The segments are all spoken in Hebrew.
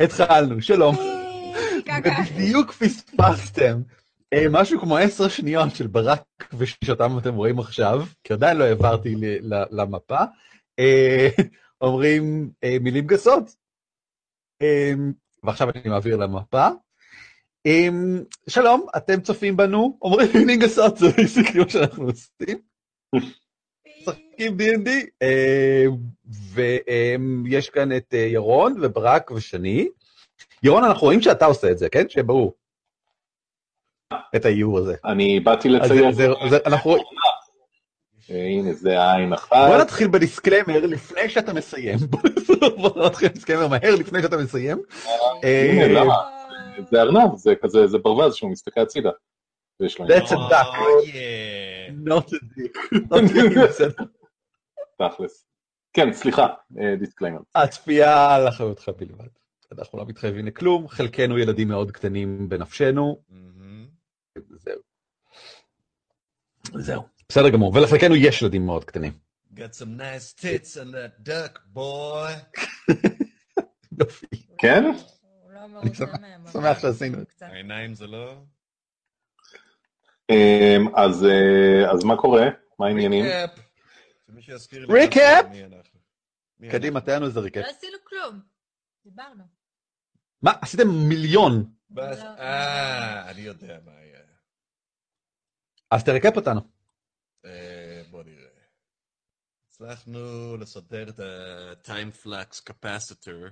התחלנו, שלום. בדיוק פספסתם משהו כמו עשר שניות של ברק ושאותם אתם רואים עכשיו, כי עדיין לא העברתי למפה, אומרים מילים גסות. ועכשיו אני מעביר למפה. שלום, אתם צופים בנו, אומרים מילים גסות, זה בדיוק מה שאנחנו עושים. משחקים D&D, ויש כאן את ירון וברק ושני. ירון, אנחנו רואים שאתה עושה את זה, כן? שיהיה ברור. את האיור הזה. אני באתי לציין. אנחנו רואים... הנה, זה העין אחת. בוא נתחיל בדיסקלמר לפני שאתה מסיים. בוא נתחיל בדיסקלמר מהר לפני שאתה מסיים. הנה, למה? זה ארנב, זה כזה, זה ברווז שהוא מסתכל הצידה. That's a duck. Not a dick. תכלס. כן, סליחה, disclaimer. הצפייה על אחריותך בלבד. אנחנו לא מתחייבים לכלום, חלקנו ילדים מאוד קטנים בנפשנו. זהו. זהו. בסדר גמור, ולחלקנו יש ילדים מאוד קטנים. Get some nice tits on that duck, boy. יופי. כן? אני שמח שעשינו את זה. העיניים זה לא? אז מה קורה? מה העניינים? ריקאפ! קדימה, תן לנו איזה ריקאפ. לא עשינו כלום, דיברנו. מה, עשיתם מיליון. אה, אני יודע מה היה. אז תרקפ אותנו. בוא נראה. הצלחנו לסדר את ה-time flux capacitor.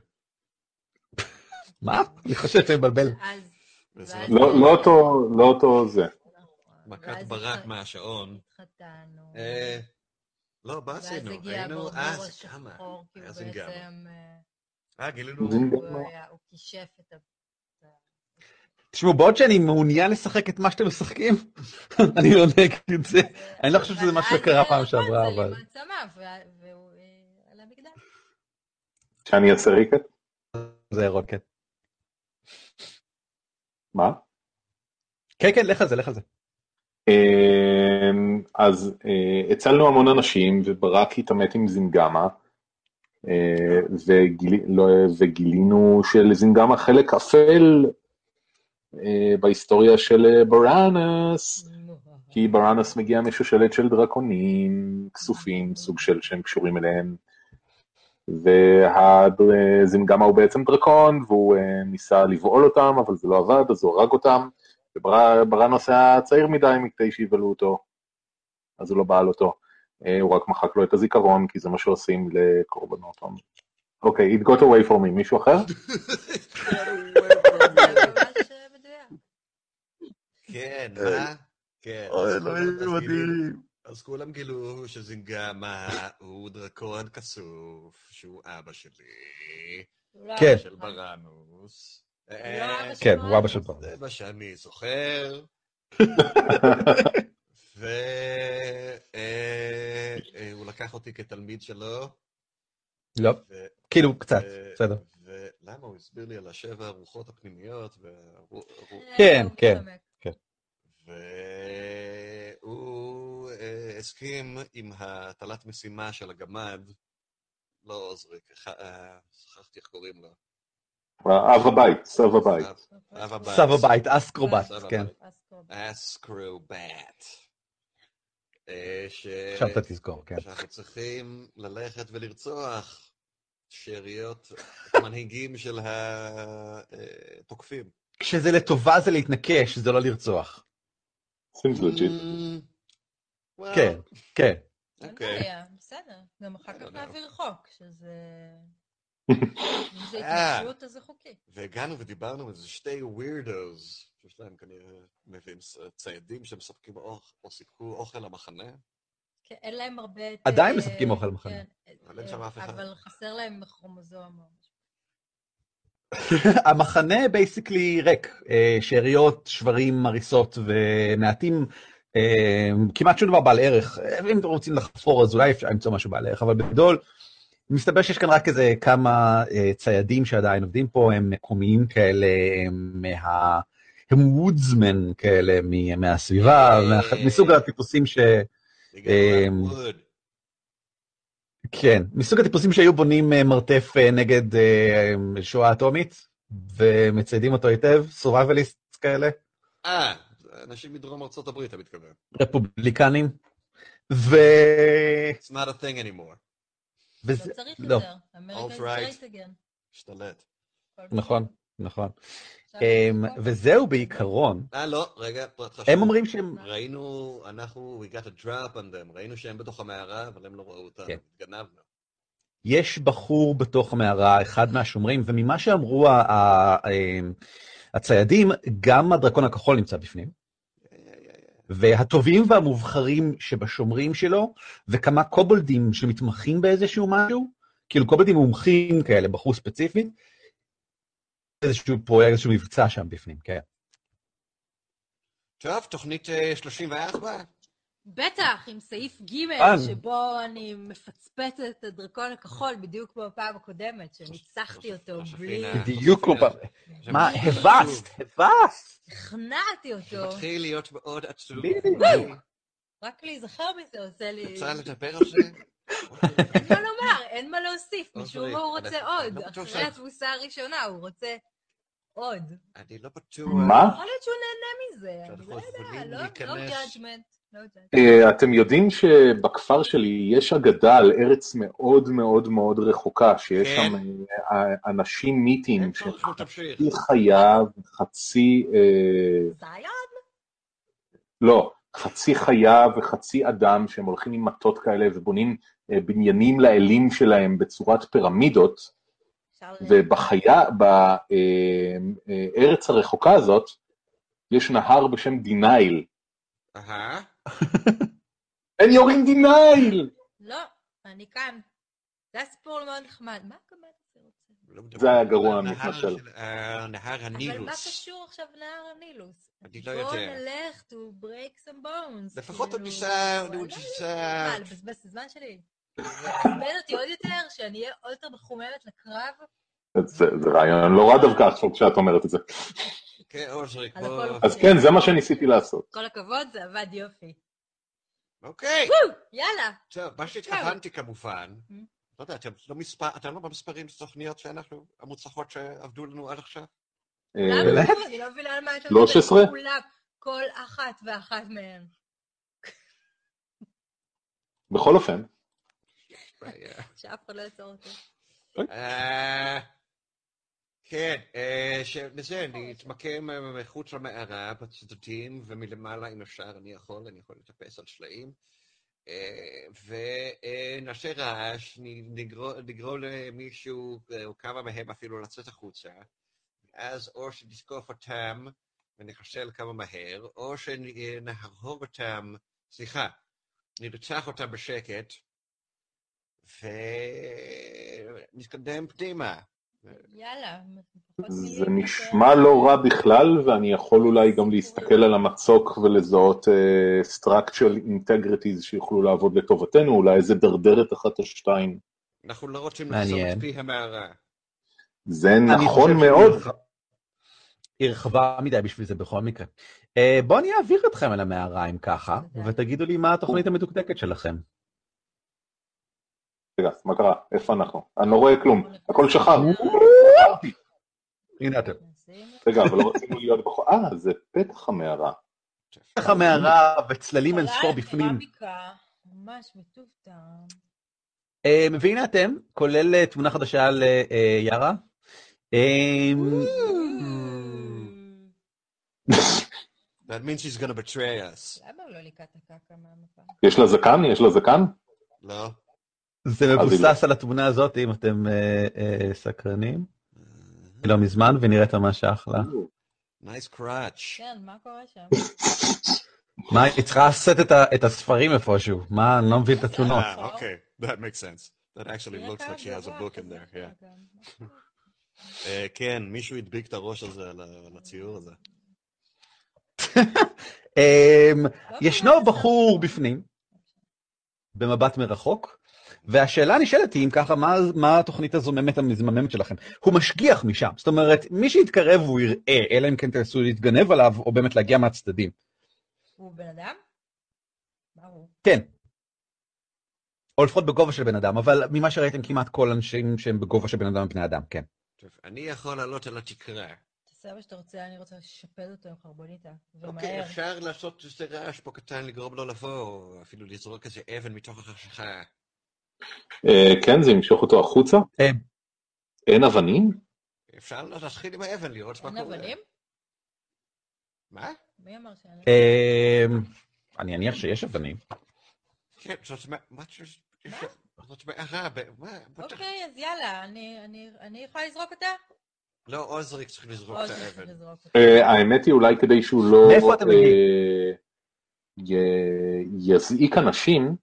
מה? אני חושב שאני מבלבל. לא אותו זה. מכת ברק מהשעון. התחתנו. לא, מה עשינו? היינו, הברבור אה, כמה. הוא היה זינגמה. בעצם... אה, גילינו. הוא היה- הוא כישף את ה... תשמעו, בעוד שאני מעוניין לשחק את מה שאתם משחקים, אני לא נגד זה. אני לא חושב שזה מה שקרה פעם שעברה, אבל... זה מעצמה, והוא אה, על המגדל. שאני אעשה ריקט? זה רוקט. מה? כן, כן, לך על זה, לך על זה. אמ, אז אה, הצלנו המון אנשים וברק התעמת עם זינגמה אה, וגיל- לא- וגילינו שלזינגמה חלק אפל אה, בהיסטוריה של בראנס. כי בראנס מגיע משושלת של דרקונים כסופים סוג של שהם קשורים אליהם. והזינגמה הוא בעצם דרקון והוא ניסה לבעול אותם אבל זה לא עבד אז הוא הרג אותם ובראנוס היה צעיר מדי מכדי שיבלו אותו, אז הוא לא בעל אותו. אה, הוא רק מחק לו את הזיכרון, כי זה מה שעושים לקורבנות. אוקיי, it got away from me, מישהו אחר? זה ממש אה, מדויק. כן, מה? כן. אוי, אז אלוהים כולם- אז גילו- מדהים. אז כולם גילו שזינגמה הוא דרקון כסוף, שהוא אבא שלי, כן. של שלך. אה, כן, הוא אבא של בראנוס. זה מה שאני זוכר. והוא לקח אותי כתלמיד שלו. לא, כאילו קצת, בסדר. ולמה? הוא הסביר לי על השבע הרוחות הפנימיות, כן, כן. מתחמק. והוא אה, הסכים עם הטלת משימה של הגמד, לא עוזריק, אה, שכחתי איך קוראים לו. אב הבית, סב הבית. סב הבית, אסקרובט, כן. אסקרובט. אה, עכשיו אתה תזכור, כן. שאנחנו צריכים ללכת ולרצוח שאריות, את המנהיגים של התוקפים. כשזה לטובה זה להתנקש, זה לא לרצוח. seems legit. Mm, כן, כן. אין אוקיי. בעיה, בסדר. גם אחר כך. נעביר חוק, שזה... אם זה אה. התנגשות, אז זה חוקי. והגענו ודיברנו עם איזה שתי ווירדוס, שיש להם כנראה, מביאים ס- ציידים שמספקים אוכל, או סיפקו אוכל למחנה. כן, אין להם הרבה... עדיין אה, מספקים אוכל למחנה. כן, אבל אין שם אף אחד. אבל חסר להם כרומוזום. המחנה basically ריק, אה, שאריות, שברים, הריסות ומעטים, אה, כמעט שום דבר בעל ערך. אה, אם אתם רוצים לחפור אז אולי אפשר למצוא משהו בעל ערך, אבל בגדול, מסתבר שיש כאן רק איזה כמה אה, ציידים שעדיין עובדים פה, הם מקומיים כאלה, הם מה... הם woodsmen כאלה מהסביבה, אה. מסוג הטיפוסים ש... אמ, כן, מסוג הטיפוסים שהיו בונים אה, מרתף אה, נגד אה, שואה אטומית, ומציידים אותו היטב, survivalist כאלה, אה, אנשים מדרום ארצות הברית, אתה מתכוון. רפובליקנים, ו... It's not a thing anymore. וזה... לא צריך לא, יותר. America straight again. השתלט. נכון, נכון. אמ, וזהו בעיקרון. אה, לא, רגע, פרט חשוב. הם אומרים שהם... ראינו, אנחנו, we got a drop on them, ראינו שהם בתוך המערה, אבל הם לא ראו אותנו, כן. התגנבנו. יש בחור בתוך המערה, אחד מהשומרים, וממה שאמרו אמ, הציידים, גם הדרקון הכחול נמצא בפנים. והטובים והמובחרים שבשומרים שלו, וכמה קובלדים שמתמחים באיזשהו משהו, כאילו קובלדים מומחים כאלה, בחור ספציפית, איזשהו פרויקט, איזשהו מבצע שם בפנים, כן. טוב, תוכנית אה, 34? בטח, עם סעיף ג'. שבו אני מפצפצת את הדרקון הכחול, בדיוק כמו בפעם הקודמת, שניצחתי אותו בלי... בדיוק כמו... זה מה, הבסת. הבסת. הכנעתי אותו. מתחיל להיות מאוד עצוב. בדיוק. רק להיזכר מזה עושה לי... רוצה לדבר על זה? אין מה לומר, אין מה להוסיף, לא משום מה הוא רוצה עוד. לא בטוח אחרי התבוסה הראשונה הוא רוצה עוד. אני לא בטוח. מה? יכול להיות שהוא נהנה מזה, אני לא יודע, יכולים לא להיכנס- לא judgment. אה, אתם יודעים שבכפר שלי יש אגדה על ארץ מאוד מאוד מאוד רחוקה, שיש כן. שם אה, אנשים מיתים אין שהם צורך, נו, תמשיך. חצי חיה וחצי... אה, זיון? לא, חצי חיה וחצי אדם שהם הולכים עם מטות כאלה ובונים בניינים לאלים שלהם בצורת פירמידות, ובחיה, בארץ הרחוקה הזאת, יש נהר בשם דינייל. אהה. הם יורים דינייל! לא, אני כאן. זה היה סיפור מאוד נחמד. מה הקמ"ט הזה רוצה? לא מדבר זה היה גרוע מתמשל. של- אה, נהר אבל מה הנילוס. קשור עכשיו נהר הנילוס? אני לא יודע. נלך to break some bones. לפחות כאילו, עוד ניסה, וואלה, עוד ניסה. מה, לבזבז את הזמן שלי? תעצבן אותי עוד יותר, שאני אהיה עוד יותר מחוממת לקרב? זה זה רעיון לא רע דווקא עכשיו כשאת אומרת את זה. כן. הכל. אז כן, זה מה שניסיתי לעשות. כל הכבוד, זה עבד יופי. אוקיי. יאללה. טוב, מה שהתכוונתי כמובן, Mm. לא יודע, אתם לא מספר, אתם לא במספרים של תוכניות שאנחנו, המוצלחות שעבדו לנו עד עכשיו? אה, למה? אני לא מבינה על מה אתה 13? כולם, כל אחת ואחת מהן. בכל אופן, שאף אחד לא יעצור אותי. כן, אה, אני אתמקם אה, מחוץ למערה, בצדדים, ומלמעלה, אם אפשר, אני יכול, אני יכול לטפס על שלעים. אה, ונעשה רעש, נ- נגרור נגרור למישהו, או כמה מהם אפילו, לצאת החוצה, ואז או שנתקוף אותם ונחסל כמה מהר, או שנהרוג אותם, סליחה, נרצח אותם בשקט, ונתקדם פנימה. יאללה. זה נשמע לא רע בכלל, ואני יכול אולי גם להסתכל על המצוק ולזהות אה, structural integrities שיוכלו לעבוד לטובתנו, אולי איזה דרדרת אחת או שתיים. אנחנו לא רוצים מעניין. את פי המערה. זה נכון מאוד. היא רחבה מדי בשביל זה בכל מקרה. אה, בואו אני אעביר אתכם אל המערה אם ככה. ותגידו לי מה התוכנית המדוקדקת שלכם. רגע, מה קרה? איפה אנחנו? אני לא רואה כלום, הכל שחר. הנה אתם. רגע, אבל לא רצינו להיות בכל... אה, זה פתח המערה. פתח המערה וצללים אין ספור בפנים. ממש בטוב טעם. אה, והנה אתם, כולל אה, תמונה חדשה ליארה. אה, That means he's gonna betray us. למה לא ליקט את הקקה מהמפה? יש לה זקן? יש לה זקן? לא? זה מבוסס על התמונה הזאת, אם אתם אה, אה, סקרנים. היא לא מזמן ונראית ממש אחלה. Nice crotch. כן, מה קורה שם? מה, היא צריכה לשאת את הספרים איפשהו. מה, אני לא מבין את התלונות. Okay. That makes sense. That actually looks like she has a book in there, yeah. אה, כן, מישהו הדביק את הראש הזה על הציור הזה. אמ, לא ישנו בחור הסרטון. בפנים, במבט מרחוק, והשאלה הנשאלת היא, אם ככה, מה, מה התוכנית הזוממת המזממת שלכם? הוא משגיח משם, זאת אומרת, מי שיתקרב הוא יראה, אלא אם כן תנסו להתגנב עליו, או באמת להגיע מהצדדים. הוא בן אדם? הוא? כן. או לפחות בגובה של בן אדם, אבל ממה שראיתם כמעט כל האנשים שהם בגובה של בן אדם הם בני אדם, כן. טוב, אני יכול לעלות על התקרה. תעשה מה שאתה רוצה, אני רוצה לשפד אותו עם חרבוניטה. אוקיי, ומהר. אפשר לעשות איזה רעש פה קטן, לגרום לו לבוא, או אפילו לזרוק איזה אבן מתוך החשיכה. אה, כן, זה ימשוך אותו החוצה? אה. אין אבנים? אפשר להתחיל עם האבן, לראות מה אין קורה. אבנים? מה? מי אמר שאין אבנים? אה, אני אניח שיש אבנים. כן, זאת מ- מה ש... זאת מערה, ב- מה? אתה- אוקיי, אז יאללה, אני- אני אני יכולה לזרוק אותה? לא, עוזריק צריך לזרוק את האבן. אה, האמת היא אולי כדי שהוא לא מאיפה? אה, י- יזעיק אנשים, אה,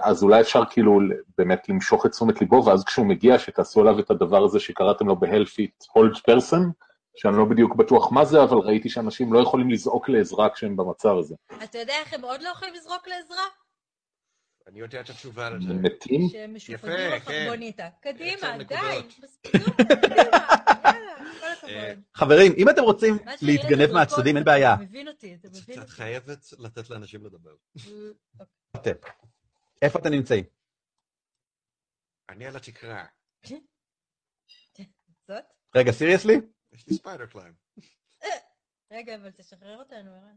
אז אולי אפשר כאילו באמת למשוך את תשומת ליבו, ואז כשהוא מגיע שתעשו עליו את הדבר הזה שקראתם לו בהלפיט הולד פרסון, שאני לא בדיוק בטוח מה זה, אבל ראיתי שאנשים לא יכולים לזעוק לעזרה כשהם במצב הזה. אתה יודע איך הם עוד לא יכולים לזרוק לעזרה? אני יודע את התשובה לזה. הם מתים? שהם יפה, בחרבוניטה. קדימה, די. מספיק, אה. חברים, אם אתם רוצים להתגנב מהצדדים, אין אתה בעיה. מבין אותי, אתה מבין את אותי. חייבת לתת לאנשים לדבר. איפה אתם נמצאים? אני על התקרה. זאת? רגע, seriously? יש לי spider climb. רגע, אבל תשחרר אותנו, ערן.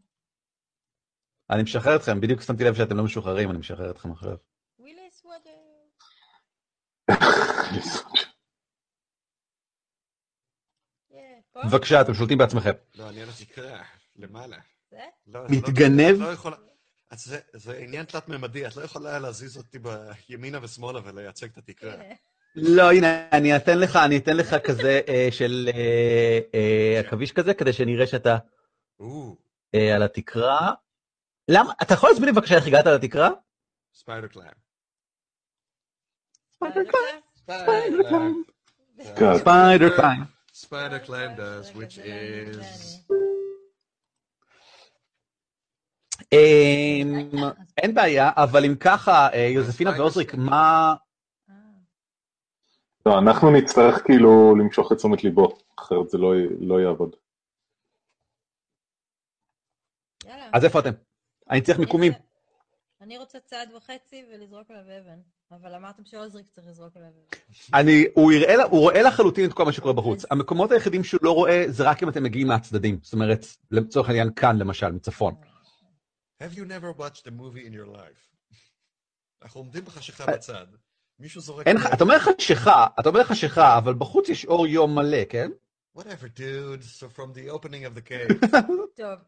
אני משחרר אתכם, בדיוק שמתי לב שאתם לא משוחררים, אני משחרר אתכם עכשיו. וויליס וואטר. בבקשה, אתם שולטים בעצמכם. לא, אני על התקרה, למעלה. זה? לא, לא- מתגנב? לא. אז זה, זה עניין תלת-ממדי, את לא יכולה להזיז אותי בימינה ושמאלה ולייצג את התקרה. לא, הנה, אני אתן לך, אני אתן לך כזה אה, של אה, אה, עכביש כזה, כדי שנראה שאתה אה, על התקרה. למה? אתה יכול להסביר לי בבקשה איך הגעת לתקרה? spider climb. spider climb. spider climb. כן. spider does, which לא אני, זה is... אמ, אין בעיה, אבל אם ככה, אה, יוזפינה ועוזריק, מה... אה, לא, אנחנו נצטרך כאילו למשוך את תשומת ליבו, אחרת זה לא, לא יעבוד. יאללה. אז איפה אתם? אני צריך מיקומים. אני רוצה צעד וחצי ולזרוק עליו אבן, אבל אמרתם שעוזריק צריך לזרוק עליו אבן. אני, הוא יראה, הוא רואה לחלוטין את כל מה שקורה בחוץ. המקומות היחידים שהוא לא רואה זה רק אם אתם מגיעים מהצדדים. זאת אומרת, לצורך העניין כאן למשל, מצפון. Have you never watched a movie in your life? אנחנו עומדים בחשיכה אה, בצד, מישהו זורק... אין לך, אתה אומר חשיכה, אתה אומר חשיכה, אבל בחוץ יש אור יום מלא, כן? Whatever, dude. So from the opening of the cave. טוב,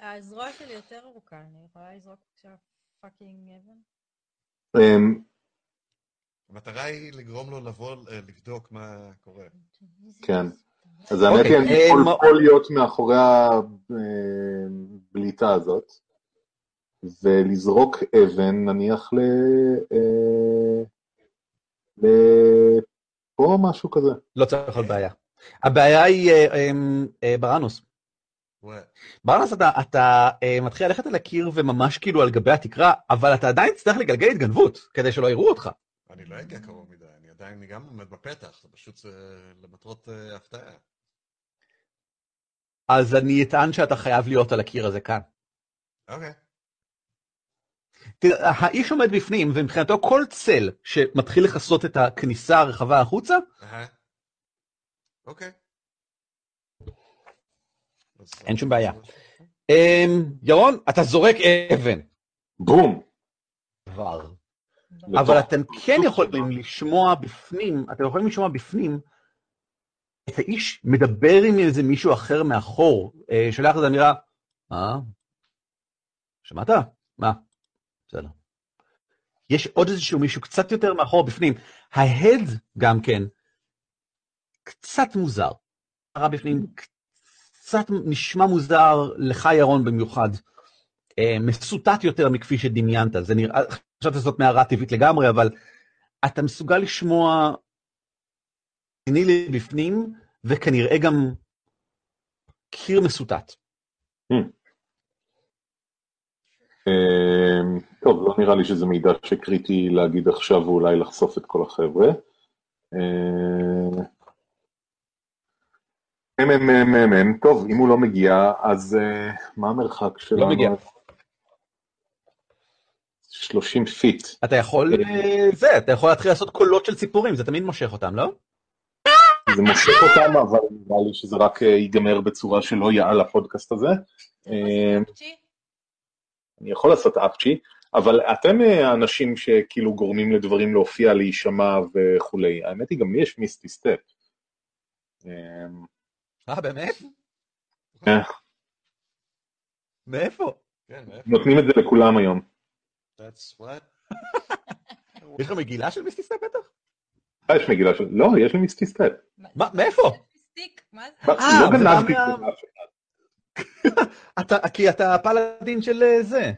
הזרוע שלי יותר ארוכה, אני יכולה לזרוק עכשיו fucking אבן? אמ, המטרה היא לגרום לו לבוא אה, לבדוק מה קורה. כן. אז האמת אוקיי, היא, אני אה, יכול להיות מאחורי הבליטה הזאת, ולזרוק אבן, נניח ל... אה, לפה משהו כזה. לא צריך להיות בעיה. הבעיה היא אה, אה, אה, בראנוס. What? ברנס, אתה, אתה אה, מתחיל ללכת על הקיר וממש כאילו על גבי התקרה, אבל אתה עדיין תצטרך לגלגל התגנבות, כדי שלא יראו אותך. אני לא אגיע קרוב מדי, אני עדיין אני גם עומד בפתח, זה פשוט אה, למטרות אה, הפתעה. אז אני אטען שאתה חייב להיות על הקיר הזה כאן. אוקיי. תראה, האיש עומד בפנים, ומבחינתו כל צל שמתחיל לכסות את הכניסה הרחבה החוצה. אוקיי. אין שום בעיה. אמ, ירון, אתה זורק אבן. בום! כבר. אבל אתם כן יכולים לשמוע בפנים, אתם יכולים לשמוע בפנים את האיש מדבר עם איזה מישהו אחר מאחור, אה, שולח איזו אמירה, אה? שמעת? מה? בסדר. יש עוד איזשהו מישהו קצת יותר מאחור בפנים. ההד גם כן קצת מוזר. הרע בפנים קצת נשמע מוזר לך ירון במיוחד. אה, מסוטט יותר מכפי שדמיינת, זה נראה, חשבתי שזאת מערה טבעית לגמרי, אבל אתה מסוגל לשמוע ציני לבפנים, וכנראה גם קיר מסוטט. טוב, לא נראה לי שזה מידע שקריטי להגיד עכשיו ואולי לחשוף את כל החבר'ה. אמ, אמ, אמ, אמ, אמ, טוב, אם הוא לא מגיע, אז אה, מה המרחק שלנו? מגיע. 30 feet. אתה יכול, אה, זה, אתה יכול להתחיל לעשות קולות של ציפורים, זה תמיד מושך אותם, לא? זה מושך אותם, אבל נראה לי שזה רק אה, ייגמר בצורה שלא יאה לפודקאסט הזה. אה, אני יכול לעשות אפצ'י, אבל אתם אה, האנשים שכאילו גורמים לדברים להופיע, להישמע וכולי. האמת היא, גם לי יש misty step. אה, אה, באמת? אה, מאיפה? כן, מאיפה? נותנים את זה לכולם היום. That's what? יש לך מגילה של misty step בטח? אה, יש מגילה של... לא, יש לי misty step. מה, מאיפה? סטיק, מה זה? מה, אה, לא זה גנבתי את זה. אתה, כי אתה paladin של אה, זה.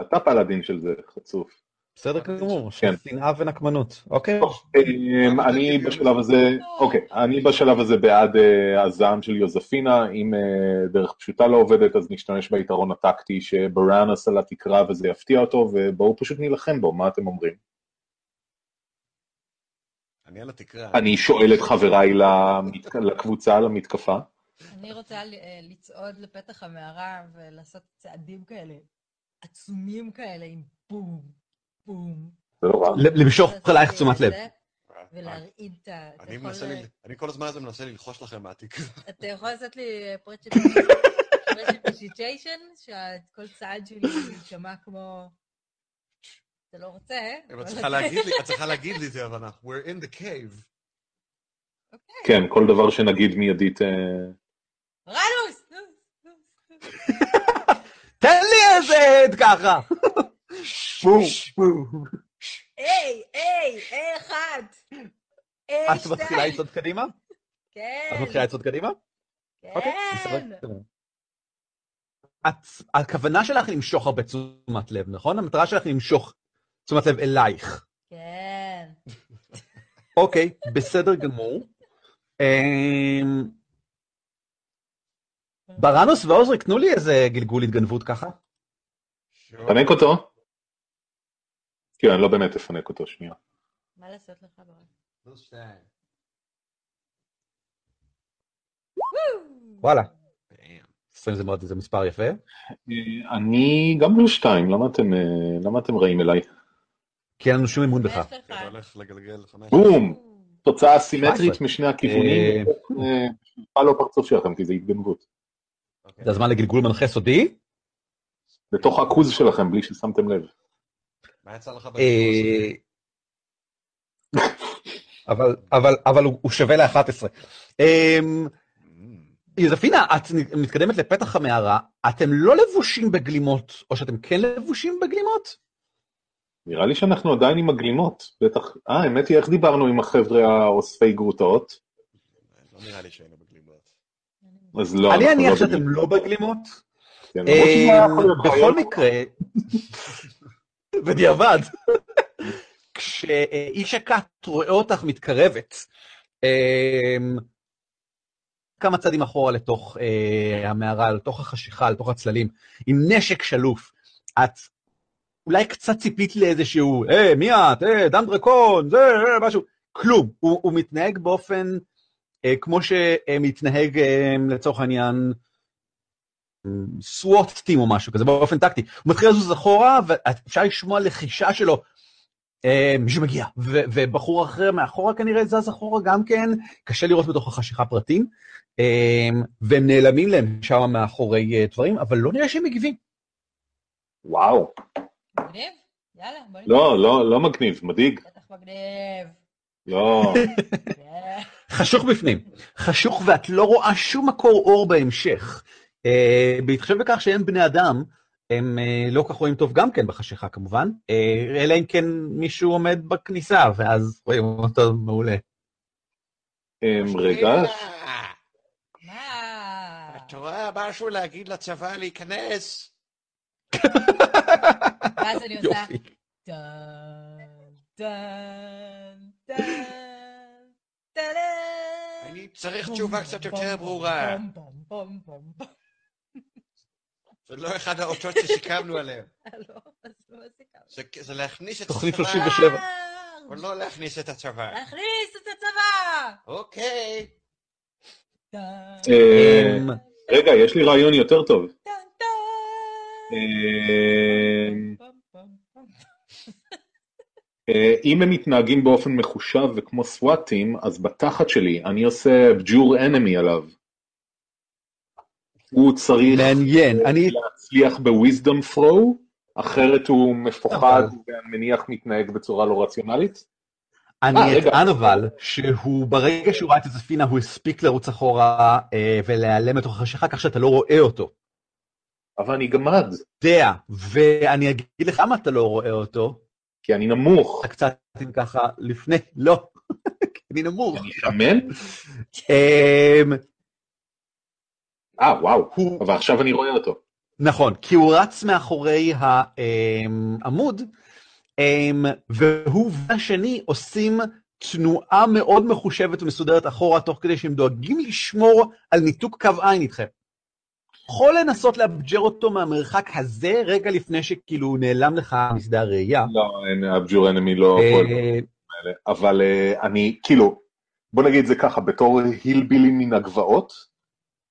אתה paladin של זה, חצוף. בסדר גמור, כן. שנאה ונקמנות. אוקיי? אמ, אני בשלב הזה, אוקיי, אני בשלב הזה בעד אה, הזעם של יוזפינה, אם אה, דרך פשוטה לא עובדת אז נשתמש ביתרון הטקטי שבראנס על התקרה וזה יפתיע אותו, ובואו פשוט נילחם בו, מה אתם אומרים? אני על התקרה. אני שואל את חבריי לקבוצה, למתקפה. אני רוצה אה, לצעוד לפתח המערה ולעשות צעדים כאלה, עצומים כאלה, עם בום, בום. זה לא רע. ל- למשוך אלייך תשומת לב. זה, ולהרעיד את ה... אני מנסה, ל- אני כל הזמן הזה מנסה ללחוש לכם מהתקרה. אתה יכול לעשות לי prestidigitation, שכל צעד שלי יישמע כמו... אתה לא רוצה, אה? אבל את צריכה להגיד לי, את זה, אבל אנחנו, we're in the cave. כן, כל דבר שנגיד מיידית, אה, רנוס! תן לי איזה עד ככה! בום, בום. היי, היי, היי אחד! את מתחילה! לצעוד קדימה? כן, את מתחילה לצעוד קדימה? אוקיי, כן. הכוונה שלך למשוך הרבה תשומת לב, נכון? המטרה שלך למשוך תשומת לב אלייך. כן. אוקיי, בסדר גמור. אמ, בראנוס ועוזריק, תנו לי איזה גלגול התגנבות ככה. תפנק אותו? כן, אני לא באמת אפנק אותו, שנייה. מה לעשות לך שתיים. וואלה, Damn. 20 זה מאוד, זה מספר יפה. אה, אני גם פלוס שתיים, למה אתם, אה, רעים אליי? כי אין לנו שום אמון בך. בום! תוצאה סימטרית 17. משני הכיוונים, אה, לא פרצוף שלכם, כי זה התגנבות. אוקיי. זה הזמן לגלגול מנחה סודי. בתוך הכוז שלכם, בלי ששמתם לב. מה יצא לך אה, בגלגול אבל, אבל, אבל הוא הוא שווה ל-11. אמ, Mm. יוזפינה, את מתקדמת לפתח המערה, אתם לא לבושים בגלימות, או שאתם כן לבושים בגלימות? נראה לי שאנחנו עדיין עם הגלימות, בטח, אה, האמת היא, איך דיברנו עם החבר'ה האוספי גרוטאות? לא נראה לי שהיינו בגלימות. אז לא, אני אניח לא שאתם. לא בגלימות. כן, להיות בכל. מקרה, בדיעבד, כשאיש הכת רואה אותך מתקרבת, אמ, כמה צעדים אחורה לתוך אה, המערה, לתוך החשיכה, לתוך הצללים, עם נשק שלוף, את אולי קצת ציפית לאיזשהו, אה, מי את? אה, דם דרקון, זה, אה, משהו, כלום. הוא, הוא מתנהג באופן אה, כמו שמתנהג אה, לצורך העניין סוואט טים או משהו כזה באופן טקטי. הוא מתחיל לזוז אחורה ואפשר לשמוע לחישה שלו. אה, מישהו מגיע, ובחור אחר מאחורה כנראה זז אחורה גם כן, קשה לראות בתוך החשיכה פרטים, אה, והם נעלמים להם שם מאחורי אה, דברים, אבל לא נראה שהם מגיבים. וואו, מגניב? יאללה, בוא נראה. לא, לא, לא מגניב, מדאיג, בטח מגניב. לא, כן. חשוך בפנים, חשוך ואת לא רואה שום מקור אור בהמשך. אה, בהתחשב בכך שהם בני אדם, הם אה, לא כך רואים טוב גם כן בחשיכה כמובן, אה, אלא אם כן מישהו עומד בכניסה, ואז רואים אותו מעולה. אמ, רגע, מה? אתה רואה משהו להגיד לצבא להיכנס? ואז אני עושה... טן, טן, טן. אני צריך תשובה קצת יותר ברורה. זה לא אחד האותות שסיכמנו עליהם. זה- להכניס את תוכנית הצבא, 37. או לא להכניס את הצבא. להכניס את הצבא! אוקיי. רגע, יש לי רעיון יותר טוב. אם הם מתנהגים באופן מחושב וכמו סוואטים, אז בתחת שלי אני עושה בג'ור אנמי עליו. הוא צריך מעניין, אני... להצליח בוויזדום פרו, אחרת הוא מפוחד אבל- ואני מניח מתנהג בצורה לא רציונלית. אני אה. אטען אבל, שהוא ברגע שהוא ראה את יוזפינה הוא הספיק לרוץ אחורה אה, ולהיעלם לתוך החשיכה כך שאתה לא רואה אותו. אבל אני גמד, יודע, ואני אגיד לך למה אתה לא רואה אותו, כי אני נמוך. אתה קצת אם ככה לפני, לא, כי אני נמוך. אני שמן? אמ, אה, וואו. אבל עכשיו אני רואה אותו. נכון, כי הוא רץ מאחורי העמוד, אמ, והוא והשני עושים תנועה מאוד מחושבת ומסודרת אחורה, תוך כדי שהם דואגים לשמור על ניתוק קו עין איתכם. יכול לנסות לאבג'ר אותו מהמרחק הזה, רגע לפני שכאילו נעלם לך משדה הראייה. לא, אין, הבג'ור אנמי לא פועל אה, אבל אה, אני, כאילו, בוא נגיד את זה ככה, בתור הילבילי מן הגבעות,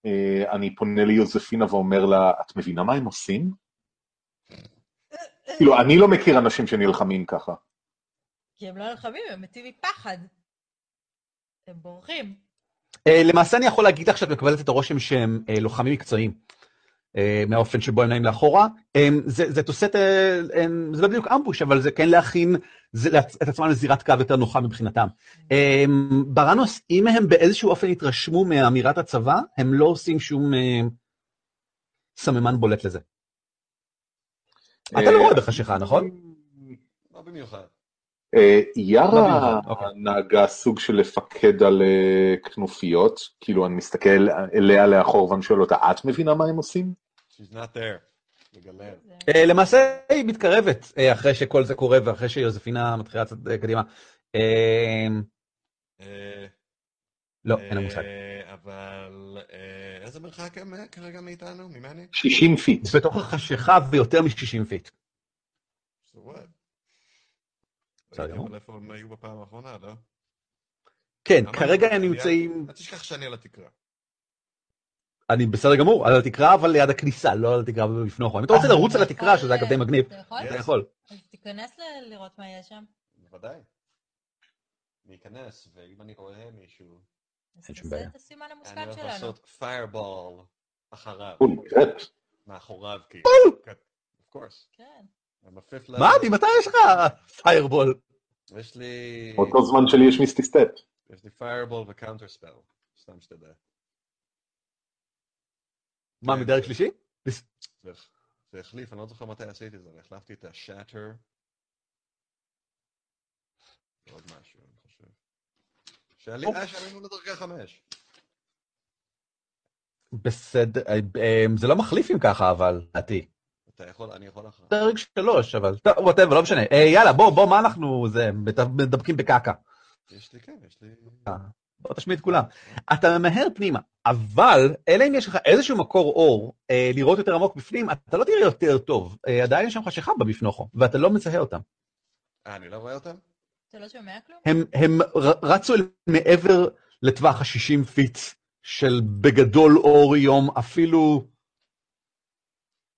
אה, אני פונה ליוזפינה ואומר לה, את מבינה מה הם עושים? כאילו, אני לא מכיר אנשים שנלחמים ככה. כי הם לא נלחמים, הם מתים מפחד. הם בורחים. אה, למעשה אני יכול להגיד לך שאת מקבלת את הרושם שהם אה, לוחמים מקצועיים. אה, מהאופן שבו הם נעים לאחורה. אה, זה, זה תוסט, אה, אה, זה לא בדיוק אמבוש, אבל זה כן להכין את עצמם לזירת קו יותר נוחה מבחינתם. אה, בראנוס, אם הם באיזשהו אופן התרשמו מאמירת הצבא, הם לא עושים שום אה, סממן בולט לזה. אתה לא אה, רואה בחשיכה, נכון? לא במיוחד. לא יארה במיוחד, אוקיי. נהגה סוג של לפקד על אה, כנופיות, כאילו אני מסתכל אליה לאחור ואני שואל אותה, את מבינה מה הם עושים? She's not there. מגלה. זה- אה, למעשה היא מתקרבת אה, אחרי שכל זה קורה ואחרי שיוזפינה מתחילה לצאת אה, קדימה. לא, אין לה מושג. אבל איזה מרחק הם כרגע מאיתנו? ממני? 60 feet. בתוך החשיכה ויותר מ-60 feet. So what? בסדר ראיתי גמור. אבל איפה הם היו בפעם האחרונה, לא? כן? כרגע הם נמצאים, אל תשכח שאני על התקרה. אני בסדר גמור, על התקרה אבל ליד הכניסה, לא על התקרה בפני. אם אתה רוצה לרוץ על התקרה, שזה אגב די מגניב, אתה יכול? אז תיכנס לראות מה יש שם. בוודאי. אני אכנס, ואם אני רואה מישהו, אין שום בעיה. אני הולך. לעשות fireball אחריו. מאחוריו כאילו. כן, of course. I'm a fifth level. מה, ממתי יש לך fireball? יש לי... באותו זמן שלי יש misty step. יש לי fireball ו counterspell. סתם שתדע. מה, כן. מדרג שלישי? זה- החליף, אני לא זוכר מתי עשיתי את זה, החלפתי את ה shatter. ועוד משהו, אני חושב. שעלי- אה, שעלינו לדרגה חמש. בסדר, אה, אה, זה לא מחליף אם ככה, אבל, לדעתי. אתה יכול, אני יכול אחריו. דרג שלוש, אבל, טוב, whatever, לא משנה. אה, יאללה, בוא, בוא, מה אנחנו, זה, מדבקים בקקה. יש לי, כן, יש לי... בוא תשמיד את כולם. אתה ממהר פנימה, אבל אלא אם יש לך איזשהו מקור אור אה, לראות יותר עמוק בפנים, אתה לא תראה יותר טוב. אה, עדיין יש שם חשיכה בבפנוכו, ואתה לא מזהה אותם. אה, אני לא רואה אותם? אתה לא שומע כלום? הם, הם ר- רצו אל מעבר לטווח ה-60 feet של בגדול אור יום, אפילו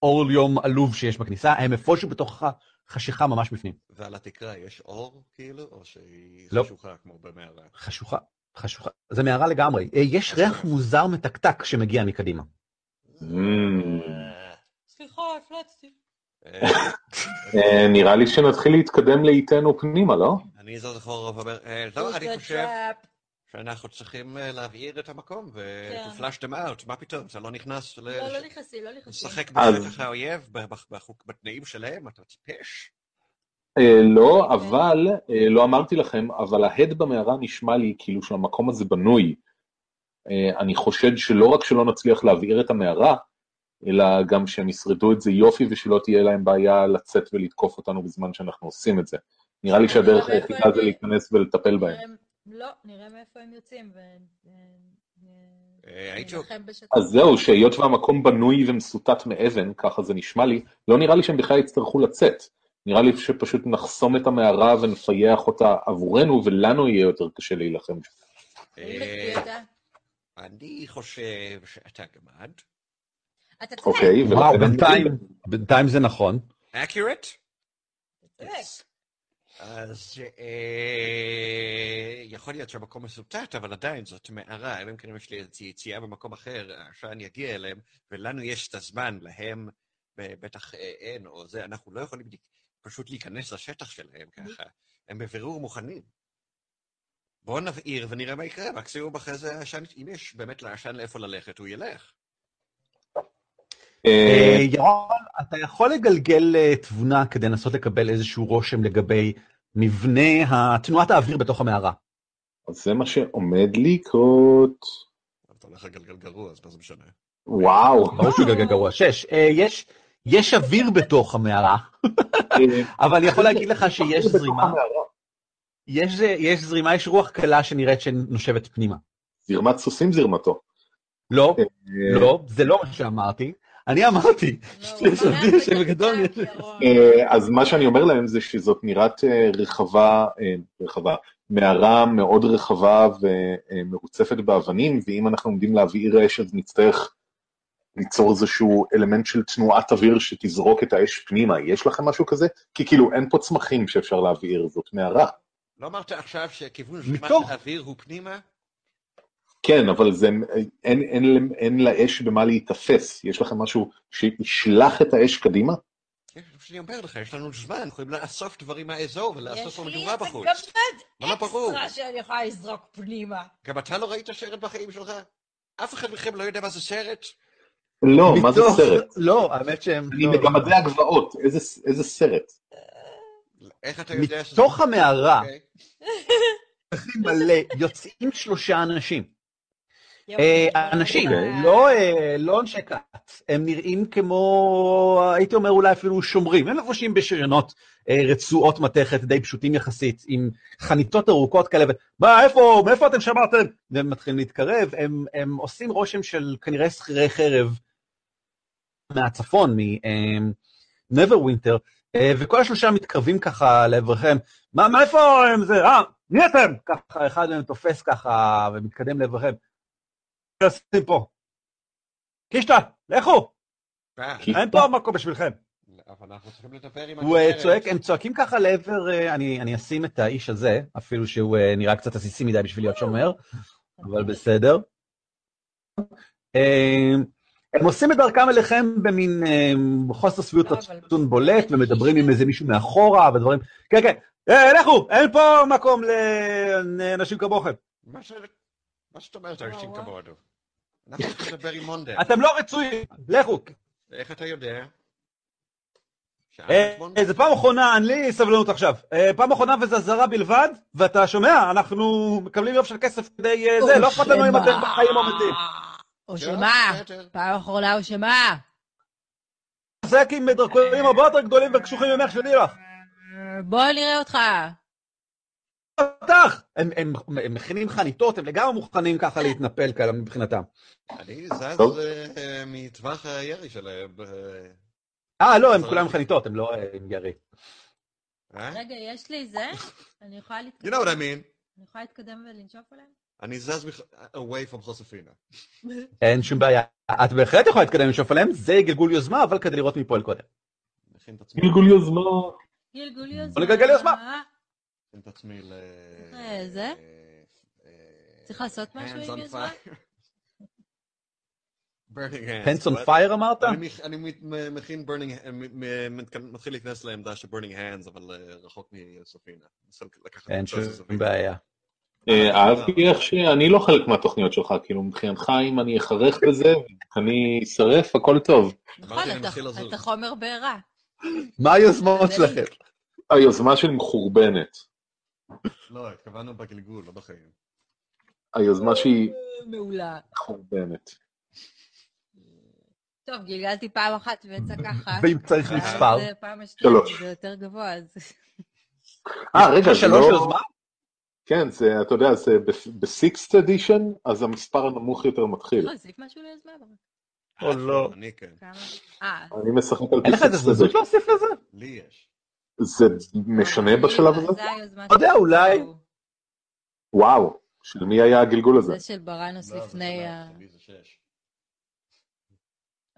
אור יום עלוב שיש בכניסה, הם איפשהו בתוך החשיכה ממש בפנים. ועל התקרה יש אור, כאילו, או שהיא לא. חשוכה כמו במערה? חשוכה, חשוכה. זה מערה לגמרי. אה, יש ריח מוזר מתקתק שמגיע מקדימה. Mm. סליחה, הפלצתי. אה, אה, נראה לי שנתחיל להתקדם לאיתנו פנימה, לא? אני אה, לא, אני חושב. שאנחנו צריכים אה, להבעיר את המקום כן. ו-flash them out, מה פתאום, אתה לא נכנס ל- לא, לא נכנסים, לא נכנסים. לשחק בשטח האויב, בתנאים שלהם, אתה טיפש? אה, לא, אבל, אה, לא אמרתי לכם, אבל ההד במערה נשמע לי כאילו שהמקום הזה בנוי. אני חושד שלא רק שלא נצליח להבעיר את המערה, אלא גם שהם ישרדו את זה יופי ושלא תהיה להם בעיה לצאת ולתקוף אותנו בזמן שאנחנו עושים את זה. נראה לי שהדרך מאיפה היחידה זה להיכנס ולטפל בהם. לא, נראה מאיפה הם יוצאים ו... אה. אז זהו, שהיות והמקום בנוי ומסוטט מאבן, ככה זה נשמע לי, לא נראה לי שהם בכלל יצטרכו לצאת. נראה לי שפשוט נחסום את המערה ונפייח אותה עבורנו, ולנו יהיה יותר קשה להילחם. אה? אני חושב שאתה גמד. אתה צודק, אוקיי, בינתיים זה נכון. accurate? אז אה, יכול להיות שהמקום מסוטט, אבל עדיין זאת מערה, אלא אם כן יש לי יציאה במקום אחר, העשן יגיע אליהם, ולנו יש את הזמן, להם בטח אה, אין, או זה, אנחנו לא יכולים פשוט להיכנס לשטח שלהם ככה. הם בבירור מוכנים. בואו נבעיר ונראה מה יקרה, מקסימום אחרי זה העשן, אם יש באמת לעשן לאיפה ללכת, הוא ילך. אה, אה, ירון, אתה יכול לגלגל תבונה כדי לנסות לקבל איזשהו רושם לגבי מבנה תנועת האוויר בתוך המערה. אז זה מה שעומד לקרות. אתה הולך לגלגל גרוע, אז מה זה משנה? וואו. ברור שהוא גלגל גרוע. שש. אה, יש- יש אוויר בתוך המערה, אה, אבל אני יכול להגיד לך שיש זרימה. יש יש זרימה, יש רוח קלה שנראית שנושבת פנימה. זרמת סוסים זרמתו. לא, אה, לא, זה לא מה שאמרתי. אני אמרתי לא, יש... ירון. אה, אז מה שאני אומר להם זה שזאת נראית אה, רחבה, אה, רחבה, מערה מאוד רחבה ומרוצפת באבנים, ואם אנחנו עומדים להבעיר אש אז נצטרך ליצור איזשהו אלמנט של תנועת אוויר שתזרוק את האש פנימה. יש לכם משהו כזה? כי כאילו אין פה צמחים שאפשר להבעיר, זאת מערה. לא אמרת עכשיו שכיוון זרימת מתוך- האוויר הוא פנימה? כן, אבל זה, אין, אין, אין לאש במה להיתפס. יש לכם משהו שישלח את האש קדימה? כן, שאני אומר לך, יש לנו זמן, יכולים לאסוף דברים מהאזור ולעשות יש פה לי מדורה איזה בחוץ. גמד מה לא? אקסטרה שאני יכולה לזרוק פנימה. גם אתה לא ראית סרט בחיים שלך? אף אחד מכם לא יודע מה זה סרט? לא, מה זה סרט? לא, האמת שהם... אני לא, מגמדי הגבעות, איזה, איזה סרט? איך אתה יודע שזה... מתוך המערה אוקיי. מלא יוצאים שלושה אנשים. אה, אנשים, אוקיי. לא, אה, לא אנשי כת, הם נראים כמו, הייתי אומר אולי אפילו שומרים, הם לבושים בשריונות אה, רצועות מתכת די פשוטים יחסית, עם חניתות ארוכות כאלה, ו- מה, איפה, מאיפה אתם שמרתם? והם מתחילים להתקרב, הם, הם עושים רושם של כנראה שכירי חרב מהצפון, מנבר ווינטר, וכל השלושה מתקרבים ככה לעברכם, מה, מאיפה הם זה, אה, מי אתם? ככה אחד מהם תופס ככה ומתקדם לעברכם. עושים פה? קישטה, לכו, כי- אין פה מקום בשבילכם. אבל אנחנו צריכים לדבר עם הוא אה, הגברת. צועק, הם צועקים ככה לעבר, אה, אני אני אשים את האיש הזה, אפילו שהוא אה, נראה קצת עסיסי מדי בשביל להיות שומר, אבל בסדר. הם עושים את דרכם אליכם במין חוסר שביעות לא, רצון בולט, ומדברים עם איזה מישהו מאחורה, ודברים, כן, כן, לכו, אין פה מקום לאנשים כמוכם. מה ש- מה זאת אומרת אנשים וואו. כמונו? אנחנו צריכים לדבר עם מונדה. אתם לא רצויים, לכו. איך אתה יודע? אה? זה פעם אחרונה, אין לי סבלנות עכשיו. אה, פעם אחרונה וזה אזהרה בלבד, ואתה שומע, אנחנו מקבלים יופי של כסף כדי אה, זה, לא אכפת לנו אם אתם בחיים או מתים. או שמה? בסדר. פעם אחרונה או שמה? מתעסק עם דרקונים הרבה יותר גדולים וקשוחים ממך שלי לך. בוא נראה אותך. פתח! הם- הם הם מכינים חניתות, הם לגמרי מוכנים ככה להתנפל כאלה מבחינתם. אני זז מטווח הירי שלהם. אה, אה, לא, הם כולם חניתות, הם לא אה, עם ירי. אה? רגע, יש לי זה? אני יכולה You להתקדם? know what I mean. אני יכולה להתקדם ולנשוף עליהם? אני זז away from חוספינה. אין שום בעיה. את בהחלט יכולה להתקדם לשאוף עליהם, זה גלגול יוזמה, אבל כדי לראות מי פועל קודם. גלגול יוזמה. גלגול יוזמה. את עצמי ל... אה, זה? אה, צריך לעשות משהו hands עם on יוזמה? fire. hands. פנס און What? פייר אמרת? אני מכין מ- מת- מתחיל להיכנס לעמדה של burning hands, אבל אה, רחוק מסופינה. אין שום. בעיה. אה, אהבתי איך שאני לא חלק מהתוכניות שלך, כאילו מבחינתך אם אני אחרך בזה, אני אשרף, הכל טוב. נכון, אתה- חומר בעירה. מה היוזמות זה שלכם? היוזמה שלי מחורבנת. לא, התכוונו בגלגול, לא בחיים. היוזמה שהיא מעולה. מחורבנת. טוב, גלגלתי פעם אחת ויצא ככה. ואם צריך ואז מספר? זה שלוש. זה יותר גבוה, אז... אה, רגע, זה שלוש לא... יוזמה? כן, זה, אתה יודע, זה בסיקסט אדישן, אז המספר הנמוך יותר מתחיל. לא, הוסיף משהו ליוזמה? או לא. אני כן. אה, אני משחק על אין לך איזה פי זריזות סיקסט להוסיף לזה? לי יש. זה משנה בשלב הזה? זה היוזמה לא יודע, של- אולי. וואו, של מי היה הגלגול הזה? זה של ברנוס לא, לפני ה...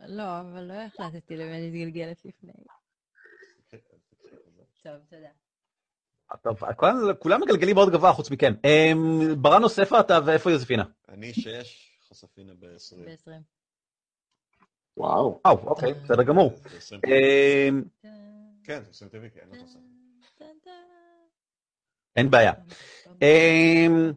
לא, אבל לא החלטתי למי להתגלגלת לפני. טוב, תודה. טוב, כולם- מגלגלים מאוד גבוה חוץ מכן. אמ, ברנו ספר אתה ואיפה יוזפינה? אני שש, חוספינה ב-20. ב-20. וואו. וואו, אוקיי, בסדר גמור. ב-20. כן, זה טבעי, כי אין לו תוספת. אין בעיה. אמ,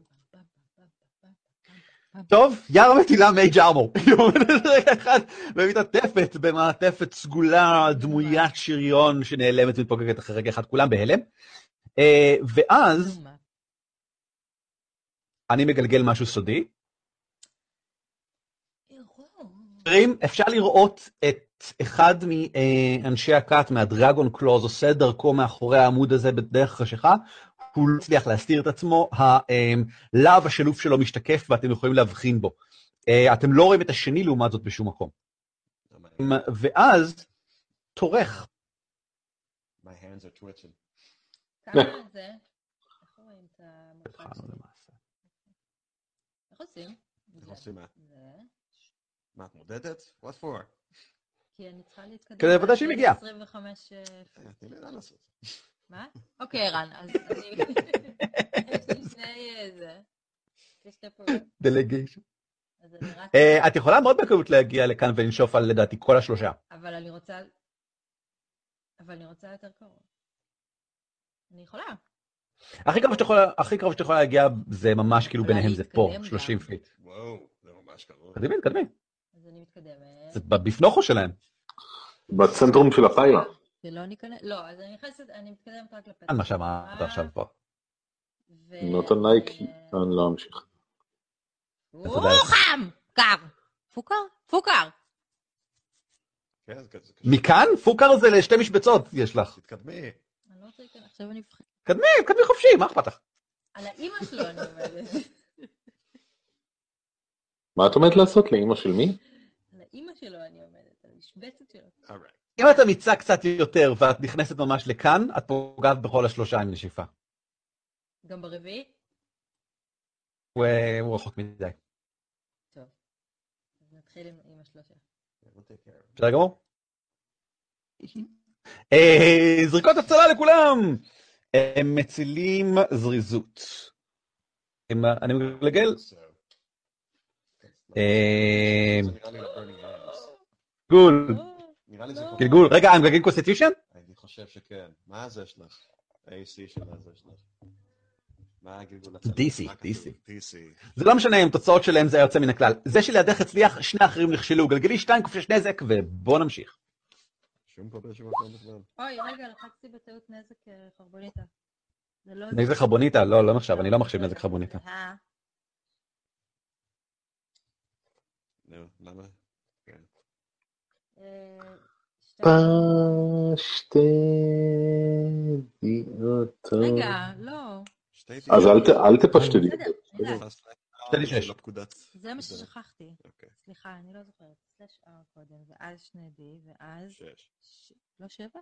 טוב, יער מטילה מייג' ארמור. היא עומדת רגע אחד ומתעטפת במעטפת סגולה דמוית שריון שנעלמת ומתפוגגת אחרי רגע אחד, כולם בהלם. אה, ואז אני מגלגל משהו סודי. אפשר לראות את אחד מאנשי הכת מהדרגון קלוז עושה דרכו מאחורי העמוד הזה בדרך חשיכה. הוא לא הצליח להסתיר את עצמו, הלהב השלוף שלו משתקף ואתם יכולים להבחין בו. אה, אתם לא רואים את השני לעומת זאת בשום מקום. ואז תורך. My hands are twitching. כמה זה? איך עושים? איך עושים מה? זה. מה, את מודדת? What for? כי אני צריכה להתקדם. כדי לוודא שהיא מגיעה. 25... אה, אה, תני לי לאן לעשות. מה? אוקיי, ערן, אז אני... יש לי שני... זה. דלגיישן. אה, את יכולה מאוד בקלות להגיע לכאן ולנשוף על לדעתי כל השלושה. אבל אני רוצה... אבל אני רוצה יותר קרוב. אני יכולה. הכי קרוב שאת יכולה- הכי קרוב שאת יכולה להגיע זה ממש כאילו ביניהם זה פה, להתקדם 30 גם. feet. וואו, זה ממש קרוב. תקדמי, תקדמי. אני מתקדמת. זה בפנוכו שלהם. בצנטרום של הפיילה. שלא ניכנס... לא, אז אני נכנסת, אני מתקדמת רק לפתח. על מה שאמרת עכשיו פה. נותן לייק, ו- אני לא אמשיך. רוחם! קר! פוקר? פוקר! כן, זה. מכאן? פוקר זה לשתי משבצות יש לך. תתקדמי. אני לא רוצה להיכנס, עכשיו אני מפחדת. קדמי, קדמי חופשי, מה אכפת לך? על האימא שלו אני עומדת. מה את עומדת לעשות לאימא של מי? על האימא שלו אני עומדת, על המשבצת שלו. Alright. אם אתה מיצה קצת יותר ואת נכנסת ממש לכאן, את פוגעת בכל השלושה עם נשיפה. גם ברביעי? הוא הוא רחוק מדי. טוב. אז נתחיל עם אימא שלו שלך. We'll take care of it. בסדר גמור? אה, זריקות הצלה לכולם! הם מצילים זריזות. הם- אני מגלגל? So, אה, זה נראה לי ל-burning hands. גול. נראה לי זה לא. גלגול. רגע, אני מגלגל constitution? אני חושב שכן. מה זה שלך? AC של שלך. מה הגלגול? DC, מה כתוב? DC. DC. זה לא משנה אם תוצאות שלהם זה היה יוצא מן הכלל. זה שלידך הצליח, שני האחרים נכשלו. גלגלי שתיים קופשש נזק ובוא נמשיך. שום פה באיזשהו מקום בכלל. אוי, רגע, לחצתי בטעות נזק אה, חרבוניטה. זה לא... נזק חרבוניטה? לא, לא נחשב, אני לא מחשיב נזק חרבוניטה. אה, נו, למה? כן. אה, פשטי אותו. רגע, לא. אז אל ת- אל תפשטי. בסדר, אני יודעת. שתי לי שש. לא. זה מה ששכחתי. אוקיי, סליחה, אני לא זוכרת. סלש אר קודם, ואז שני די, ואז... שש. לא שבע?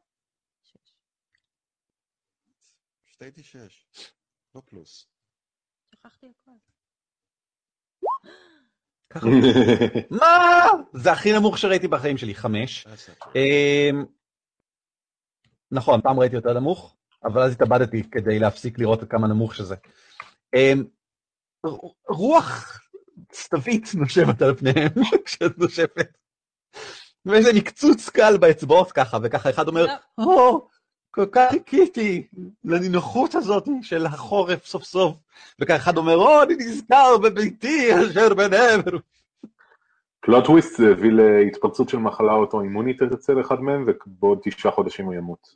שש. שתי די שש. לא פלוס. שכחתי הכל. מה? זה הכי נמוך שראיתי בחיים שלי, חמש. True. אמ, נכון, פעם ראיתי יותר נמוך, אבל אז התאבדתי כדי להפסיק לראות כמה נמוך שזה. אמ, רוח סתווית נושבת על פניהם כשאת נושפת. ואיזה מקצוץ קל באצבעות ככה, וככה אחד אומר, לא. או, כל כך חיכיתי לנינוחות הזאת של החורף סוף סוף. וככה אחד אומר, או, אני נזכר בביתי אשר בנבר. פלוט טוויסט זה הביא להתפרצות של מחלה אוטואימונית אצל אחד מהם, ובעוד תשעה חודשים הוא ימות.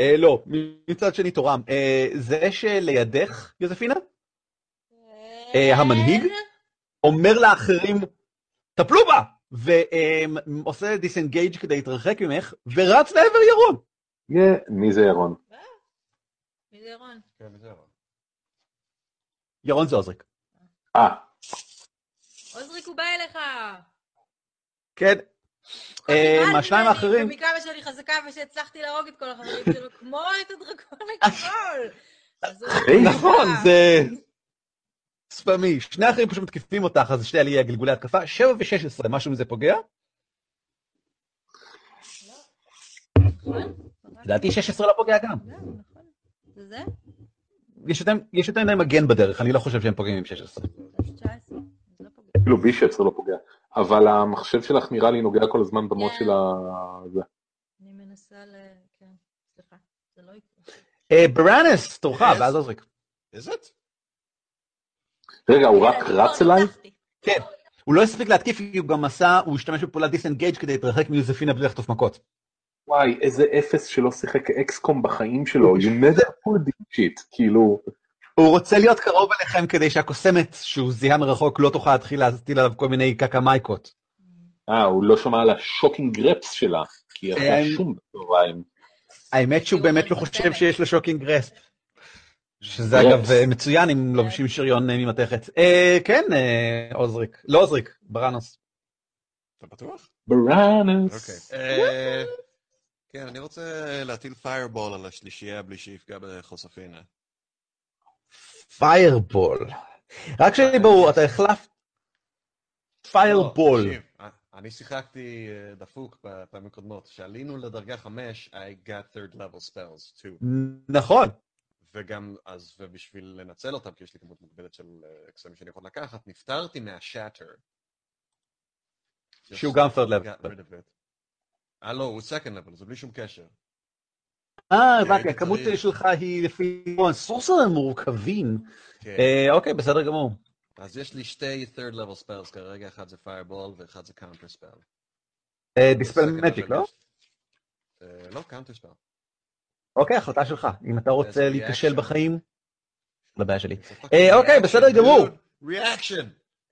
אה, לא, מצד שני תורם. אה, זה שלידך, יוזפינה, אה, המנהיג? אומר לאחרים, טפלו בה! ועושה דיסנגייג' כדי להתרחק ממך, ורץ לעבר ירון. יא, מי זה ירון? מי זה ירון? כן, מזה אבל. ירון זה עוזריק. אה, עוזריק הוא בא אליך! כן. אה, מהשניים האחרים, ומכמה שאני חזקה ושהצלחתי להרוג את כל החברים שלו, כמו את הדרקון הגדול! נכון, זה ספמי. שני האחרים פשוט מתקיפים אותך, אז שתי עלי גלגולי התקפה, 7 ו-16, משהו מזה פוגע? נכון? לדעתי 16 לא פוגע גם. זהו, נכון. זה זה? יש יותר- מדי מגן בדרך, אני לא חושב שהם פוגעים עם 16. יש 19, זה לא פוגע. אפילו בישפס לא פוגע. אבל המחשב שלך נראה לי נוגע כל הזמן במוד כן. של ה... זה. אני מנסה ל... כן, סליחה, זה לא יקרה. אה, בראנס, תורך. ואז עוזריק. is it? רגע, הוא רק כן, רץ לא, אליי? ניצחתי. כן. הוא לא הספיק להתקיף, כי הוא גם עשה, הוא השתמש בפעולת דיסנגייג' כדי להתרחק מיוזפינה בלי לחטוף מכות. וואי, איזה אפס שלא שיחק XCOM בחיים שלו, you never pulled this shit, כאילו, הוא רוצה להיות קרוב אליכם כדי שהקוסמת שהוא זיהה מרחוק לא תוכל להתחיל להטיל עליו כל מיני קקמייקות. אה, הוא לא שמע על ה shocking grasp שלה, כי היא אכלה שום בצהריים. האמת שהוא הוא באמת לא. חושב שיש לו shocking grasp. שזה. אגב אה, מצוין אם לובשים שריון אה, ממתכת. אה, כן, עוזריק. לא עוזריק, בראנוס. אתה בטוח? בראנס. אה, כן, אני רוצה להטיל פיירבול על השלישייה בלי שיפגע בחוספינה. פיירבול. רק שיהיה ברור, אתה החלפת פיירבול. לא, אה, אני שיחקתי אה, דפוק בפעמים קודמות. כשעלינו לדרגה 5, I got third level spells too. נכון. וגם, אז, ובשביל לנצל אותם, כי יש לי כמות מוגבלת של אה, קסמים שאני יכול לקחת, נפטרתי מהשאטר. שהוא גם third level. got rid of it. אה, לא, הוא second level, זה בלי שום קשר. אה, הבנתי, הכמות שלך היא לפי... סורסרים מורכבים. כן. אה, אוקיי, בסדר גמור. אז יש לי שתי third level spells כרגע, אחד זה fireball ואחד זה counter spell. דיספל Second מג'יק, לא? אה, לא, counter spell. אוקיי, החלטה שלך. אם אתה רוצה להיכשל. בחיים, לא בעיה שלי. אה, אוקיי, בסדר גמור.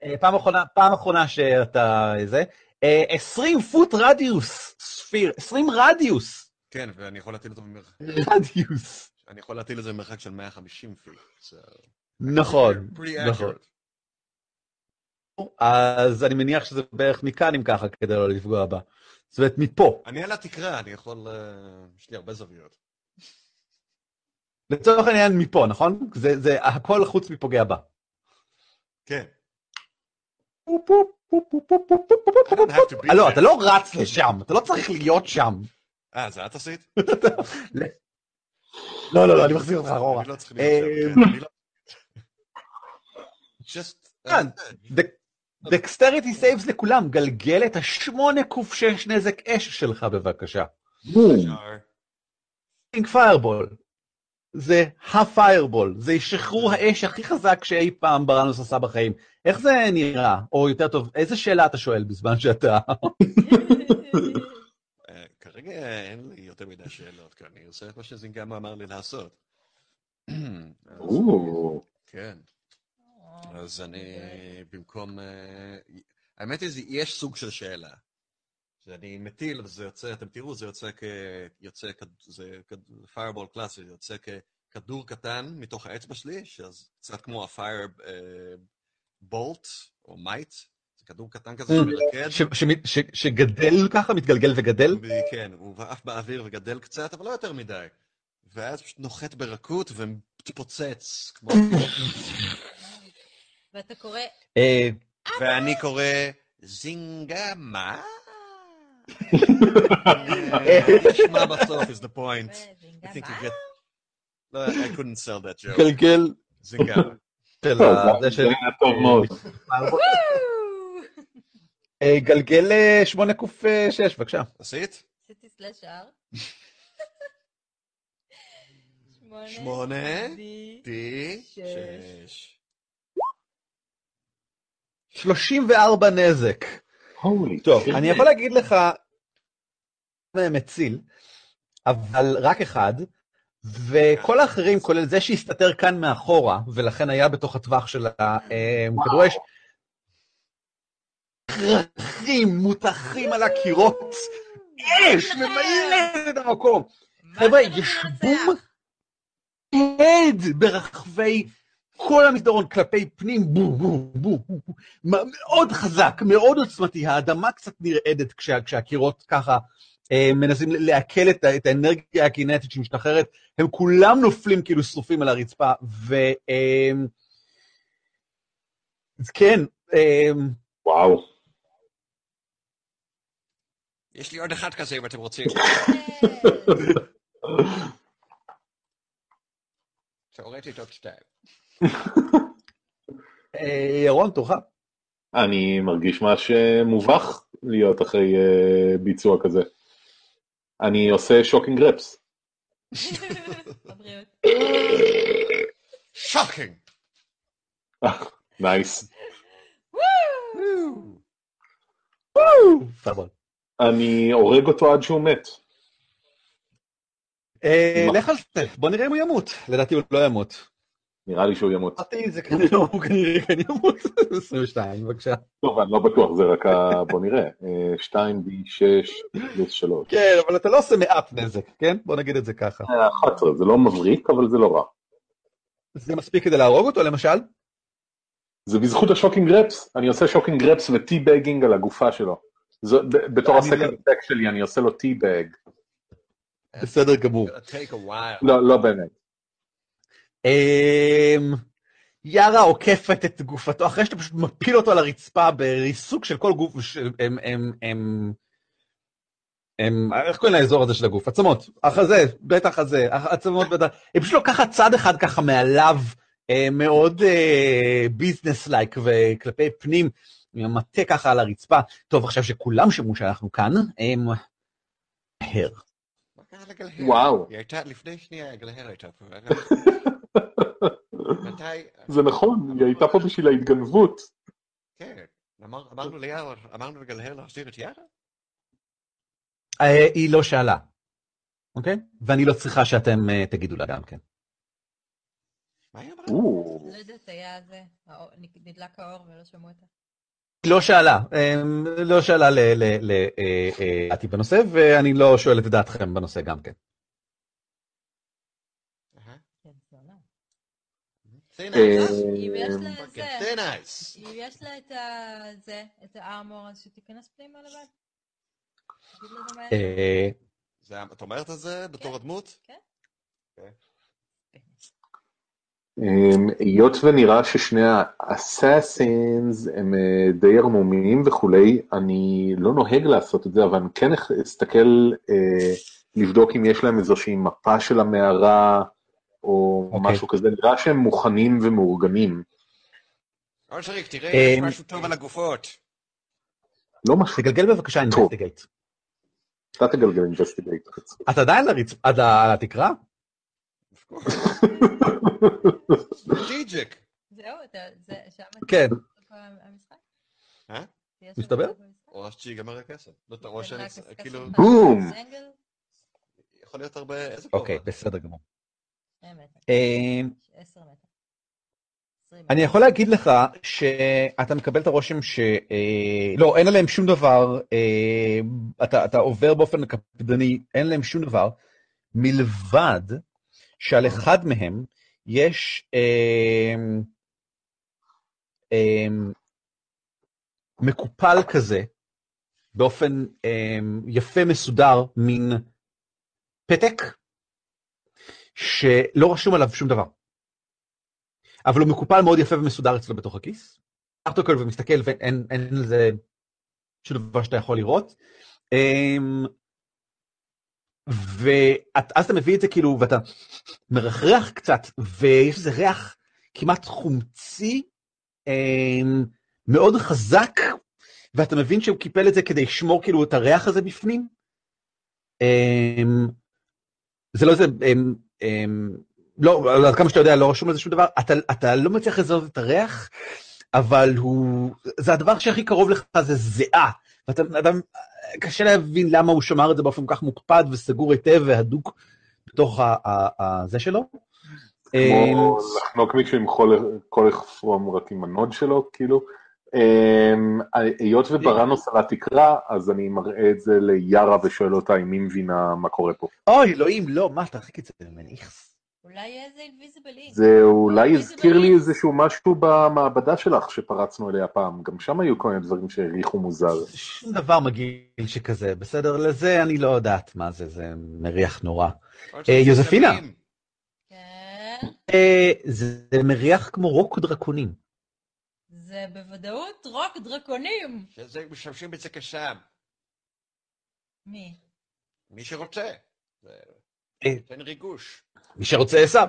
אה, אחרונה, פעם אחרונה שאתה זה. אה, 20 foot radius, sphere, 20 רדיוס. כן, ואני יכול להטיל אותו במרחק, רדיוס. אני יכול להטיל את זה במרחק של 150 feet. נכון, נכון. אז אני מניח שזה בערך מכאן אם ככה, כדי לא לפגוע בה. זאת אומרת, מפה. אני על התקרה, אני יכול... אה, יש לי הרבה זוויות. לצורך העניין מפה, נכון? זה, זה הכל חוץ מפוגע בה. כן. לא. אתה לא רץ לשם, אתה לא צריך להיות שם. אה, זה את עשית? לא, לא, לא, אני מחזיר אותך אחורה. לא אה, כן, לא... כן. dexterity saves לכולם, גלגל את השמונה קוב שש נזק אש שלך בבקשה. פינק fireball. זה הפיירבול, זה שחרור האש הכי חזק שאי פעם בראנוס עשה בחיים. איך זה נראה? או יותר טוב, איזה שאלה אתה שואל בזמן שאתה... אה, כרגע אין לי יותר מדי שאלות, כי אני עושה את מה שזינגמה אמר לי לעשות. כן. אז אני במקום... אה, האמת היא, זה- יש סוג של שאלה. שאני מטיל, אז זה יוצא, אתם תראו, זה יוצא כ... יוצא כ... זה fireball קלאסי, זה יוצא ככדור קטן מתוך האצבע שלי, שזה קצת כמו ה fire bolt, או מייט, זה כדור קטן כזה Mm. שמרקד. ש- ש- ש- שגדל ככה, מתגלגל וגדל? כן, הוא עף באוויר וגדל קצת, אבל לא יותר מדי. ואז פשוט נוחת ברכות ומתפוצץ, כמו... ואתה קורא, אה, ואני קורא זינגה מה? נשמע בסוף is the point. I think you get... לא, I couldn't sell that joke. גלגל. של זה של... היה טוב מאוד. גלגל אה, שמונה קוף אה, שש, בבקשה. עשית? עשיתי סלאש אר. שמונה. די. שש. 34 נזק. הולי. טוב, אני יכול להגיד לך, זה מציל, אבל רק אחד, וכל האחרים, כולל זה שהסתתר כאן מאחורה, ולכן היה בתוך הטווח של הכדור אש, כרכים מותחים על הקירות, אש, ממלא את המקום. חבר'ה, יש בום הד ברחבי כל המסדרון כלפי פנים, בום, בום, בום, בום, בום. מאוד חזק, מאוד עוצמתי, האדמה קצת נרעדת כשה, כשהקירות ככה אה, מנסים לעכל את, את האנרגיה הקינטית שמשתחררת, הם כולם נופלים כאילו שרופים על הרצפה, ו... אה, אז כן, אה, וואו. יש לי עוד אחד כזה אם אתם רוצים. תאורטית עוד שתיים. אה, ירון, תורך. אני מרגיש ממש מובך להיות אחרי אה, ביצוע כזה. אני עושה shocking grasp. Shocking! Nice. אני הורג אותו עד שהוא מת. אה? לך על זה, בוא נראה אם הוא ימות. לדעתי הוא לא ימות. נראה לי שהוא ימות. אמרתי, זה כנראה, הוא כנראה כן ימות. 22, בבקשה. טוב, אני לא בטוח, זה רק ה... בוא נראה. 2 D6 פלוס 3. כן, אבל אתה לא עושה מעט נזק, כן? בוא נגיד את זה ככה. 11, זה לא מבריק, אבל זה לא רע. זה מספיק כדי להרוג אותו, למשל? זה בזכות ה shocking grasp, אני עושה shocking grasp ו tea bagging על הגופה שלו. בתור ה second לא- attack שלי, אני עושה לו tea bag. בסדר גמור. It'll take a while. לא, לא באמת. אמ, יארה עוקפת את גופתו, אחרי שאתה פשוט מפיל אותו על הרצפה בריסוק של כל גוף, הם, הם, הם, הם, איך קוראים לאזור הזה של הגוף? עצמות, החזה, בטח הזה, עצמות בטח, היא פשוט לוקחת צד אחד ככה מעליו, אה, מאוד business-like וכלפי פנים, עם המטה ככה על הרצפה. טוב, עכשיו שכולם שמעו שאנחנו כאן, הם... לגלהר? וואו. היא הייתה, לפני שנייה גלהר הייתה פה. מתי? זה נכון, היא הייתה פה בשביל ההתגנבות. כן. אמר- אמרנו ליער, אמרנו לגלהר להחזיר את יערה? אה, היא לא שאלה, אוקיי? ואני לא צריכה שאתם אה, תגידו לה גם כן. מה היא אמרה? לא יודעת, היה זה, נדלק האור ולא שמעו אותה. לא שאלה, אמ, לא שאלה לדעתי בנושא, ואני לא שואל את דעתכם בנושא גם כן. אהה. כן, זה עולם. Thin אה. אם יש לה את זה, thin ice. אם יש לה את ה- זה, את הארמור, אז שתיכנס פנימה לבד. אה, זה- את אומרת את זה בתור הדמות? אמ, היות ונראה ששני ה assassins הם אה, די ערמומיים וכולי, אני לא נוהג לעשות את זה, אבל אני כן אסתכל לבדוק אם יש להם איזושהי מפה של המערה, או אוקיי. משהו כזה, נראה שהם מוכנים ומאורגנים. אושריק, תראה, אה, יש משהו טוב על הגופות. לא משהו, תגלגל בבקשה. Investigate. אתה תגלגל investigate. אתה עדיין עד התקרה? סטרטג'יק. זהו, זה, שם כן. המשחק? אה? מסתבר? או שיגמר הכסף. לא, זה רואה שאני, כאילו. בום! יכול להיות הרבה. אוקיי, בסדר גמור. אני מטר. יכול להגיד לך שאתה מקבל את הרושם ש... אה, לא, אין עליהם שום דבר, אה, אתה, אתה עובר באופן קפדני, אין להם שום דבר, מלבד שעל אחד מהם יש אה, אה, מקופל כזה, באופן אה, יפה מסודר, מין פתק, שלא רשום עליו שום דבר. אבל הוא מקופל מאוד יפה ומסודר אצלו בתוך הכיס. אותו ומסתכל ואין אין לזה שום דבר שאתה יכול לראות. אמ, ואז אתה מביא את זה כאילו, ואתה מרחרח קצת, ויש איזה ריח כמעט חומצי, אמ, מאוד חזק, ואתה מבין שהוא קיפל את זה כדי לשמור כאילו את הריח הזה בפנים. אמ, זה לא איזה, לא, לא, עד כמה שאתה יודע, לא רשום לזה שום דבר, אתה, אתה לא מצליח לזהות את הריח, אבל הוא, זה הדבר שהכי קרוב לך זה זיעה, ואתה, אתה, קשה להבין למה הוא שמר את זה באופן כל כך מוקפד וסגור היטב והדוק בתוך ה, ה, ה, זה שלו. כמו לחנוק מישהו עם חול- קולך פרום רק עם הנוד שלו, כאילו. אמ, היות ובראנוס על התקרה, אז אני מראה את זה ליארה ושואל אותה אם היא מבינה מה קורה פה. אוי, אלוהים, לא, מה, תרחיק את זה ממני, איכס. אולי איזה אינביזיבל אינק. זה אולי הזכיר לי. איזשהו משהו במעבדה שלך שפרצנו אליה פעם, גם שם היו כל מיני דברים שהריחו מוזר. שום דבר מגעיל שכזה, בסדר? לזה אני לא יודעת מה זה, זה מריח נורא. אה, יוזפינה. כן, אה, זה מריח כמו רוק דרקונים. זה בוודאות רוק דרקונים. שזה משתמשים בזה כסם. מי? מי שרוצה. זה אה. נותן ריגוש. מי שרוצה עשיו.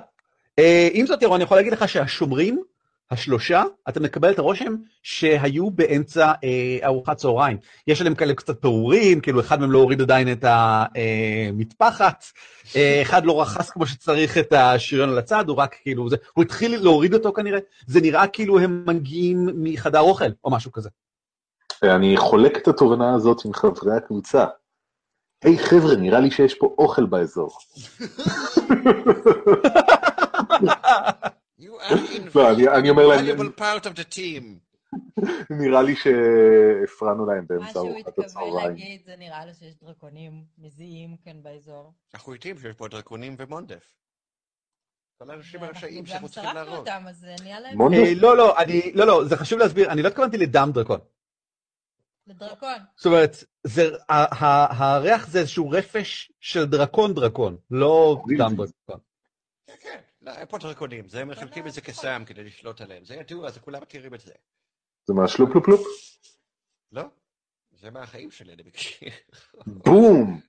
אה, עם זאת, ירון, אני יכול להגיד לך שהשומרים, השלושה, אתה מקבל את הרושם שהיו באמצע אה, ארוחת צהריים. יש עליהם כאלה קצת פירורים, כאילו אחד מהם לא הוריד עדיין את המטפחת, אה, אחד לא רכס כמו שצריך את השריון על הצד, הוא רק כאילו, זה, הוא התחיל להוריד אותו כנראה, זה נראה כאילו הם מגיעים מחדר אוכל או משהו כזה. אני חולק את התובנה הזאת עם חברי הקבוצה. היי חבר'ה, נראה לי שיש פה אוכל באזור. לא, אני- אני אומר להם- valuable part of the team. נראה לי שהפרענו להם מה באמצע שהוא ארוחת התכוון הצהריים. להגיד, זה נראה לו שיש דרקונים מזיעים כאן באזור. אנחנו יודעים שיש פה דרקונים ומונדף. כל האנשים הרשעים שאנחנו גם צריכים להרוג. אותם, אז נהיה להם? אה, לא, לא, אני, לא, לא, זה חשוב להסביר, אני לא התכוונתי לדם דרקון. לדרקון. זאת אומרת, הריח זה איזשהו רפש של דרקון דרקון, לא דם דרקון. כן, כן, לא, אין פה דרקונים, זה מחלקים את זה כסם כדי לשלוט עליהם. זה ידוע, זה כולם מכירים את זה. זה מהשלופלופלופ? לא? זה מהחיים שלי, אני מכיר. בום!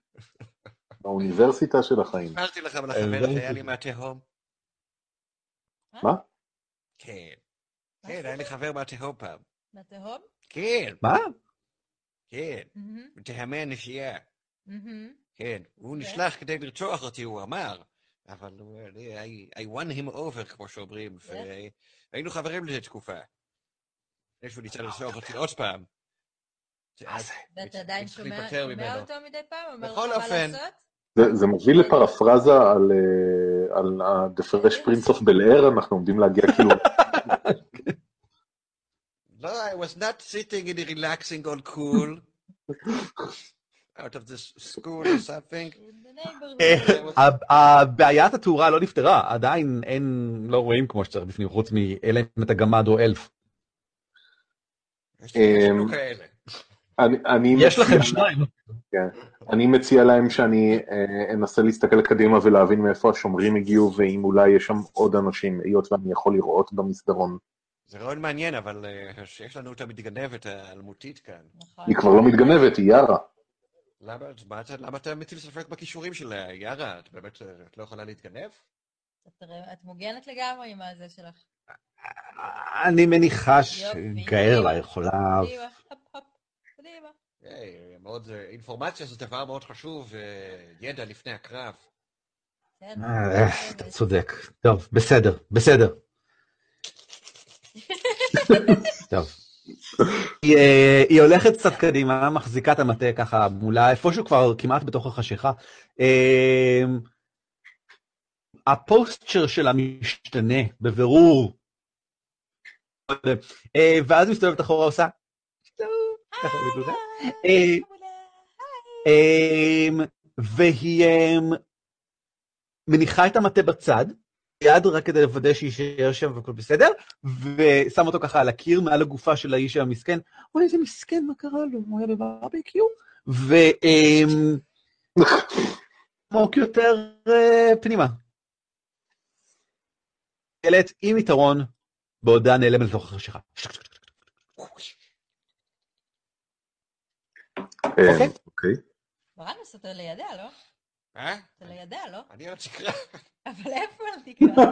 האוניברסיטה של החיים. סיפרתי לכם על החבר שהיה לי מהתהום. מה? כן. כן, היה לי חבר מהתהום פעם. מהתהום? כן, מה? כן. טעמי הנשייה. כן. הוא כן. נשלח כדי לרצוח אותי, הוא אמר. אבל הוא- אני- I, I won him over, כמו שאומרים. כן. והיינו חברים לזה תקופה. לפני שהוא ניסה לרצוח אותי עוד פעם. ואתה עדיין שומע. אותו מדי פעם? אומר בכל מה אופן. לעשות? זה- זה מוביל לפרפרזה על, אה, על ה-The Fresh Prince of Bel Air, אנחנו עומדים להגיע כאילו, No, I was not sitting in relaxing on cool. out of this school or something. הבעיית התאורה לא נפתרה, עדיין אין, לא רואים כמו שצריך בפנים, חוץ מאלה אם אתה גמד או אלף. יש יש אמ, כאלה. אני, אני, יש לכם שניים. אני מציע להם שאני אה, אנסה להסתכל קדימה ולהבין מאיפה השומרים הגיעו ואם אולי יש שם עוד אנשים, היות ואני יכול לראות במסדרון. זה רעיון מעניין, אבל אה, שיש לנו את המתגנבת האלמותית כאן. היא כבר לא מתגנבת, היא יארה. למה מה אתה- למה אתה מטיל ספק בכישורים של יארה? את באמת את לא יכולה להתגנב? את- את מוגנת לגמרי עם הזה שלך. אני מניחה יופי. שגארלה יכולה... קדימה, מאוד, אה, אינפורמציה זה דבר מאוד חשוב, אה, ידע לפני הקרב. כן, אה, אתה צודק. טוב, בסדר, בסדר. טוב. היא, אה, היא הולכת קצת קדימה, מחזיקה את המטה ככה מולה, איפשהו כבר כמעט בתוך החשיכה. אה, הפוסטצ'ר שלה משתנה בבירור. אה, ואז מסתובבת אחורה עושה. והיא מניחה את המטה בצד, יד רק כדי לוודא שיישאר שם והכל בסדר, ושם אותו ככה על הקיר מעל הגופה של האיש המסכן. אוי, איזה מסכן, מה קרה לו? הוא היה בברביקיו? ועמוק יותר אה, פנימה. ילד עם יתרון, בעודה נעלמת לתוך החשיכה. אה, אוקיי. ברנוס, אתה לידיה, לא? אה? אתה לידיה, לא? אני על התקרה. אבל איפה התקרה?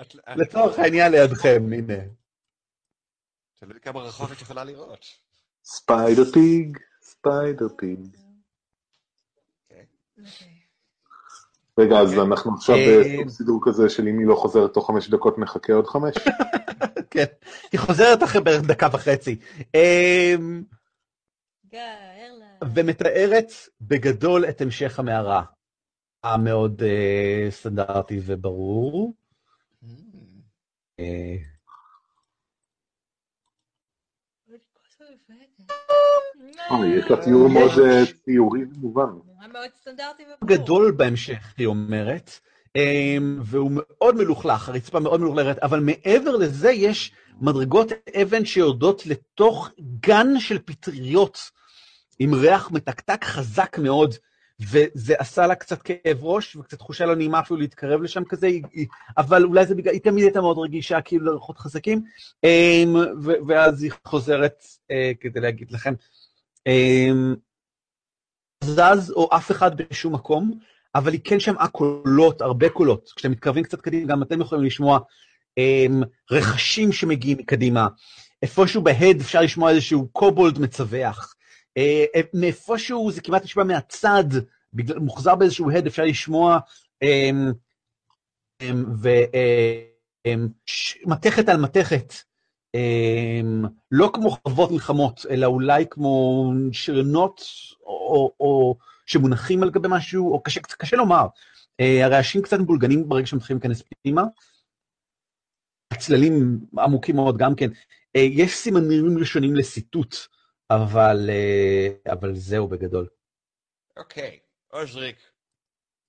את- את- לצורך העניין לידכם, הנה. תלוי כמה רחוק את יכולה לראות. spider pig, spider pig. רגע, אז אוקיי. אנחנו עכשיו אה, בסוג סידור כזה של אם היא לא חוזרת תוך חמש דקות נחכה עוד חמש? כן, היא חוזרת אחרי בערך דקה וחצי. אמ, גארלה. ומתארת בגדול את המשך המערה. המאוד אה, סטנדרטי וברור. אה, אוי, יש לה תיאור מאוד אה, ציורי ומובן. נראה מאוד סטנדרטי וברור. גדול בהמשך, היא אומרת, אמ, והוא מאוד מלוכלך, הרצפה מאוד מלוכלכת, אבל מעבר לזה יש מדרגות אבן שיורדות לתוך גן של פטריות, עם ריח מתקתק חזק מאוד, וזה עשה לה קצת כאב ראש, וקצת תחושה לא נעימה אפילו להתקרב לשם כזה, היא- אבל אולי זה בגלל, היא תמיד הייתה מאוד רגישה, כאילו לריחות חזקים, אמ, ואז היא חוזרת אה, כדי להגיד לכם. אמ, זז או אף אחד בשום מקום, אבל היא כן שמעה קולות, הרבה קולות. כשאתם מתקרבים קצת קדימה, גם אתם יכולים לשמוע הם, רכשים שמגיעים מקדימה. איפשהו בהד אפשר לשמוע איזשהו קובולד מצווח. אה, אה, מאיפשהו זה כמעט נשמע מהצד, מוחזר באיזשהו הד, אפשר לשמוע אמ, אמ, ומתכת על מתכת. אמ, לא כמו חוות מלחמות, אלא אולי כמו שריונות או, או שמונחים על גבי משהו, או קשה, קשה לומר. אה, הרעשים קצת מבולגנים ברגע שמתחילים להיכנס פנימה. הצללים עמוקים מאוד גם כן. אה, יש סימנים ראשונים לסיטוט, אבל, אה, אבל זהו בגדול. אוקיי, עוזריק,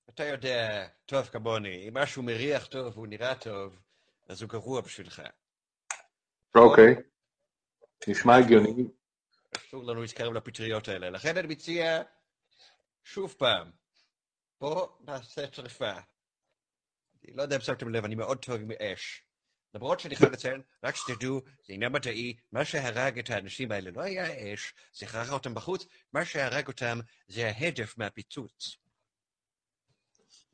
אתה יודע טוב כמוני, אם משהו מריח טוב והוא נראה טוב, אז הוא גרוע בשבילך. אוקיי. נשמע הגיוני. אסור לנו להתקרב לפטריות האלה, לכן אני מציע, שוב פעם, בוא נעשה שריפה. אני לא יודע אם שמתם לב, אני מאוד טוב עם אש. למרות שאני חייב לציין, רק שתדעו, זה עניין מדעי, מה שהרג את האנשים האלה לא היה האש, זה חרר אותם בחוץ, מה שהרג אותם זה ההדף מהפיצוץ.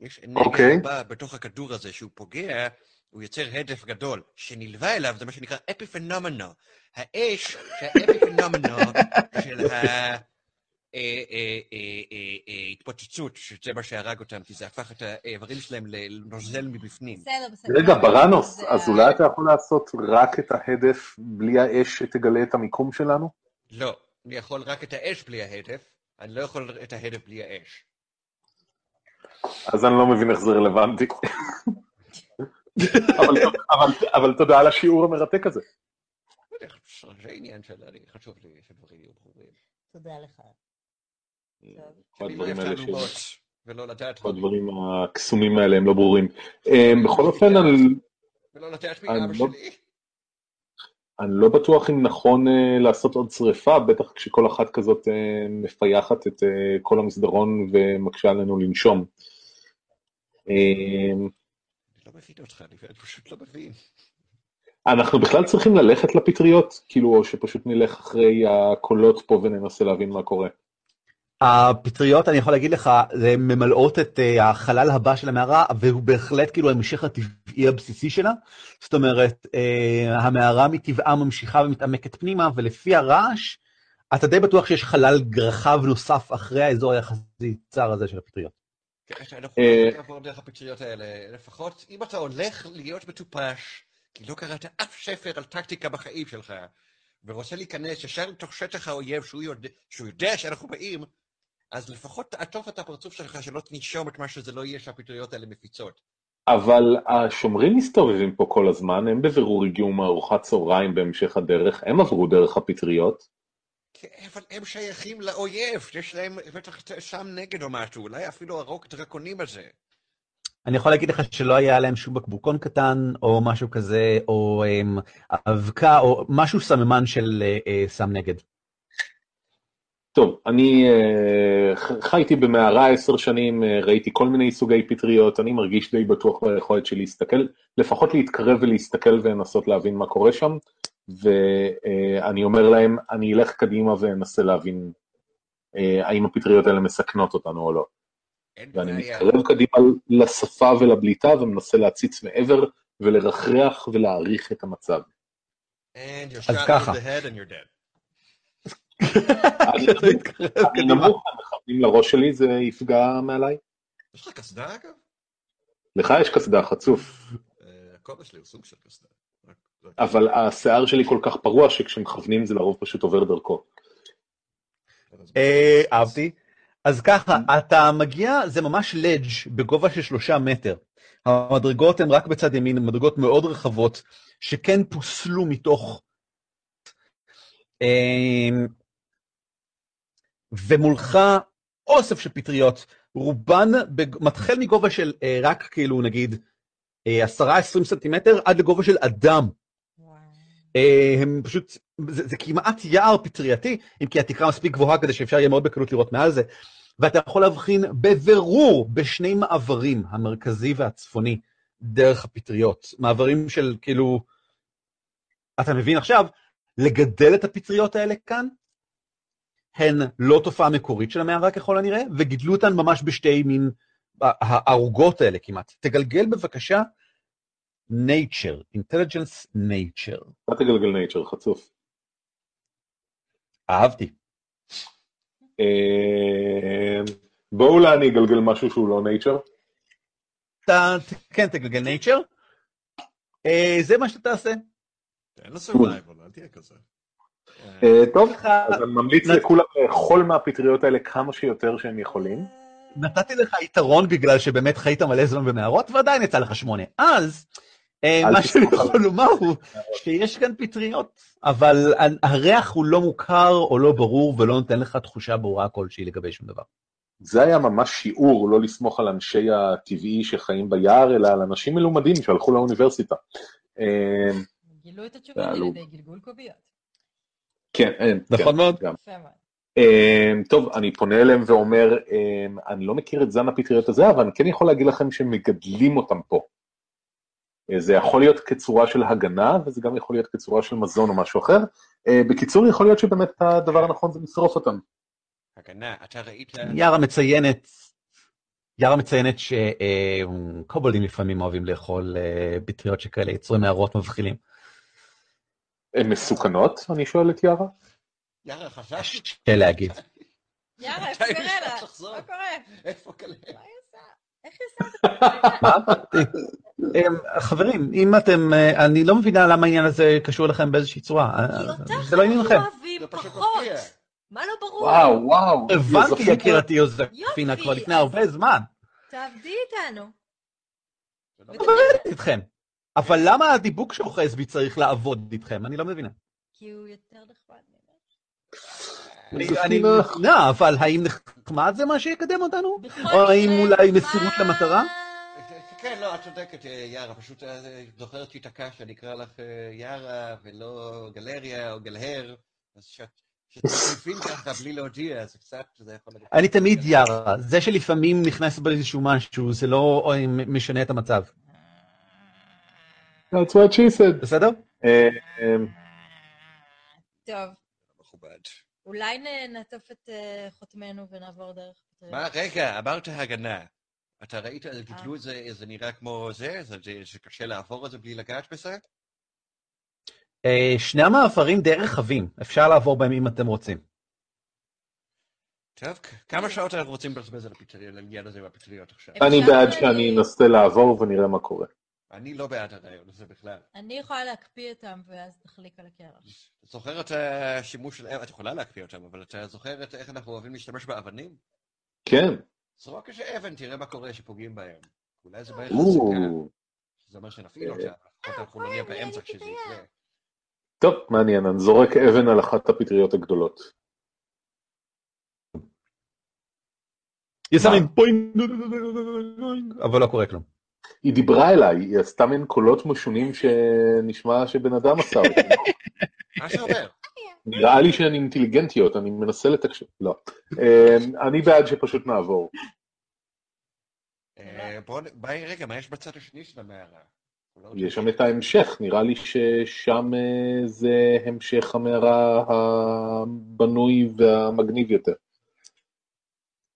יש אוקיי. אנרגיה רבה בתוך הכדור הזה שהוא פוגע, הוא יוצר הדף גדול, שנלווה אליו זה מה שנקרא אפיפנומנו. האש שהאפיפנומנו של ההתפוצצות, שזה מה שהרג אותם, כי זה הפך את האיברים שלהם לנוזל מבפנים. בסדר, בסדר. רגע, ברנוס, זה אז אולי אתה יכול לעשות רק את ההדף בלי האש שתגלה את המיקום שלנו? לא, אני יכול רק את האש בלי ההדף, אני לא יכול את ההדף בלי האש. אז אני לא מבין איך זה רלוונטי. אבל, אבל, אבל תודה על השיעור המרתק הזה. זה עניין של... אני- חשוב לי שדברים יהיו ברורים. תודה לך. כל לא הדברים האלה ש- ולא לדעת כל הדברים הקסומים האלה הם לא ברורים. אמ, בכל אופן, אני, ולא לדעת מי אני אבא לא- שלי. אני לא בטוח אם נכון אה, לעשות עוד שריפה, בטח כשכל אחת כזאת אה, מפייחת את אה, כל המסדרון ומקשה עלינו לנשום. אמ, אני לא מבין אותך, אני פשוט לא מבין. אנחנו בכלל צריכים ללכת לפטריות, כאילו, או שפשוט נלך אחרי הקולות פה וננסה להבין מה קורה. הפטריות, אני יכול להגיד לך, זה ממלאות את אה, החלל הבא של המערה, והוא בהחלט כאילו ההמשך הטבעי הבסיסי שלה. זאת אומרת, אה, המערה מטבעה ממשיכה ומתעמקת פנימה, ולפי הרעש, אתה די בטוח שיש חלל רחב נוסף אחרי האזור היחסית צר הזה של הפטריות. כן, אנחנו אה, יכולים לעבור דרך הפטריות האלה, לפחות אם אתה הולך להיות מטופש, כי לא קראת אף ספר על טקטיקה בחיים שלך, ורוצה להיכנס ישר לתוך שטח האויב שהוא יודע, שהוא יודע שאנחנו באים, אז לפחות תעטוף את הפרצוף שלך שלא תנשום את מה שזה לא יהיה שהפטריות האלה מפיצות. אבל השומרים מסתובבים פה כל הזמן, הם בבירור הגיעו מארוחת צהריים בהמשך הדרך, הם עברו דרך הפטריות. כן, אבל הם שייכים לאויב, יש להם בטח שם נגד או משהו, אולי אפילו הרוק דרקונים הזה. אני יכול להגיד לך שלא היה להם שום בקבוקון קטן, או משהו כזה, או אמ, אבקה, או משהו סממן של אה, אה, סם נגד. טוב, אני אה, חייתי במערה עשר שנים, אה, ראיתי כל מיני סוגי פטריות, אני מרגיש די בטוח ביכולת שלי להסתכל, לפחות להתקרב ולהסתכל ולנסות להבין מה קורה שם, ואני אומר להם, אני אלך קדימה ואנסה להבין אה, האם הפטריות האלה מסכנות אותנו או לא. ואני. מתקרב קדימה לשפה ולבליטה ומנסה להציץ מעבר ולרחרח ולהעריך את המצב. And you're אז ככה. in the head and you're dead. אני נמוך, מכוונים לראש שלי, זה יפגע מעליי. יש לך קסדה אגב? לך יש קסדה חצוף, אה, הכובע שלי הוא סוג של קסדה. אבל השיער שלי כל כך פרוע שכשמכוונים זה לרוב פשוט עובר דרכו. אה, אהבתי. אז ככה, אתה מגיע, זה ממש לדג' בגובה של שלושה מטר. המדרגות הן רק בצד ימין, הן מדרגות מאוד רחבות, שכן פוסלו מתוך... ומולך אוסף של פטריות, רובן בג- מתחיל מגובה של אה, רק כאילו נגיד אה, עשרה עשרים סנטימטר עד לגובה של אדם. אה, הם פשוט, זה, זה כמעט יער פטרייתי, אם כי התקרה מספיק גבוהה כדי שאפשר יהיה מאוד בקלות לראות מעל זה, ואתה יכול להבחין בבירור בשני מעברים, המרכזי והצפוני, דרך הפטריות. מעברים של כאילו, אתה מבין עכשיו, לגדל את הפטריות האלה כאן, הן לא תופעה מקורית של המערה ככל הנראה, וגידלו אותן ממש בשתי מין הערוגות האלה כמעט. תגלגל בבקשה nature, intelligence nature. אל תגלגל nature, חצוף. אהבתי. אה, בואו אולי אני אגלגל משהו שהוא לא nature. אתה כן תגלגל nature. אה, זה מה שאתה תעשה. תן לו survival, אל תהיה כזה. אה, טוב, לך- אז אני ממליץ לכולם לאכול מהפטריות האלה כמה שיותר שהם יכולים. נתתי לך יתרון בגלל שבאמת חיית מלא זמן במערות ועדיין יצא לך שמונה. אז אה, מה שאני יכול לומר הוא שיש כאן פטריות, אבל הריח הוא לא מוכר או לא ברור ולא נותן לך תחושה ברורה כלשהי לגבי שום דבר. זה היה ממש שיעור לא לסמוך על אנשי הטבעי שחיים ביער, אלא על אנשים מלומדים שהלכו לאוניברסיטה. אה, גילו את תעלו. על ידי גלגול קוביות. כן, אה, נכון כן, מאוד. גם. יפה מאוד. Um, טוב, אני פונה אליהם ואומר, um, אני לא מכיר את זן הפטריות הזה, אבל אני כן יכול להגיד לכם שמגדלים אותם פה. Uh, זה יכול להיות כצורה של הגנה, וזה גם יכול להיות כצורה של מזון או משהו אחר. Uh, בקיצור, יכול להיות שבאמת הדבר הנכון זה לשרוף אותם. הגנה, אתה ראית... יארה מציינת, יארה מציינת שקובולים לפעמים אוהבים לאכול אה, פטריות שכאלה יצורי מערות מבחילים. הן מסוכנות? אני שואל את יארה. יאללה, חשבתי. קשה להגיד. יאללה, איפה? אפשר לחזור? מה קורה? איפה כאלה? מה היא עושה? איך היא? אה, חברים, אם אתם, אה, אני לא מבינה למה העניין הזה קשור לכם באיזושהי צורה. אה, אותך זה לא עניין לכם. אוהבים פחות. מה לא ברור? וואו, וואו. הבנתי. יקירתי יוזפינה כבר לפני אז- הרבה זמן. תעבדי איתנו. זה לא עובדת איתכם. אבל למה הדיבוק שאוחז בי צריך לעבוד איתכם? אני לא מבינה. כי הוא יותר נחמד ממך. אני מבינה, אבל האם נחמד זה מה שיקדם אותנו? או האם אולי מסירות למטרה? כן, לא, את צודקת, יארה, פשוט אה, זוכרת שהתעקשת שאני אקרא לך אה, יארה ולא גלריה או גלהר, אז שאת- שתחליפים ככה בלי להודיע, זה קצת, זה יכול להיות... אני תמיד יארה. זה שלפעמים נכנס באיזשהו משהו, זה לא אה, משנה את המצב. That's what she said. בסדר? אה, אה, טוב. אולי נעטוף את אה, חותמנו ונעבור דרך. מה, רגע, אמרת הגנה. אתה ראית, גידלו את זה, זה נראה כמו זה? זה שקשה לעבור את זה בלי לגעת בזה? אה, שני המעברים די רחבים, אפשר לעבור בהם אם אתם רוצים. טוב, כמה שעות אנחנו רוצים לבזבז על הפטריות, על העניין הזה עם הפטריות עכשיו? אני בעד שאני אנסה לעבור ונראה מה קורה. אני לא בעד הרעיון הזה בכלל. אני יכולה להקפיא אותם ואז תחליק על הקרח. את השימוש של... את יכולה להקפיא אותם, אבל אתה זוכר את איך אנחנו אוהבים להשתמש באבנים? כן. זרוק איזה אבן, תראה מה קורה שפוגעים בהם. אולי זה או, חזקה. זה אומר שנפעיל אותה, אנחנו לא נהיה באמצע כשזה. יקרה. טוב, מעניין, אני זורק אבן על אחת הפטריות הגדולות. יסמין פוינג, אבל לא קורה כלום. היא דיברה אליי, היא עשתה מין קולות משונים שנשמע שבן אדם עשה אותם. מה זה אומר? נראה לי שהן אינטליגנטיות, אני מנסה לתקשר. לא. אה, אני בעד שפשוט נעבור. אה, בוא נ... ביי, רגע, מה יש בצד השני של המערה? לא יש שם את ההמשך, נראה לי ששם אה, זה המשך המערה הבנוי והמגניב יותר.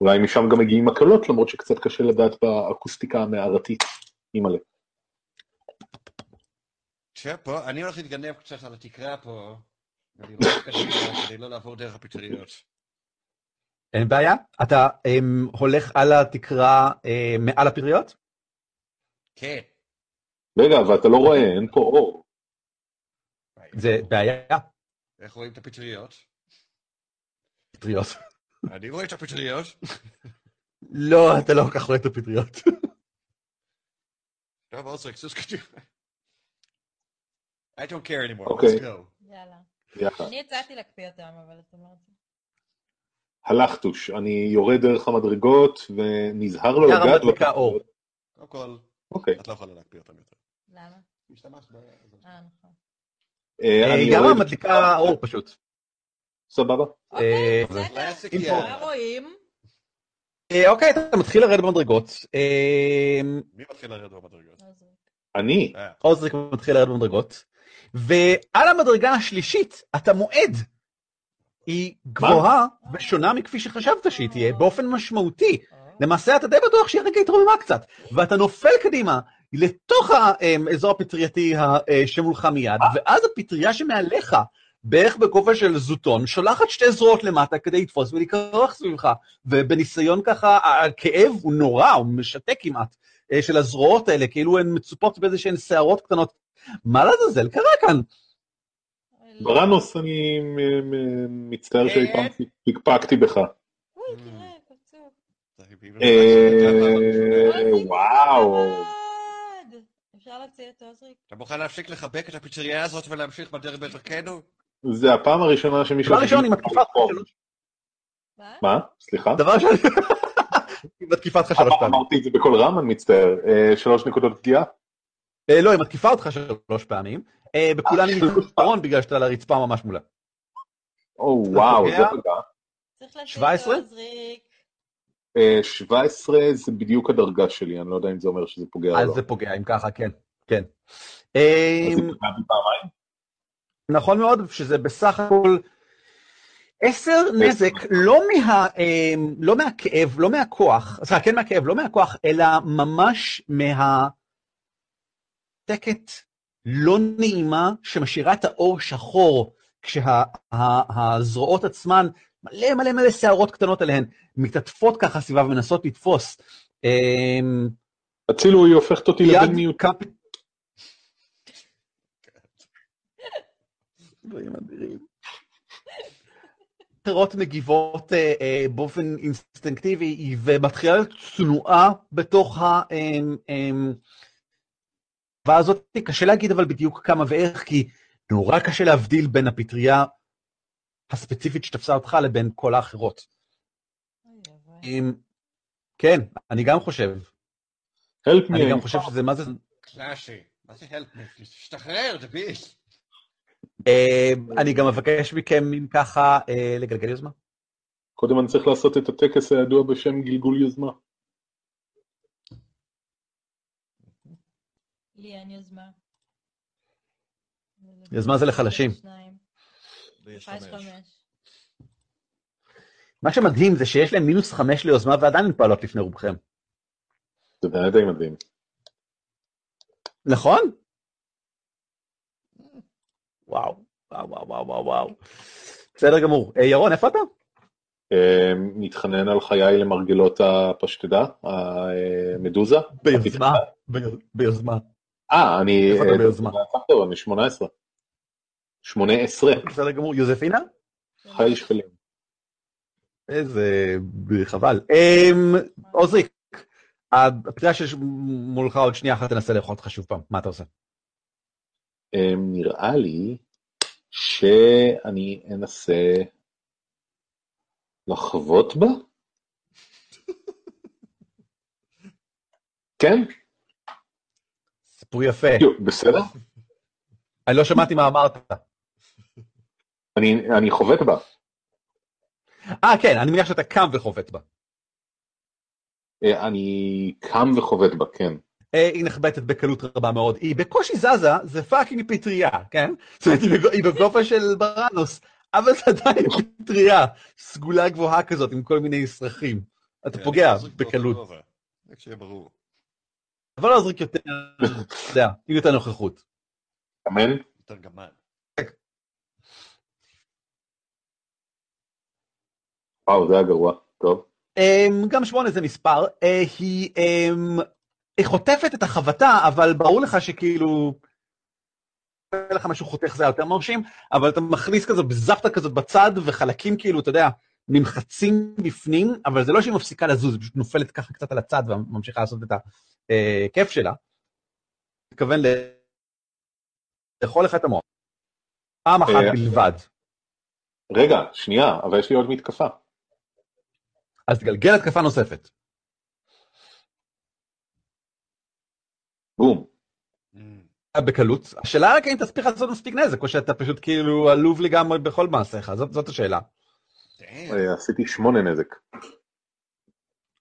אולי משם גם מגיעים הקלות, למרות שקצת קשה לדעת באקוסטיקה המערתית. אימא'לה. עכשיו פה, אני הולך להתגנב קצת על התקרה פה, ולראות קדימה כדי לא לעבור דרך הפטריות. אין בעיה. אתה אמ, הולך על התקרה אמ, מעל הפטריות? כן. רגע, ואתה לא רואה, אין פה אור. זה בעיה. איך רואים את הפטריות? פטריות. אני רואה את הפטריות. לא, אתה לא כל כך רואה את הפטריות. טוב, אוסרק, סוס קדימה. I don't care anymore, אוקיי. let's go. יאללה. יחד. אני הצעתי להקפיא אותם, אבל אתם לא רוצים. הלכתוש, אני יורד דרך המדרגות ונזהר לא יארה לגעת. מדליקה. אור. קודם כל, אוקיי. את לא יכולה להקפיא אותם יותר. למה? השתמשת ב... אה, נכון. אה, אה, יורד- מדליקה אור פשוט. סבבה. אוקיי, אה, בסדר. מה רואים? אה, אוקיי, אתה מתחיל לרדת במדרגות. אה, מי מתחיל לרדת במדרגות? אני. אה, עוזריק מתחיל לרדת במדרגות. ועל המדרגה השלישית אתה מועד. היא גבוהה ושונה מכפי שחשבת שהיא תהיה, באופן משמעותי. למעשה אתה די בטוח שהיא רגע התרוממה קצת, ואתה נופל קדימה לתוך האזור הפטרייתי שמולך מיד, ואז הפטריה שמעליך, בערך בגובה של זוטון, שולחת שתי זרועות למטה כדי לתפוס ולהיקרח סביבך, ובניסיון ככה, הכאב הוא נורא, הוא משתק כמעט, אה, של הזרועות האלה, כאילו הן מצופות באיזה שהן שערות קטנות. מה לעזאזל קרה כאן? בראנוס, אני מ- מצטער שאי פעם פקפקתי בך. קצור. אה, וואו. אפשר להציע את עוזריק? אתה מוכן להפסיק לחבק את הפיצרייה הזאת ולהמשיך בדרך בדרכנו? זה הפעם הראשונה שמישהו... דבר ראשון, היא מתקיפה אותך שלוש... מה? מה? סליחה? דבר ראשון, היא מתקיפה אותך שלוש פעמים. אמרתי את זה בקול רם, אני מצטער. אה, שלוש נקודות פגיעה? אה, לא, היא מתקיפה אותך שלוש פעמים. אה, בכולן היא מתפרון בגלל שאתה על הרצפה ממש מולה. או וואו? זה פגע. צריך להציע את 17? עוזריק. אה, 17 זה בדיוק הדרגה שלי, אני לא יודע אם זה אומר שזה פוגע או אז לא. זה פוגע, אם ככה, כן. כן. אז זה פגע בי פעמיים? נכון מאוד, שזה בסך הכל עשר נזק, לא, מה, אה, לא מהכאב, לא מהכוח, סליחה, כן מהכאב, לא מהכוח, אלא ממש מהטקט לא נעימה שמשאירה את האור שחור, כשהזרועות עצמן, מלא מלא מלא שערות קטנות עליהן, מתעטפות ככה סביבה ומנסות לתפוס. אה, הצילו, היא הופכת אותי לבן מיעוט. דברים אדירים. אחרות מגיבות אה, אה, באופן אינסטינקטיבי ומתחילה להיות צנועה בתוך ה... אמ, אמ, והזאת קשה להגיד אבל בדיוק כמה ואיך, כי נורא קשה להבדיל בין הפטריה הספציפית שתפסה אותך לבין כל האחרות. אבוי. אמ, כן, אני גם חושב. help me, אני גם חושב שזה מה זה... קלאסי. מה זה help me? תשתחרר, דביל. אה, אני גם אבקש מכם, אם ככה, אה, לגלגל יוזמה. קודם אני צריך לעשות את הטקס הידוע בשם גלגול יוזמה. לי אין יוזמה. יוזמה זה לחלשים. מה שמדהים זה שיש להם מינוס חמש ליוזמה ועדיין הן פועלות לפני רובכם. זה באמת די מדהים. נכון? וואו, וואו, וואו, וואו, וואו. בסדר גמור. אה, ירון, איפה אתה? אה, מתחנן על חיי למרגלות הפשטדה, המדוזה. ביוזמה. ביוז- ביוזמה. אה, אני... איפה אתה אה, ביוזמה? אני 18. 18. בסדר גמור. יוזפינה? חיי שפלים. איזה חבל. אמ, עוזריק, הפציעה שמולך עוד שנייה אחת תנסה לאכול אותך שוב פעם. מה אתה עושה? אה, נראה לי שאני אנסה לחבוט בה? כן? סיפור יפה. בסדר? אני לא שמעתי מה אמרת. אני, אני חובט בה. אה, כן, אני מניח שאתה קם וחובט בה. אה, אני קם וחובט בה, כן. היא נחבטת בקלות רבה מאוד. היא בקושי זזה, זה פאקינג פטריה, כן? זאת אומרת, היא בגו- היא בגובה של בראנוס, אבל זה עדיין פטריה, סגולה גבוהה כזאת עם כל מיני סרחים. אתה כן, פוגע בקלות. גובה. רק שיהיה ברור. אבל לא להזריק יותר, אתה יודע, עם יותר נוכחות. אמן? יותר גמל. וואו, זה היה גרוע. טוב. אמ, גם שמונה זה מספר, אה, היא אמ, היא חוטפת את החבטה, אבל ברור לך שכאילו... אין לך משהו חותך זה היה יותר מרשים, אבל אתה מכניס כזאת בזפטה כזאת בצד, וחלקים כאילו, אתה יודע, נמחצים בפנים, אבל זה לא שהיא מפסיקה לזוז, היא פשוט נופלת ככה קצת על הצד וממשיכה לעשות את הכיף שלה. מתכוון ל- לאכול לך את המוח. פעם אחת אה, בלבד. רגע, שנייה, אבל יש לי עוד מתקפה. אז תגלגל התקפה נוספת. בום. Mm. בקלות. השאלה רק אם תספיק לעשות מספיק נזק, או שאתה פשוט כאילו עלוב לגמרי בכל מעשיך, זאת, זאת השאלה. אה, עשיתי שמונה נזק.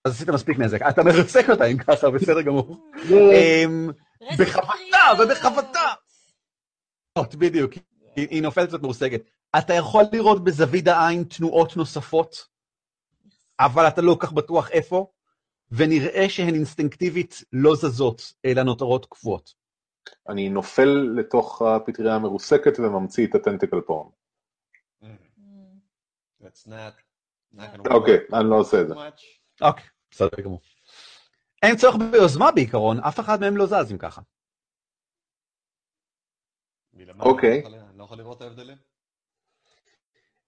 אז עשית מספיק נזק. אתה מרסק אותה אם ככה, בסדר גמור. אמ, בחבטה. ובחבטה. בדיוק, היא נופלת קצת מרוסקת. אתה יכול לראות בזווית העין תנועות נוספות, אבל אתה לא כל כך בטוח איפה. ונראה שהן אינסטינקטיבית לא זזות, אלא נותרות קבועות. אני נופל לתוך הפטריה המרוסקת וממציא את הטנטיקל פורם. Mm, אוקיי, אני לא עושה את זה. much. אוקיי, בסדר גמור. אין צורך ביוזמה בעיקרון, אף אחד מהם לא זז אם ככה. מלמעלה, אוקיי. אני לא יכול- לא לראות את ההבדלים?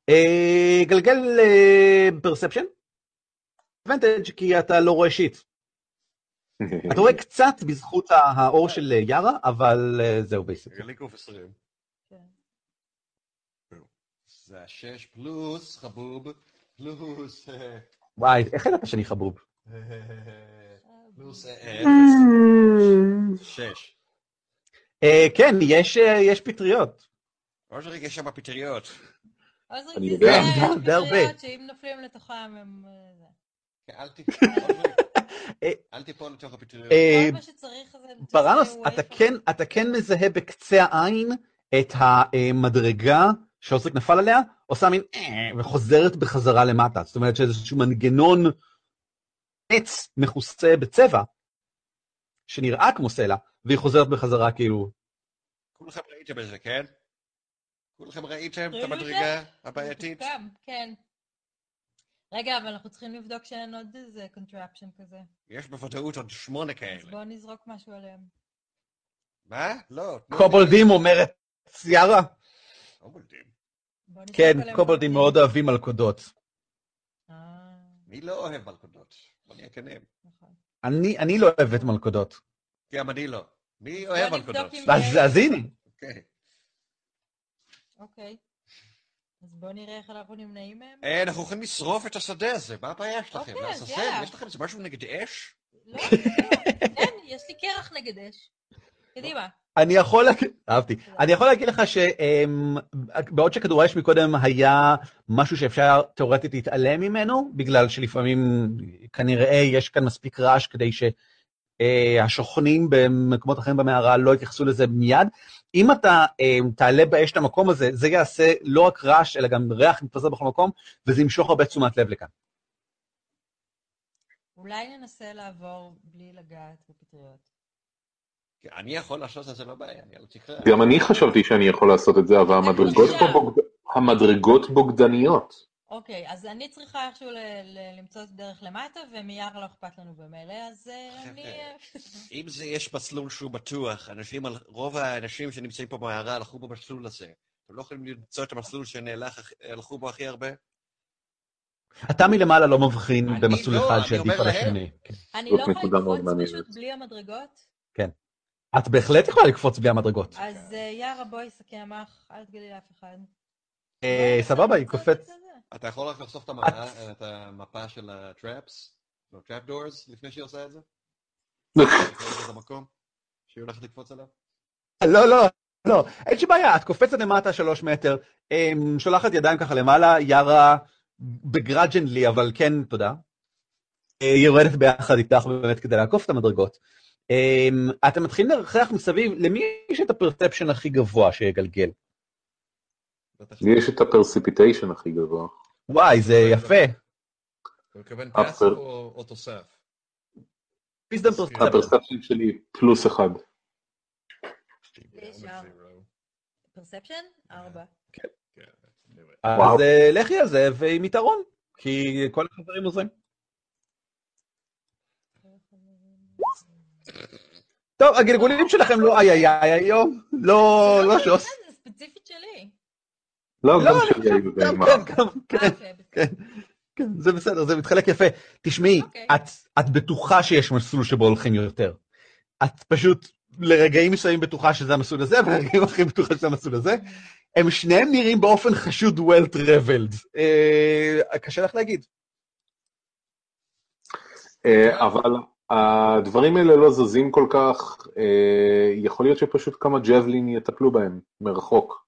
אה, גלגל perception. advantage כי אתה לא רואה shit. אתה רואה קצת בזכות האור של יארה, אבל אה, זהו basic. רגע, לי גוף 20. כן. זה השש פלוס חבוב, פלוס... אה, וואי, איך ידעת שאני חבוב? פלוס אה, אפס. שש. כן, יש, יש פטריות. אושריק יש שם פטריות. זה די- די הרבה. פטריות שאם נופלים לתוכם הם... אה. אל תיפול, לתוך הפטריות. אה, כל מה שצריך זה... to ברנוס, אתה כן, אתה כן מזהה בקצה העין את המדרגה שאוסריק נפל עליה, עושה מין אה, וחוזרת בחזרה למטה. זאת אומרת שאיזשהו מנגנון עץ מכוסה בצבע, שנראה כמו סלע, והיא חוזרת בחזרה כאילו... כולכם ראיתם את זה, כן? כולכם ראיתם את המדרגה? הבעייתית? כן. רגע, אבל אנחנו צריכים לבדוק שאין עוד איזה contraption כזה. יש בוודאות עוד שמונה אז כאלה. בואו נזרוק משהו עליהם. מה? לא. קובולדים אומרת יארה. קובולדים. כן, קובולדים. מאוד אוהבים מלכודות. אה, מי לא אוהב מלכודות? בוא נהיה כנים. נכון. אני, אני לא אוהבת מלכודות. גם אני לא. מי אוהב מלכודות? אז, אז הנה, אוקיי. אז בואו נראה איך אנחנו נמנעים מהם. אה, אנחנו יכולים לשרוף את השדה הזה, מה הבעיה שלכם? אוקיי, לעזאזל, יאללה. יש לכם איזה משהו נגד אש? לא, לא. כן, יש לי קרח נגד אש. קדימה. אני יכול אהבתי, אני יכול להגיד לך שבעוד שכדור האש מקודם היה משהו שאפשר תאורטית להתעלם ממנו, בגלל שלפעמים כנראה יש כאן מספיק רעש כדי שהשוכנים במקומות אחרים במערה לא יתייחסו לזה מיד. אם אתה אה, תעלה באש את המקום הזה, זה יעשה לא רק רעש, אלא גם ריח מתפזר בכל מקום, וזה ימשוך הרבה תשומת לב לכאן. אולי ננסה לעבור בלי לגעת בפטריות. אני יכול לעשות את זה, לא בעיה, אני על תקרה. גם אני חשבתי שאני יכול לעשות את זה, אבל המדרגות פה בוגד- המדרגות בוגדניות. אוקיי, אז אני צריכה איכשהו ל- ל- למצוא דרך למטה, ומיארה לא אכפת לנו במילא, אז אה, אני... אה, אם זה יש מסלול שהוא בטוח, אנשים, רוב האנשים שנמצאים פה במערה הלכו במסלול הזה. אתם לא יכולים למצוא את המסלול שהלכו בו הכי הרבה? אתה מלמעלה לא מבחין במסלול לא, אחד שעדיף על. השני. כן. אני זאת לא יכולה לקפוץ. פשוט בלי המדרגות? את בהחלט יכולה לקפוץ בלי המדרגות. אז אה, יארה, בואי סכם אח, אל תגידי לאף אחד. אה, סבבה, היא את. זה. אתה יכול רק לחשוף את המפה, את המפה של ה traps, לא trap doors, לפני שהיא עושה את זה? את המקום שהיא הולכת לקפוץ עליו? לא, לא, לא, אין שום בעיה, את קופצת למטה שלוש מטר, אמ, שולחת ידיים ככה למעלה, יארה begrudgingly, אבל כן, תודה. אה, היא יורדת ביחד איתך באמת כדי לעקוף את המדרגות. אמ, אתם מתחילים לרחרח מסביב, למי יש את ה perception הכי גבוה שיגלגל? לי יש את ה precipitation הכי גבוה. וואי, זה יפה. אתה מתכוון. passive או תוסף? ה perception שלי פלוס אחד. perception? ארבע. כן, anyway. אז. אה, לכי על זה, ועם יתרון, כי כל החברים עוזרים. טוב, הגלגולים שלכם לא איי איי איי היום, לא, לא שוס. זה ספציפית שלי. לא, לא, גם אני שלי היו בהם. כן, כן. כן, כן, זה בסדר, זה מתחלק יפה. תשמעי, אוקיי. את, את בטוחה שיש מסלול שבו הולכים יותר. את פשוט לרגעים מסוימים בטוחה שזה המסלול הזה, ולרגעים אחרים בטוחה שזה המסלול הזה. הם שניהם נראים באופן חשוד well traveled. אה, קשה לך להגיד. אה, אבל הדברים האלה לא זזים כל כך, אה, יכול להיות שפשוט כמה ג'בלין יטפלו בהם מרחוק.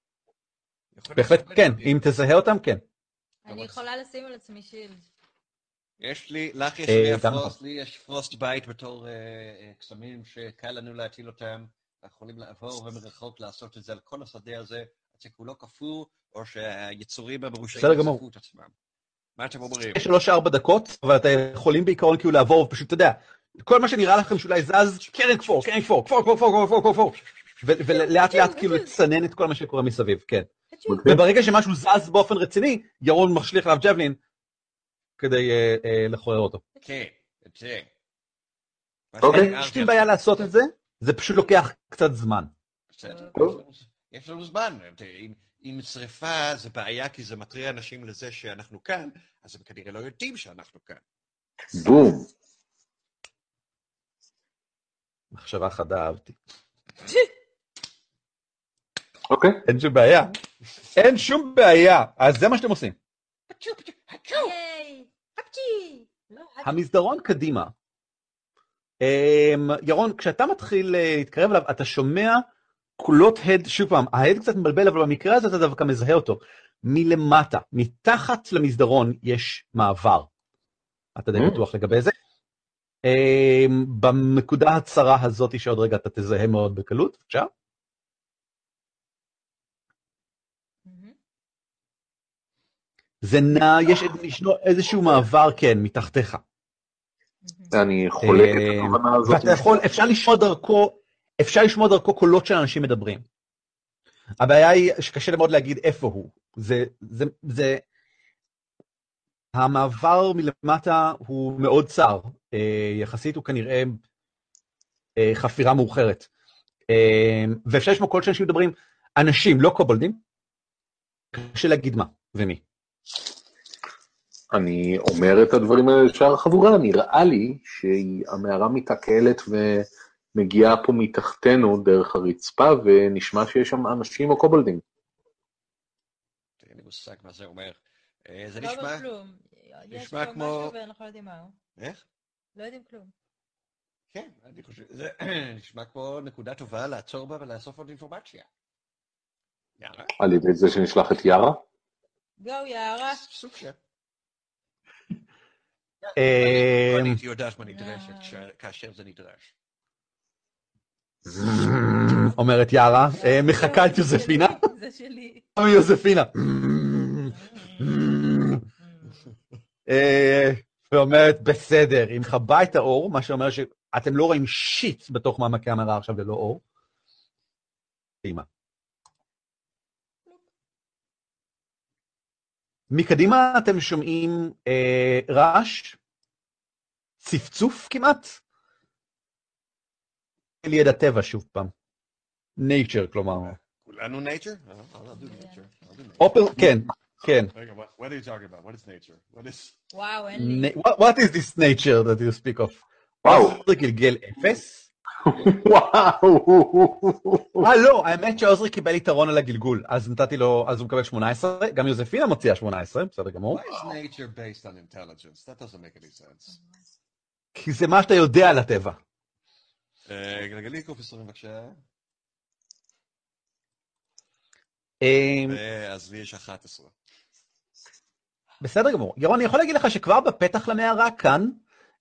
בהחלט כן. אם תזהה אותם, כן. אני יכולה לשים על עצמי שילד. יש לי, לך יש אה, לי גם הפרוסט, לי יש פרוסט בית בתור אה, אה, קסמים שקל לנו להטיל אותם. אנחנו יכולים לעבור ומרחוק לעשות את זה על כל השדה הזה, עד שכולו קפוא, או שהיצורים המרושעים. יחשפו את עצמם. מה אתם אומרים? שלוש-ארבע דקות, אבל אתם יכולים בעיקרון כאילו לעבור, פשוט, אתה יודע, כל מה שנראה לכם שאולי זז, קרן כפור, קרן כפור, כפור, כפור, כפור, כפור, כפור, ולאט לאט כאילו לצנן את כל מה שקורה מסביב, כן. מגניב. וברגע שמשהו זז באופן רציני, ירון משליך עליו ג'בלין כדי אה, אה, לחורר אותו. כן, אוקיי. אין הערתי שום עכשיו. בעיה לעשות את זה, זה פשוט לוקח קצת זמן. יש לנו- יש זמן. אם- שריפה זה בעיה כי זה מתריע אנשים לזה שאנחנו כאן, אז הם כנראה לא יודעים שאנחנו כאן. בום. מחשבה חדה אהבתי. אוקיי. אין שום בעיה. אין שום בעיה. אז זה מה שאתם עושים. לא. המסדרון קדימה. אמ, ירון, כשאתה מתחיל אה, להתקרב אליו, אתה שומע קולות הד, שוב פעם, ההד קצת מבלבל, אבל במקרה הזה אתה דווקא מזהה אותו. מלמטה, מתחת למסדרון, יש מעבר. אתה די Mm. בטוח לגבי זה. אמ, בנקודה הצרה הזאת, שעוד רגע אתה תזהה מאוד בקלות, בבקשה. זה נע, יש ישנו איזשהו מעבר, כן, מתחתיך. אני חולק את אה, התובנה הזאת. ואתה יכול, אפשר לשמוע דרכו, אפשר לשמוע דרכו קולות של אנשים מדברים. הבעיה היא שקשה מאוד להגיד איפה הוא. זה, זה, זה, המעבר מלמטה הוא מאוד צר, אה, יחסית הוא כנראה אה, חפירה מאוחרת. ואפשר לשמוע קולות של אנשים מדברים, אנשים, לא קובלדים, קשה להגיד מה ומי. אני אומר את הדברים האלה לשאר החבורה, נראה לי שהמערה מתעכלת ומגיעה פה מתחתנו דרך הרצפה, ונשמע שיש שם אנשים או קובלדים. אין לי מושג מה זה אומר. אה, זה לא נשמע... בכלום. יש נשמע פה כמו- משהו ואנחנו לא יודעים מה הוא. איך? לא יודעים כלום. כן, אני חושב, זה נשמע כמו נקודה טובה לעצור בה ולאסוף עוד אינפורמציה. יאללה, על ידי זה שנשלח את יארה? גו יערה. סוג של... אה, אני הייתי יודעת מה נדרשת כאשר זה נדרש. אומרת יארה, אה, מחכה את יוזפינה. זה שלי. יוזפינה. אה, ואומרת, בסדר, היא מכבה את האור, מה שאומר שאתם לא רואים שיט בתוך מעמקי המערה עכשיו ללא אור. קדימה. מקדימה אתם שומעים אה, רעש, צפצוף כמעט, ליד הטבע שוב פעם. nature, כלומר. כולנו? Uh. אופר, כן, כן. רגע, what, what are you talking about? What is nature? What is... וואו, אין לי. What, what is this nature that you speak of? וואו. עוזרי גלגל אפס? וואו. אה לא, האמת שעוזרי קיבל יתרון על הגלגול, אז נתתי לו, אז הוא מקבל 18, גם יוזפינה מוציאה 18, בסדר גמור. Why is nature based on intelligence? That doesn't make any sense. כי זה מה שאתה יודע על הטבע. אה, גלגלי קוף 20 בבקשה. אמ, אז לי יש 11. בסדר גמור. ירון, אני יכול להגיד לך שכבר בפתח למערה כאן,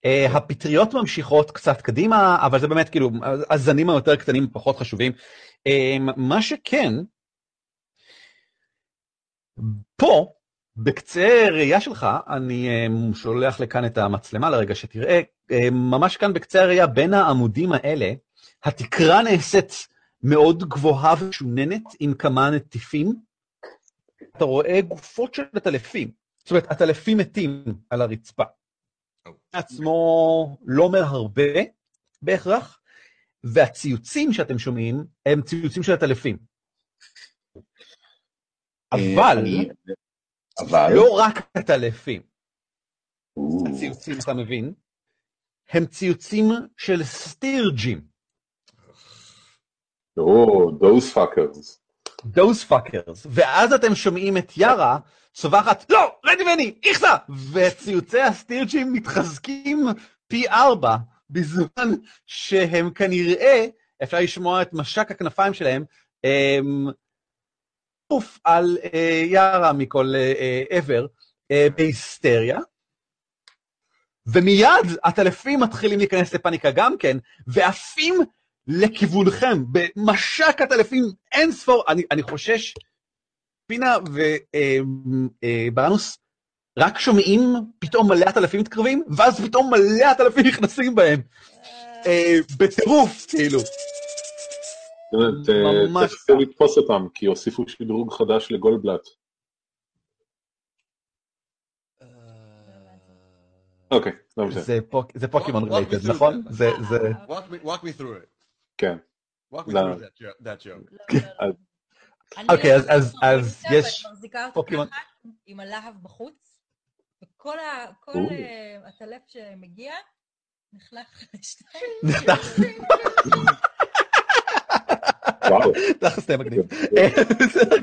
הפטריות ממשיכות קצת קדימה, אבל זה באמת כאילו, הזנים היותר קטנים פחות חשובים. אה, מה שכן, פה, בקצה ראייה שלך, אני אה, שולח לכאן את המצלמה לרגע שתראה, אה, ממש כאן בקצה הראייה, בין העמודים האלה, התקרה נעשית מאוד גבוהה ושוננת עם כמה נטיפים. אתה רואה גופות של עטלפים. זאת אומרת, עטלפים מתים על הרצפה. עצמו לא אומר הרבה בהכרח, והציוצים שאתם שומעים הם ציוצים של עטלפים. אבל אני- אבל... לא רק עטלפים, או, הציוצים, אתה מבין, הם ציוצים של סטירג'ים. או, those fuckers. Those fuckers, ואז אתם שומעים את יארה צווחת, לא, רד ממני, איכסה! וציוצי הסטירג'ים מתחזקים פי ארבע, בזמן שהם כנראה, אפשר לשמוע את משק הכנפיים שלהם, הם עוף על אה, יארה מכל אה, אה, עבר, בהיסטריה. ומיד הטלפים מתחילים להיכנס לפאניקה גם כן, ועפים לכיוונכם, במשק הטלפים אין ספור, אני, אני חושש, פינה וברנוס, רק שומעים פתאום מלא עטלפים מתקרבים, ואז פתאום מלא עטלפים נכנסים בהם. אה, בטירוף, כאילו. אה, ממש. תנסו לתפוס אותם, כי הוסיפו שדרוג חדש לגולדבלט. אה, אוקיי, לא משנה. זה פוק- זה פוקימון through נכון? זה, זה... Walk me, walk me through it. כן. Me לא. לא, לא, לא. אני אוקיי, אז- במיטה יש ואני מחזיקה. ככה, עם הלהב בחוץ, וכל. אה, הטלף שמגיע, נחלך לשתיים. וואו. תכלס זה מגניב.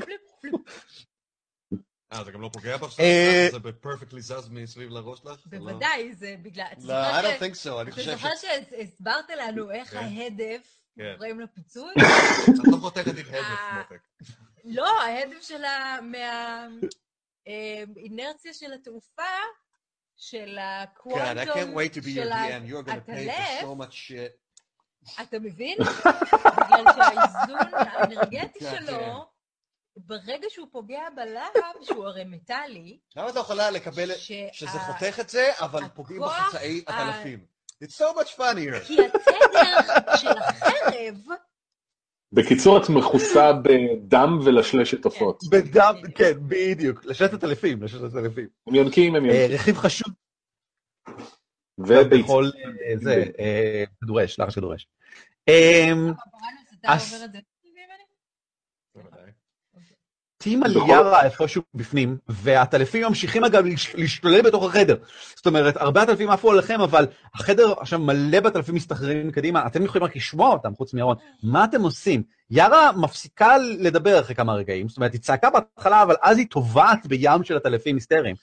פליפ, פליפ. אה, זה גם לא פוגע בך? אה, זה בפרפקטלי זז מסביב לראש שלך? זה לא- בוודאי, זה בגלל... לא, זוכר I don't ש- think so, אני אתה חושב ש... זוכר שהסברת לנו איך כן. ההדף כן. גורם לפיצוי? את לא חותכת עם הדף, אה, מותק. לא, ההדף של ה... מהאינרציה של התעופה, של God, I can't הקוונטום, wait to be your של הטלף. so much shit. אתה מבין? בגלל שהאיזון האנרגטי שלו, ברגע שהוא פוגע בלהב, שהוא הרי מטאלי, למה את לא יכולה לקבל שזה חותך את זה, אבל פוגעים בחצאי עטלפים? It's so much funnier. כי התדר של החרב, בקיצור, את מכוסה בדם ולשלשת עופות. בדם, כן, בדיוק. לשלטת אלפים, לשלטת אלפים. הם יונקים, הם אה, יונקים. רכיב חשוב וביצים. בכל אה, זה, אה, כדורש, לחש כדורש. אמ, אתה אז- עובר את זה ממני? בוודאי. טים על יארה איפשהו בפנים, והטלפים ממשיכים אגב להשתולל בתוך החדר. זאת אומרת, הרבה הטלפים עפו עליכם, אבל החדר עכשיו מלא בטלפים מסתחררים קדימה, אתם יכולים רק לשמוע אותם, חוץ מירון. מה אתם עושים? יארה מפסיקה לדבר אחרי כמה רגעים, זאת אומרת, היא צעקה בהתחלה, אבל אז היא טובעת בים של הטלפים היסטריים.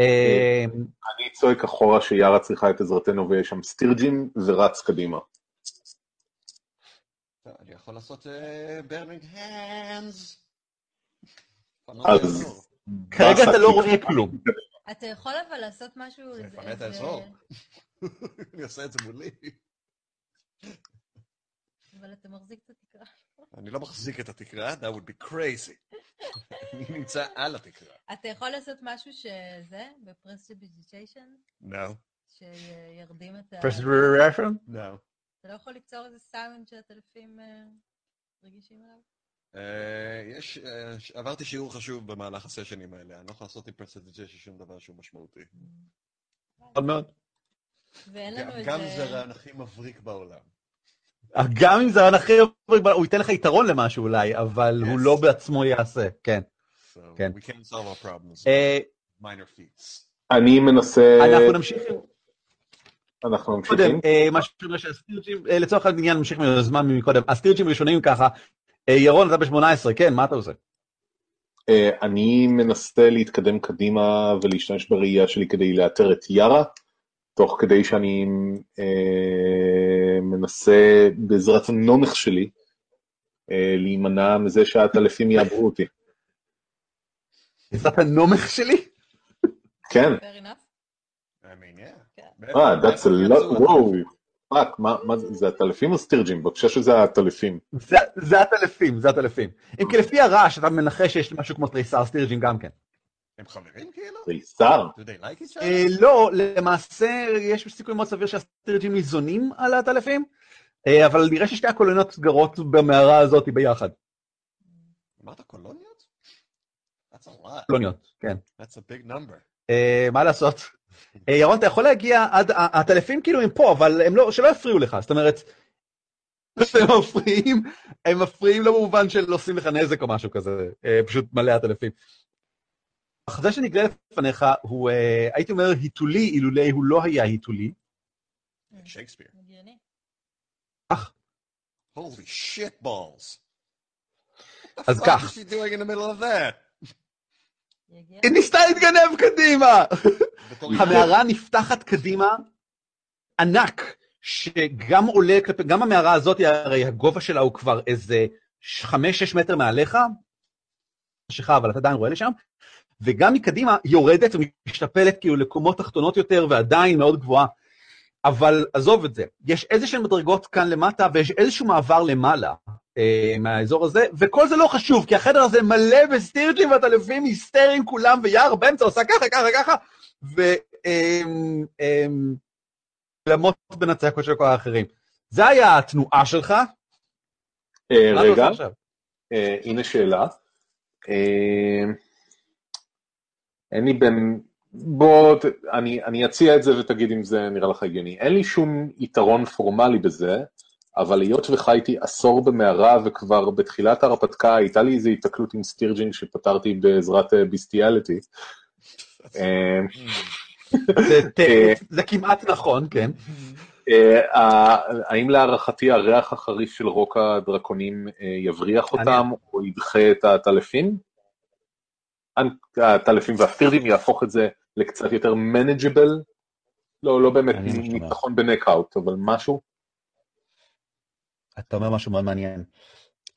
אמ, אני צועק אחורה שיארה צריכה את עזרתנו ויש שם סטירג'ים ורץ קדימה. אני יכול לעשות burning hands. אז כרגע אתה לא רואה כלום. אתה יכול אבל לעשות משהו... זה יפנה את האזור. אני עושה את זה מולי. אבל אתה מחזיק את התקרה. אני לא מחזיק את התקרה, that would be crazy. אני נמצא על התקרה. אתה יכול לעשות משהו שזה, ב prestidigitation, No, שירדים את ה... Prestidigitation? no. אתה לא יכול ליצור איזה סאונד שהעטלפים אה, רגישים אליו? אה, יש, אה, עברתי שיעור חשוב במהלך הסשנים האלה, אני לא יכול לעשות עם prestidigitation שום דבר שהוא משמעותי. מאוד מאוד. ואין לנו גם- איזה... גם זה רעיון הכי מבריק בעולם. גם אם זה רעיון הכי... הוא ייתן לך יתרון למשהו אולי, אבל הוא. לא בעצמו יעשה, כן. So כן. we can't solve our problems. אה, minor feats. אני מנסה... אנחנו נמשיך אנחנו קודם, ממשיכים. אה, מה שאומר שהסטירג'ים, אה, לצורך העניין נמשיך מהזמן מקודם, הסטירג'ים ראשונים ככה, אה, ירון אתה ב-18, כן, מה אתה עושה? אה, אני מנסה להתקדם קדימה ולהשתמש בראייה שלי כדי לאתר את יארה, תוך כדי שאני אה, מנסה בעזרת הנומך שלי אה, להימנע מזה שהעטלפים יעברו אותי. בעזרת הנומך שלי? כן, fair enough. I mean, yeah. אה, that's a lot, וואו, fuck, מה מה זה, זה עטלפים או סטירג'ים? בבקשה שזה העטלפים. זה- זה העטלפים, זה העטלפים. אם כי לפי הרעש אתה מנחש שיש משהו כמו תריסר סטירג'ים גם כן. הם חברים כאילו? תריסר? Do they like each אה, other? לא, למעשה יש סיכוי מאוד סביר שהסטירג'ים ניזונים על הטלפים, אה, אבל נראה ששתי הקולוניות גרות במערה הזאת ביחד. אמרת קולוניות? That's a lot. קולוניות, כן. That's a big number. אה, מה לעשות? אה, ירון, אתה יכול להגיע עד, ה- הטלפים כאילו הם פה, אבל הם לא, שלא יפריעו לך, זאת אומרת, הם מפריעים, הם מפריעים לא במובן של עושים לך נזק או משהו כזה, אה, פשוט מלא הטלפים. החזה שנגלה לפניך הוא, אה, הייתי אומר, היתולי, אילולי הוא לא היה היתולי. שייקספיר. הגיוני. Holy shit balls. אז כך. is she doing in the middle of that? יגיע. היא ניסתה להתגנב קדימה! המערה נפתחת קדימה, ענק, שגם עולה כלפי, גם המערה הזאת, הרי הגובה שלה הוא כבר איזה חמש-שש מטר מעליך, שלך, אבל אתה עדיין רואה לשם, וגם מקדימה היא יורדת ומשתפלת כאילו לקומות תחתונות יותר ועדיין מאוד גבוהה. אבל עזוב את זה, יש איזה שהן מדרגות כאן למטה ויש איזשהו מעבר למעלה, מהאזור הזה, וכל זה לא חשוב, כי החדר הזה מלא בסטירג'ים ועטלפים היסטריים כולם, ויער באמצע עושה ככה, ככה, ככה, ולמות בין הצעקות של כל האחרים. זה היה התנועה שלך? אה, רגע? אה, הנה שאלה. אה, אין לי בין... בוא, ת- אני, אני אציע את זה ותגיד אם זה נראה לך הגיוני. אין לי שום יתרון פורמלי בזה, אבל היות וחייתי עשור במערה וכבר בתחילת ההרפתקה הייתה לי איזו התקלות עם סטירג'ין שפתרתי בעזרת אה, ביסטיאליטי. אה, זה כמעט נכון, כן. אה, האם להערכתי הריח החריף של רוק הדרקונים יבריח אותם או ידחה את העטלפים? העטלפים והפירדים יהפוך את זה לקצת יותר manageable? לא, לא באמת. ניצחון ב knockout, אבל משהו? אתה אומר משהו מאוד מעניין.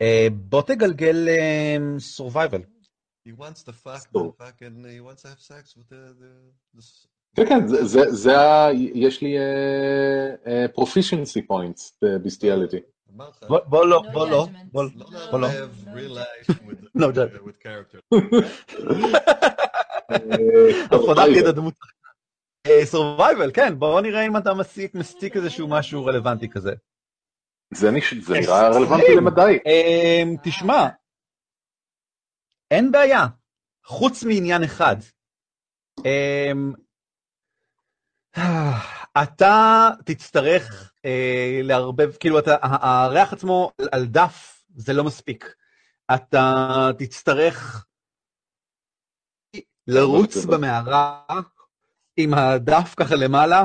אה, בוא תגלגל survival. He wants to fuck the fucking. He wants to have sex with the. the, the כן, כן, זה- זה- זה ה... יש לי proficiency points ב bestiality. בוא לא, בוא לא. בוא לא לא, לא. הדמות. survival, כן, בוא נראה אם אתה מסיק, איזשהו משהו רלוונטי כזה. זה זה נראה רלוונטי למדי. אמ, תשמע, אין בעיה, חוץ מעניין אחד. אמ, אתה תצטרך אה, לערבב, כאילו, אתה, הריח עצמו על- דף זה לא מספיק. אתה תצטרך לרוץ לא- במערה עם הדף ככה למעלה,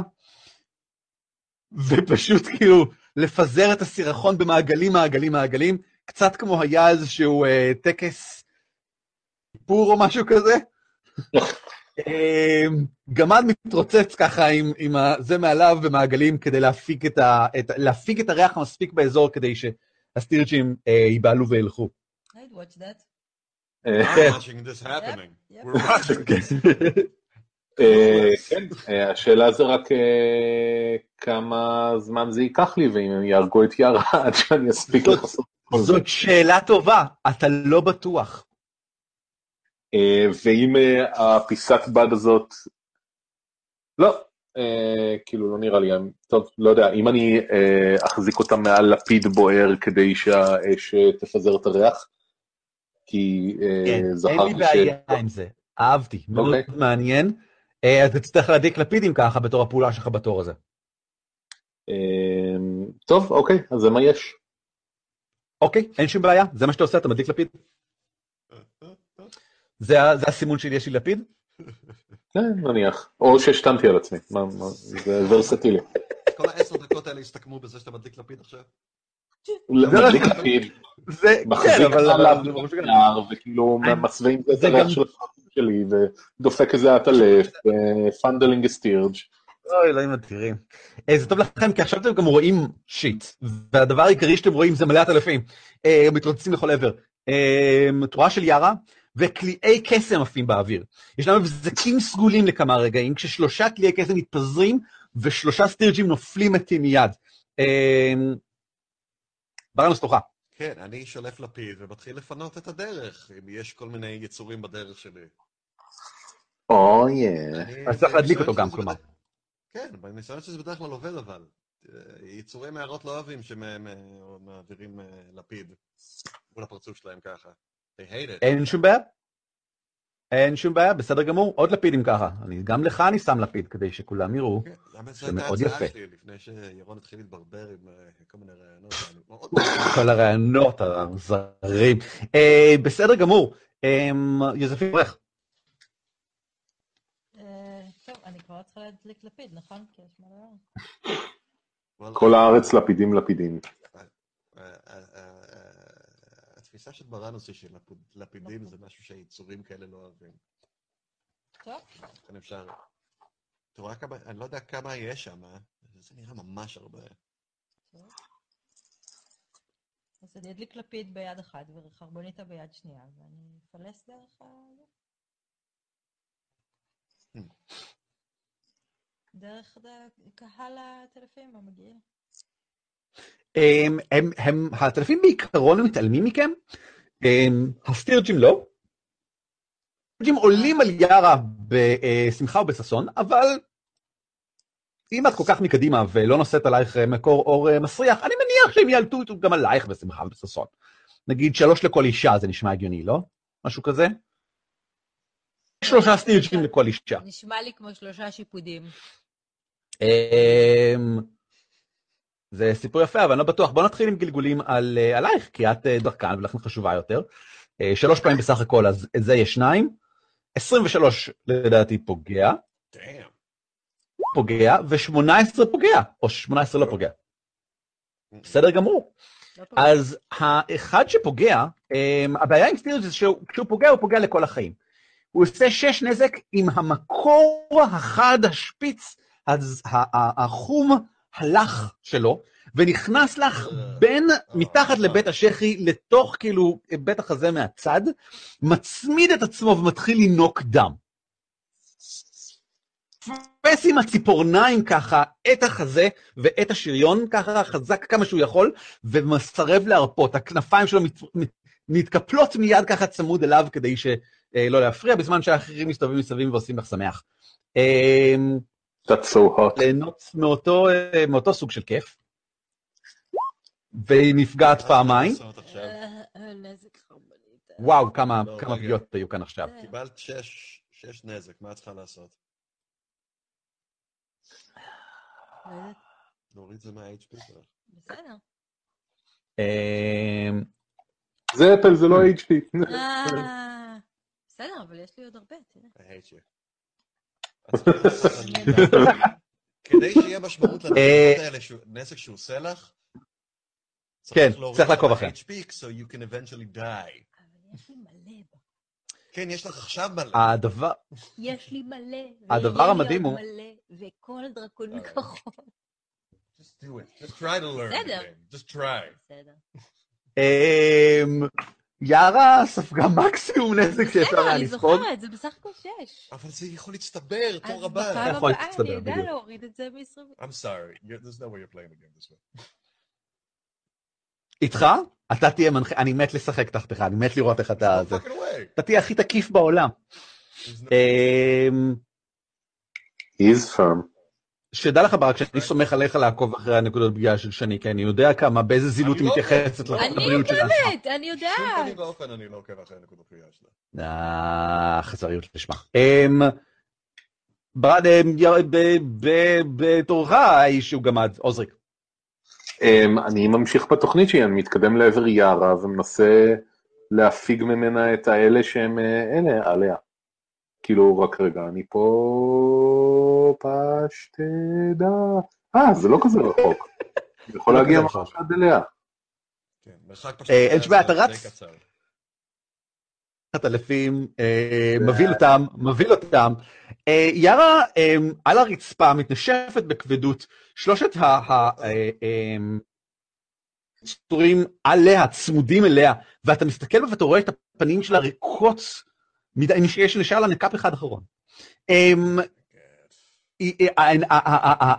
ופשוט כאילו לפזר את הסירחון במעגלים, מעגלים, מעגלים, קצת כמו היה איזשהו אה, טקס איפור או משהו כזה. אה, גמד מתרוצץ ככה עם, עם ה- זה מעליו במעגלים כדי להפיק את, ה, את, להפיק את הריח המספיק באזור כדי שהסטירג'ים אה, ייבהלו וילכו. I'd watch that. I'm watching this happening. Yep. We're watching. אה, כן, אה, השאלה זה רק אה, כמה זמן זה ייקח לי, ואם הם יהרגו את יארה עד שאני אספיק לחסות. זאת שאלה טובה, אתה לא בטוח. אה, ואם אה, הפיסת בד הזאת, לא, אה, כאילו לא נראה לי, טוב, לא יודע, אם אני אה, אחזיק אותה מעל לפיד בוער כדי שהאש אה, תפזר את הריח, כי אה, כן, אין לי זכרתי בעיה עם זה, אהבתי, מאוד אוקיי. מעניין. אה, אתה תצטרך להדליק לפידים ככה בתור הפעולה שלך בתור הזה. אה, טוב, אוקיי, אז זה מה יש. אוקיי, אין שום בעיה, זה מה שאתה עושה, אתה מדליק לפיד. זה זה הסימון שלי, יש לי לפיד? כן, נניח. או שהשתנתי על עצמי, מה- מה- זה ורסטילי. כל העשר דקות האלה הסתכמו בזה שאתה מדליק לפיד עכשיו? לפיד, זה, כן, מחזיק אבל... עליו וכאילו מסווה עם זה את הריח של שלי, ודופק איזה עטלף, fondling stirge. אוי, אלוהים אדירים. אה, זה טוב לכם, כי עכשיו אתם גם רואים shit, והדבר העיקרי שאתם רואים זה מלא עטלפים, אה, מתרוצצים לכל עבר. אה, תורה של יארה, וקליעי קסם עפים באוויר. ישנם הבזקים סגולים לכמה רגעים, כששלושה קליעי קסם מתפזרים, ושלושה סטירג'ים נופלים מתים מיד. ברנוס תורך. כן, אני שולף לפיד ומתחיל לפנות את הדרך, אם יש כל מיני יצורים בדרך שלי. אוי, אני- אז צריך להדליק אותו גם, כלומר. כן, בניסיון שזה בדרך כלל עובד אבל. אה, יצורי מערות לא אוהבים שמעבירים אה, לפיד מול הפרצוף שלהם ככה. They hate it. אין שום בעיה? אין שום בעיה, בסדר גמור, עוד לפידים ככה. אני, גם לך אני שם לפיד, כדי שכולם יראו. כן, זה מאוד יפה. שלי לפני שירון התחיל להתברבר עם אה, כל מיני רעיונות. כל הרעיונות הזרים. אה, בסדר גמור. אה, יוזפין עורך. אה, טוב, אני כבר צריכה להדליק לפיד, נכון? כי יש מלא... אבל- כל הארץ לפידים לפידים. התפיסה של ברנוס היא שלפידים זה משהו שיצורים כאלה לא אוהבים. טוב, לכן אפשר... אתה רואה כמה, אני לא יודע כמה יש שם, אה? זה נראה ממש הרבה. טוב. אז אני אדליק לפיד ביד אחת וחרבוניטה ביד שנייה, ואני אפלס דרך ה... Hmm. דרך קהל הטלפים המגעיל. הם, הם, הם, הטלפים בעיקרון מתעלמים מכם, הם, הסטירג'ים לא. הסטירג'ים עולים על יארה בשמחה ובששון, אבל אם את כל כך מקדימה ולא נושאת עלייך מקור אור מסריח, אני מניח שהם יעלטו גם עלייך בשמחה ובששון. נגיד שלוש לכל אישה, זה נשמע הגיוני, לא? משהו כזה? שלושה סטירג'ים לכל אישה. נשמע לי כמו שלושה שיפודים. זה סיפור יפה, אבל אני לא בטוח. בוא נתחיל עם גלגולים על, אה, עלייך, כי את אה, דרכן ולכן חשובה יותר. אה, שלוש פעמים בסך הכל, אז את זה יש שניים. 23 לדעתי פוגע, דאם. פוגע, ו-18 פוגע, או 18 לא פוגע. בסדר גמור. לא. אז האחד שפוגע, אמ, הבעיה עם סטירג' זה שכשהוא פוגע, הוא פוגע לכל החיים. הוא עושה שש נזק עם המקור החד, השפיץ, אז ה- ה- החום הלך שלו, ונכנס לך בין, מתחת לבית השחי, לתוך כאילו בית החזה מהצד, מצמיד את עצמו ומתחיל לינוק דם. תופס עם הציפורניים ככה את החזה ואת השריון ככה חזק כמה שהוא יכול, ומסרב להרפות. הכנפיים שלו מת, מתקפלות מיד ככה צמוד אליו כדי שלא להפריע, בזמן שהאחרים מסתובבים מסביב ועושים לך שמח. That's so hot. ליהנות מאותו, אה, מאותו סוג של כיף. והיא נפגעת פעמיים. אה, אה. וואו, כמה, לא, כמה. פגיעות היו כאן עכשיו. קיבלת שש, שש נזק, מה את צריכה לעשות? לא להוריד את זה מה-HP שלך. בסדר. אמ, זה אפל, זה לא HP. בסדר, אבל יש לי עוד הרבה, תראה. I hate you. את צריכה לעשות על- כדי שיהיה משמעות לנזק האלה, שהוא- נזק שהוא עושה לך, כן, צריך לעקוב את אחריהם. ה-HP, so you can eventually die. אבל יש לי מלא. בה. כן, יש לך עכשיו מלא. הדבר, יש לי מלא. הדבר המדהים הוא- מלא, וכל דרקון אה. כחול. Just do it. Just try to learn בסדר. Just try. יארה ספגה מקסימום נזק שאפשר בסדר, היה אני לספוג. זוכרת, זה בסך הכל שש. אבל זה יכול להצטבר, אז תור הבא. בפעם יכול הבאה אני אדע. להוריד את זה מ-20. I'm sorry. There's no way you're playing the game this way. איתך? אתה תהיה מנחה, אני מת לשחק תחתיך, אני מת לראות איך אתה... אתה תהיה הכי תקיף בעולם. אמ, He's firm. שדע לך ברק שאני סומך עליך לעקוב אחרי הנקודות פגיעה של שני, כי אני יודע כמה, באיזה זילות היא מתייחסת עוקב. למערכת אני שלה. באמת, אני בשום יודעת. פנים ואופן אני לא עוקב אחרי הנקודות קריאה שלה. אה, חסריות לשמה. אמ, ברד, אמ, בתורך האיש שהוא גמד, עוזריק. Um, אני ממשיך בתוכנית שלי, אני מתקדם לעבר יערה ומנסה להפיג ממנה את האלה שהם אה, אלה, עליה. כאילו, רק רגע, אני פה פשטדה. אה, זה לא כזה רחוק. אני יכול להגיע ממש רחוק. עד אליה. כן, מרחק פשוט... אה, אין שבעיה, אתה רץ? עטלפים, אה, מבהיל אותם, מבהיל אותם. אה, יארה על הרצפה מתנשפת בכבדות, שלושת ה- ה- אה, אה, צורים עליה, צמודים אליה, ואתה מסתכל ואתה רואה את הפנים שלה ריקות, מדי, יש נשאר לה נקאפ אחד אחרון.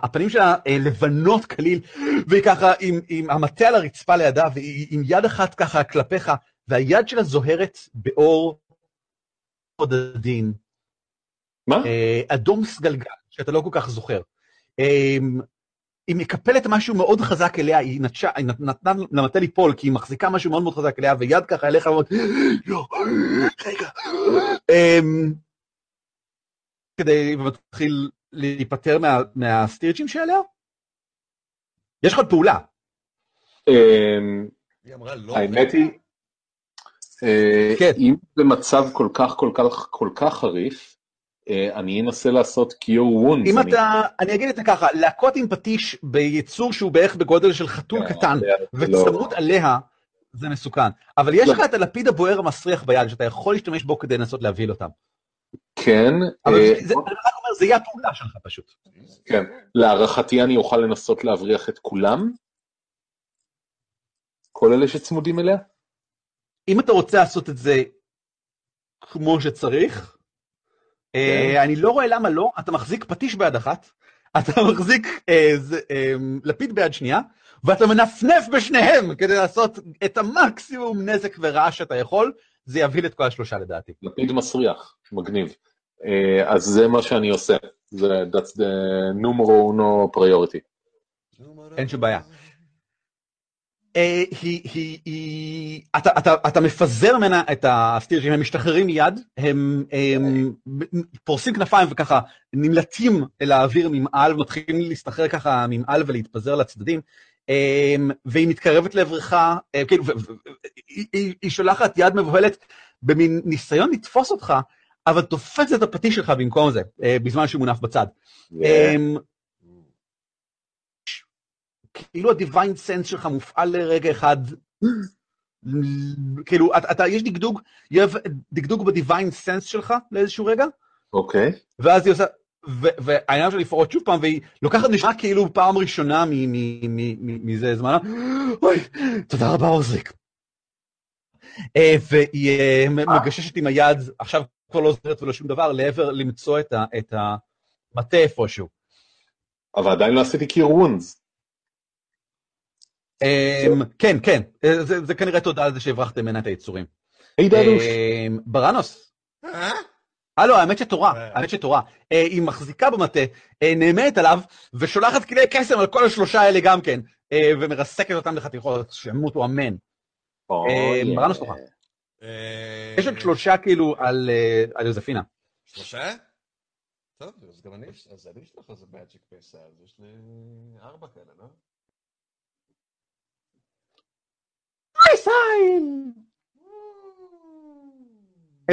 הפנים שלה אה, לבנות כליל, והיא ככה עם, עם המטה על הרצפה לידה, והיא עם יד אחת ככה כלפיך, והיד שלה זוהרת באור עוד עדין, מה? אה, אדום סגלגל, שאתה לא כל כך זוכר. היא מקפלת משהו מאוד חזק אליה, היא נטשה, היא נת- נתנה למטה ליפול, כי היא מחזיקה משהו מאוד מאוד חזק אליה, ויד ככה אליך, ואומרת, לא, רגע. אה, כדי, ומתחיל להיפטר מה- מהסטירצ'ים שעליה? יש לך עוד פעולה. אמ, לא. האמת היא, אה, כן. אם במצב כל כך כל כך כל כך חריף, אני אנסה לעשות קיור וונס. אם אתה, אני אגיד את זה ככה, להכות עם פטיש ביצור שהוא בערך בגודל של חתול קטן, וצמוד עליה, זה מסוכן. אבל יש לא. לך את הלפיד הבוער המסריח ביד, שאתה יכול להשתמש בו כדי לנסות להבהיל אותם. כן, אבל אה, זה- אני רק אומר, זה יהיה הפעולה שלך פשוט. כן. להערכתי אני אוכל לנסות להבריח את כולם? כל אלה שצמודים אליה? אם אתה רוצה לעשות את זה כמו שצריך, אה, אני לא רואה למה לא, אתה מחזיק פטיש ביד אחת, אתה מחזיק אה, אה, לפיד ביד שנייה, ואתה מנפנף בשניהם כדי לעשות את המקסימום נזק ורעש שאתה יכול, זה יביא את כל השלושה לדעתי. לפיד מסריח, מגניב. אה, אז זה מה שאני עושה. זה, that's the numero uno priority. אין שום בעיה. אה, היא, אתה, מפזר ממנה את הסטירג'ים, הם משתחררים מיד, הם, פורסים כנפיים וככה נמלטים אל האוויר ממעל ומתחילים להסתחרר ככה ממעל ולהתפזר לצדדים, אה, והיא מתקרבת לעברך, אה, כאילו, ו- היא- שולחת יד מבוהלת במין ניסיון לתפוס אותך, אבל תופסת את הפטיש שלך במקום זה, בזמן שהוא מונף בצד. כאילו הדיוויין סנס שלך מופעל לרגע אחד, כאילו, אתה, אתה, יש דגדוג, יש דגדוג בדיוויין סנס שלך לאיזשהו רגע, אוקיי. ואז היא עושה, והעניין שלה לפרוט שוב פעם, והיא לוקחת נשמע כאילו פעם ראשונה מזה זמנה, אוי, תודה רבה עוזריק. אה, והיא אה, מגששת עם היד, עכשיו כבר לא עוזרת ולא שום דבר, לעבר למצוא את המטה איפשהו. אבל עדיין לא עשיתי קיר וונדס. אמ, כן, כן, אה, זה זה כנראה תודה על זה שהברחתם ממנה את היצורים. היי דדוש. אמ, ברנוס, אה? לא, האמת שתורה, אה. האמת שתורה. אה, היא מחזיקה במטה, נאמנת עליו, ושולחת כלי קסם על כל השלושה האלה גם כן, ומרסקת אותם לחתיכות, שימותו אמן. אוי, ברנוס תוכל. אה, יש עוד שלושה כאילו על על יוזפינה. שלושה? טוב, אז גם אני, אז אני אשלח איזה פייסל, אז יש לי ארבע כאלה, לא?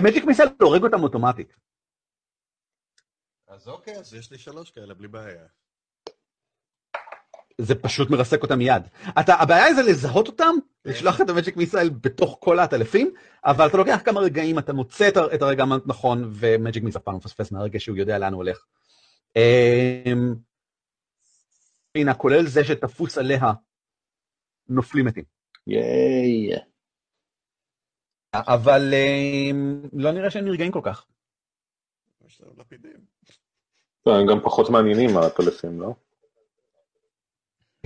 מג'יק מיסל הורג אותם אוטומטית. אז אוקיי, אז יש לי שלוש כאלה בלי בעיה. זה פשוט מרסק אותם מיד. אתה, הבעיה היא זה לזהות אותם, לשלוח את המג'יק מיסייל בתוך כל העטלפים, אבל אתה לוקח כמה רגעים, אתה מוצא את, הרגע הנכון, ומג'יק מיסייל פעם מפספס מהרגע שהוא יודע לאן הוא הולך. אמ, הנה, כולל זה שתפוס עליה, נופלים מתים. ייי. אבל אמ, לא נראה שהם נרגעים כל כך. יש לנו לפידים. טוב, הם גם פחות מעניינים העטלפים, לא?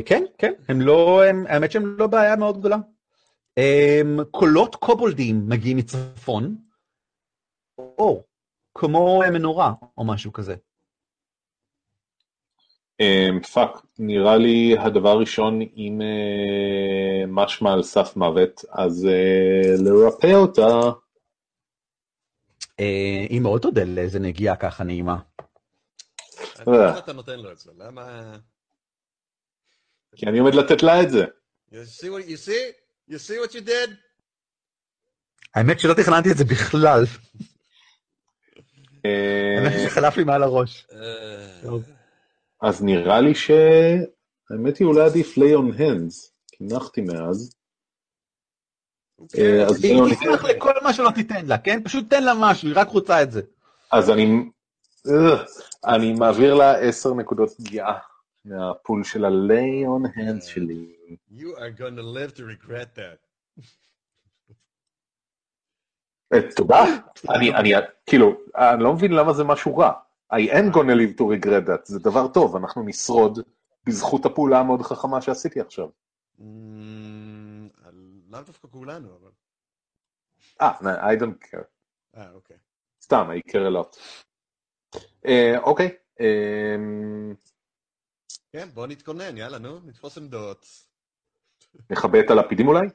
כן, כן, הם לא, הם, האמת שהם לא בעיה מאוד גדולה. הם, קולות קובולדים מגיעים מצפון, או כמו מנורה או משהו כזה. אמ, fuck, נראה לי הדבר הראשון אם אה, משמע על סף מוות, אז אה, לרפא אותה. אה, היא מאוד תודה לאיזה נגיעה ככה נעימה. למה אתה נותן לו את זה? למה... כי אני עומד לתת לה את זה. You see what you see? You see what you did? האמת שלא תכננתי את זה בכלל, האמת שחלף לי מעל הראש. אה. אז נראה לי ש... האמת היא אולי עדיף lay on hands, כי נחתי מאז. אוקיי, אה, אז היא תשמח לכל מה שלא תיתן לה, כן? פשוט תן לה משהו, היא רק רוצה את זה. אז אני... אה, אני מעביר לה עשר נקודות פגיעה מהפול של ה-lay on hands שלי. You are gonna live to regret that. אה, תודה. אני, אני, כאילו, אני לא מבין למה זה משהו רע. I am gonna live to regret that, זה דבר טוב, אנחנו נשרוד בזכות הפעולה המאוד חכמה שעשיתי עכשיו. Mm, לאו דווקא כולנו, אבל... אה, I don't care. אה, אוקיי. סתם, I care a lot. אה, אוקיי. אה, כן, בוא נתכונן, יאללה, נו, נתפוס עמדות. נכבה את הלפידים אולי?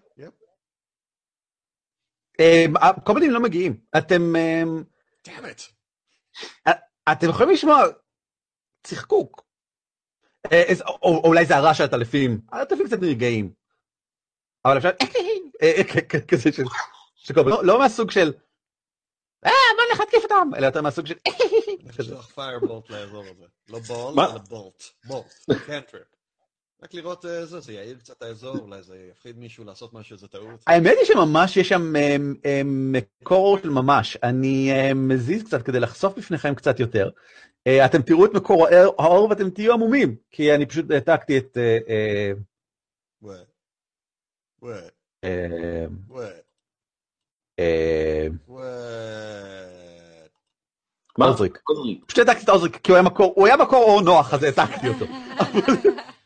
קומדים לא מגיעים. אתם אמ, damn it. אתם יכולים לשמוע צחקוק. אה, איזה- או או אולי זה הרעש של העטלפים. העטלפים קצת נרגעים. אבל אפשר... אה, אה, כזה של... לא- לא מהסוג של... אה, בוא נלך להתקיף אותם, אלא יותר מהסוג של... כזה. לשלוח firebolt לאזור הזה. לא ball? אלא bolt. bolt. cantrip. רק לראות אה, זה, זה יעיר קצת האזור, אולי זה יפחיד מישהו לעשות משהו, זה טעות. האמת היא שממש יש שם אמ, אמ, מקור של ממש. אני מזיז קצת כדי לחשוף בפניכם קצת יותר. אה, אתם תראו את מקור האור- האור ואתם תהיו עמומים, כי אני פשוט העתקתי את... אה, אה. אה. אה. מה? פשוט העתקתי את עוזריק, כי הוא היה מקור, הוא היה מקור אור נוח, אז העתקתי אותו.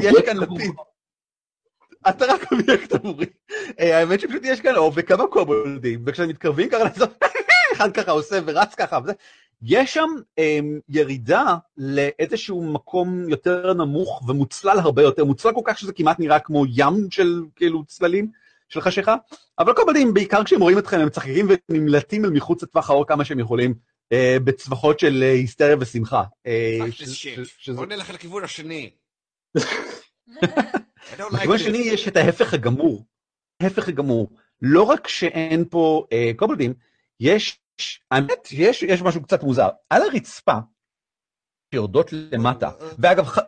יש כאן לפיד. אתה רק אובייקט עבורי. אה, האמת שפשוט יש כאן אוב וכמה קובולדים, וכשהם מתקרבים ככה לעשות, אחד ככה עושה ורץ ככה, וזה. יש שם אמ, ירידה לאיזשהו מקום יותר נמוך ומוצלל הרבה יותר, מוצלל כל כך שזה כמעט נראה כמו ים של כאילו צללים של חשיכה, אבל קובולדים בעיקר כשהם רואים אתכם הם צחקים ונמלטים אל מחוץ לטווח האור כמה שהם יכולים, אה, בצווחות של אה, היסטריה ושמחה. אה, ש- ש-. שזה- בוא נלך לכיוון השני. בכיוון. השני יש את ההפך הגמור. ההפך הגמור. לא רק שאין פה אה, קובלדים, יש, האמת, יש, יש משהו קצת מוזר. על הרצפה, שיורדות למטה, ואגב, ח...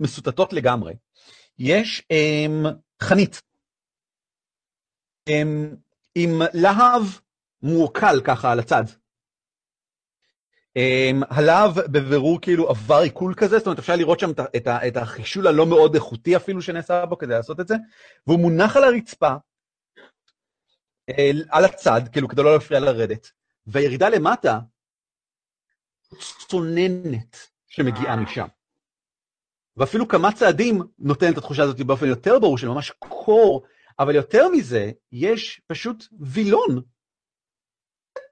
מסוטטות לגמרי, יש אה, חנית. אה, עם להב מורכל ככה על הצד. Um, הלהב בבירור כאילו עבר עיכול כזה, זאת אומרת אפשר לראות שם את, החישול הלא מאוד איכותי אפילו שנעשה בו כדי לעשות את זה, והוא מונח על הרצפה, על הצד, כאילו כדי לא להפריע לרדת, והירידה למטה, צוננת שמגיעה משם. ואפילו כמה צעדים נותן את התחושה הזאת באופן יותר ברור של ממש קור, אבל יותר מזה, יש פשוט וילון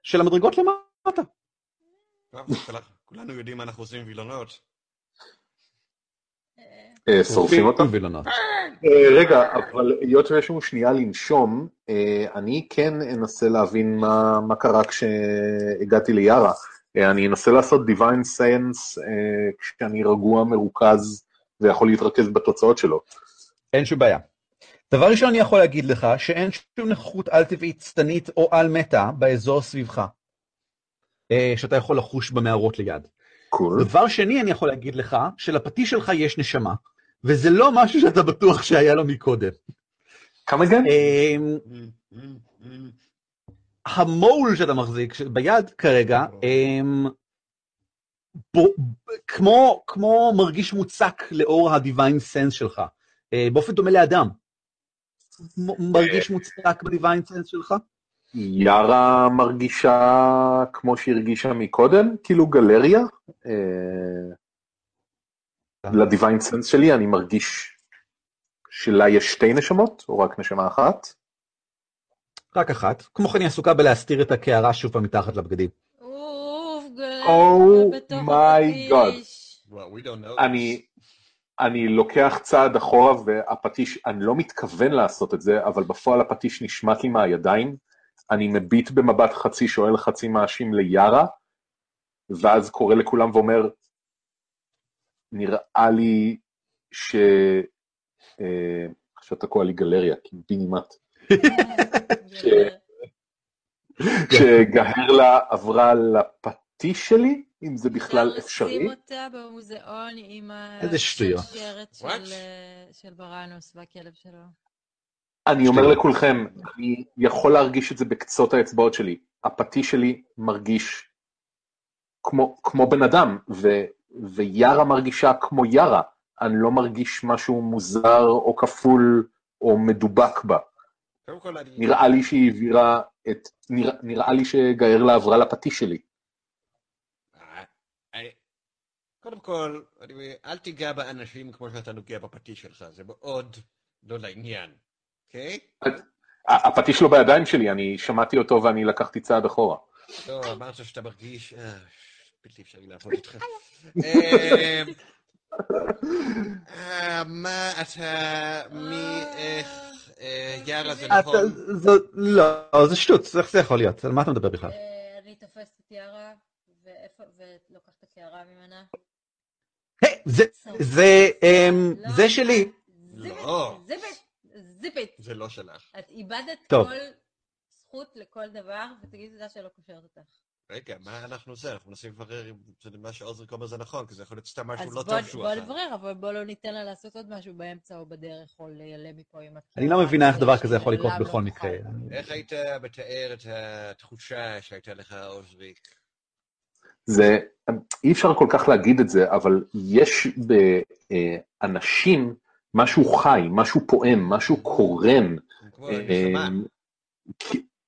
של המדרגות למטה. כולנו יודעים מה אנחנו עושים עם וילונות. אה, שורפים אותם? וילונות. אה, רגע, אבל היות ויש לנו שנייה לנשום, אה, אני כן אנסה להבין מה, מה קרה כשהגעתי ליארה. אה, אני אנסה לעשות Divine Science אה, כשאני רגוע, מרוכז ויכול להתרכז בתוצאות שלו. אין שום בעיה. דבר ראשון אני יכול להגיד לך שאין שום נוכחות על-טבעית שטנית או על-מטה באזור סביבך, אה, שאתה יכול לחוש במערות ליד. קול. דבר שני אני יכול להגיד לך שלפטיש שלך יש נשמה, וזה לא משהו שאתה בטוח שהיה לו מקודם. כמה גן? אה, המול שאתה מחזיק ביד כרגע, הם, בו, כמו, כמו מרגיש מוצק לאור ה-divine sense שלך, אה, באופן דומה לאדם. מרגיש מוצק ב-divine sense שלך? יארה מרגישה כמו שהרגישה מקודם, כאילו גלריה. אה, לדיוויין סנס שלי אני מרגיש שלה יש שתי נשמות, או רק נשמה אחת. רק אחת. כמו כן היא עסוקה בלהסתיר את הקערה שוב פעם מתחת לבגדים. אוף, גלריה Oh בתוך my God. הפטיש. Well, we don't know. אני, אני לוקח צעד אחורה והפטיש, אני לא מתכוון לעשות את זה, אבל בפועל הפטיש נשמט לי מהידיים, אני מביט במבט חצי שואל חצי מאשים ליארה, ואז קורא לכולם ואומר, נראה לי ש... אה, עכשיו תקוע לי גלריה, כי בי נימט. גלריה. שגהרלה עברה לפטיש שלי, אם זה בכלל אפשר אפשרי. לשים אותה במוזיאון עם. השרשרת של, What? אה, של בראנוס והכלב שלו. אני אומר לכולכם, אני יכול להרגיש את זה בקצות האצבעות שלי. הפטיש שלי מרגיש כמו, כמו בן אדם, ו, ויארה מרגישה כמו יארה. אני לא מרגיש משהו מוזר או כפול או מדובק בה. נראה לי שהיא העבירה את... נראה, נראה לי שגארלה עברה לפטיש שלי. אה, אני- קודם כל, אני- אל תיגע באנשים כמו שאתה נוגע בפטיש שלך, זה מאוד לא לעניין, אוקיי? ה- הפטיש לא בידיים שלי, אני שמעתי אותו ואני לקחתי צעד אחורה. לא, אמרת שאתה מרגיש... אה, בלתי אפשרי לעבוד איתך. אה, אה, מה אתה... מי... איך... יאללה, זה נכון? זה, לא, זה שטות, איך זה יכול להיות? על מה אתה מדבר בכלל? אני תופסת את יארה, ולוקחת את הקערה ממנה. היי, זה, זה, אמ, לא, זה שלי. לא. זיפית. זה לא שלך. את איבדת טוב. כל זכות לכל דבר, ותגידי תודה שלא קושרת אותך. רגע, מה אנחנו עושים? אנחנו מנסים לברר אם זה מה שעוזר אומר זה נכון, כי זה יכול להיות סתם משהו אז לא בוא- טוב שהוא בוא עשה. נברר, אבל בוא לא ניתן לה לעשות עוד משהו באמצע או בדרך, או להיעלם מפה עם הקערה. אני לא מבינה איך דבר כזה יכול לקרות לעולם בכל לא מקרה. איך היית מתאר את התחושה שהייתה לך, עוזריק? זה, אי אפשר כל כך להגיד את זה, אבל יש באנשים משהו חי, משהו פועם, משהו קורן. אמ,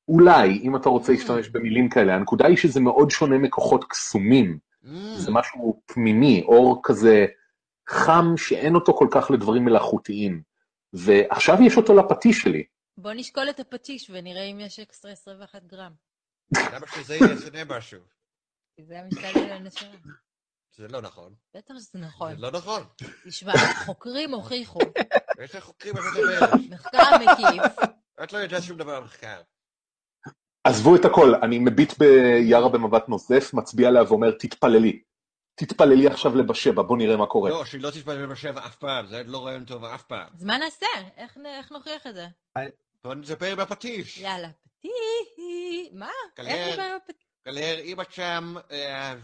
אולי, אם אתה רוצה להשתמש במילים כאלה, הנקודה היא שזה מאוד שונה מכוחות קסומים. Mm, זה משהו פנימי, אור כזה חם שאין אותו כל כך לדברים מלאכותיים. ועכשיו יש אותו לפטיש שלי. בוא נשקול את הפטיש ונראה אם יש אקסטרה 21 גרם. למה שזה ישנה משהו? כי זה המשקל של הנשמה. זה לא נכון. בטח שזה נכון. זה לא נכון. תשמע, חוקרים הוכיחו, לך חוקרים על מדברת. מחקר מקיף. את לא יודעת שום דבר על מחקר. עזבו את הכל, אני מביט ביארה במבט נוזף, מצביע עליה ואומר, תתפללי. תתפללי עכשיו לבשבע, בוא נראה מה קורה. לא, שהיא לא תתפלל בשבע אף פעם, זה לא רעיון טוב אף פעם. אז מה נעשה? איך נוכיח את זה? בוא נדבר עם הפטיש. יאללה, פטיש. מה? כלר. איך נדבר עם הפטיש? גלר, אם את שם, אה,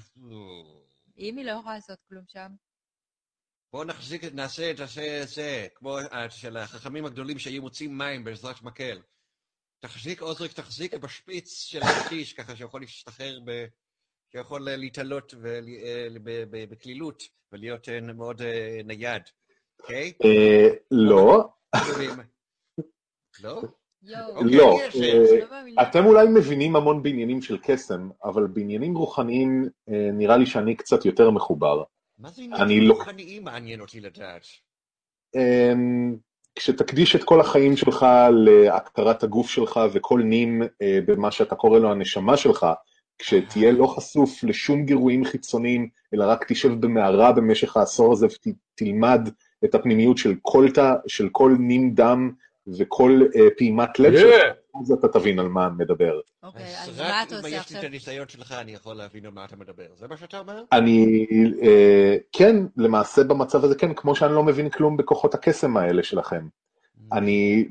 אם היא לא יכולה לעשות כלום שם. בוא נחזיק, נעשה, תעשה זה, כמו אה, של החכמים הגדולים שהיו מוצאים מים בעזרת מקל. תחזיק, עוזריק, תחזיק בשפיץ של הפטיש, ככה שיכול להשתחרר, ב... שיכול להתעלות אה, בקלילות ולהיות אה, מאוד נייד, אוקיי? לא. לא? יואו. אוקיי, לא. אה. לא. אתם אולי מבינים המון בעניינים של קסם, אבל בעניינים רוחניים אה, נראה לי שאני קצת יותר מחובר. מה זה אני עניינים לא- רוחניים מעניין אותי לדעת? אמ, כשתקדיש את כל החיים שלך להכרת הגוף שלך וכל נים אה, במה שאתה קורא לו הנשמה שלך, כשתהיה לא חשוף לשום גירויים חיצוניים, אלא רק תשב במערה במשך העשור הזה ותלמד את הפנימיות של כל תא, של כל נים דם וכל אה, פעימת לב שלך, אז אתה תבין על מה אני מדבר. אוקיי, אז אז מה רק אתה אם עושה יש לי עכשיו? את הניסיון שלך, אני יכול להבין על מה אתה מדבר. זה מה שאתה אומר? אני, אה, כן, למעשה במצב הזה כן, כמו שאני לא מבין כלום בכוחות הקסם האלה שלכם. אני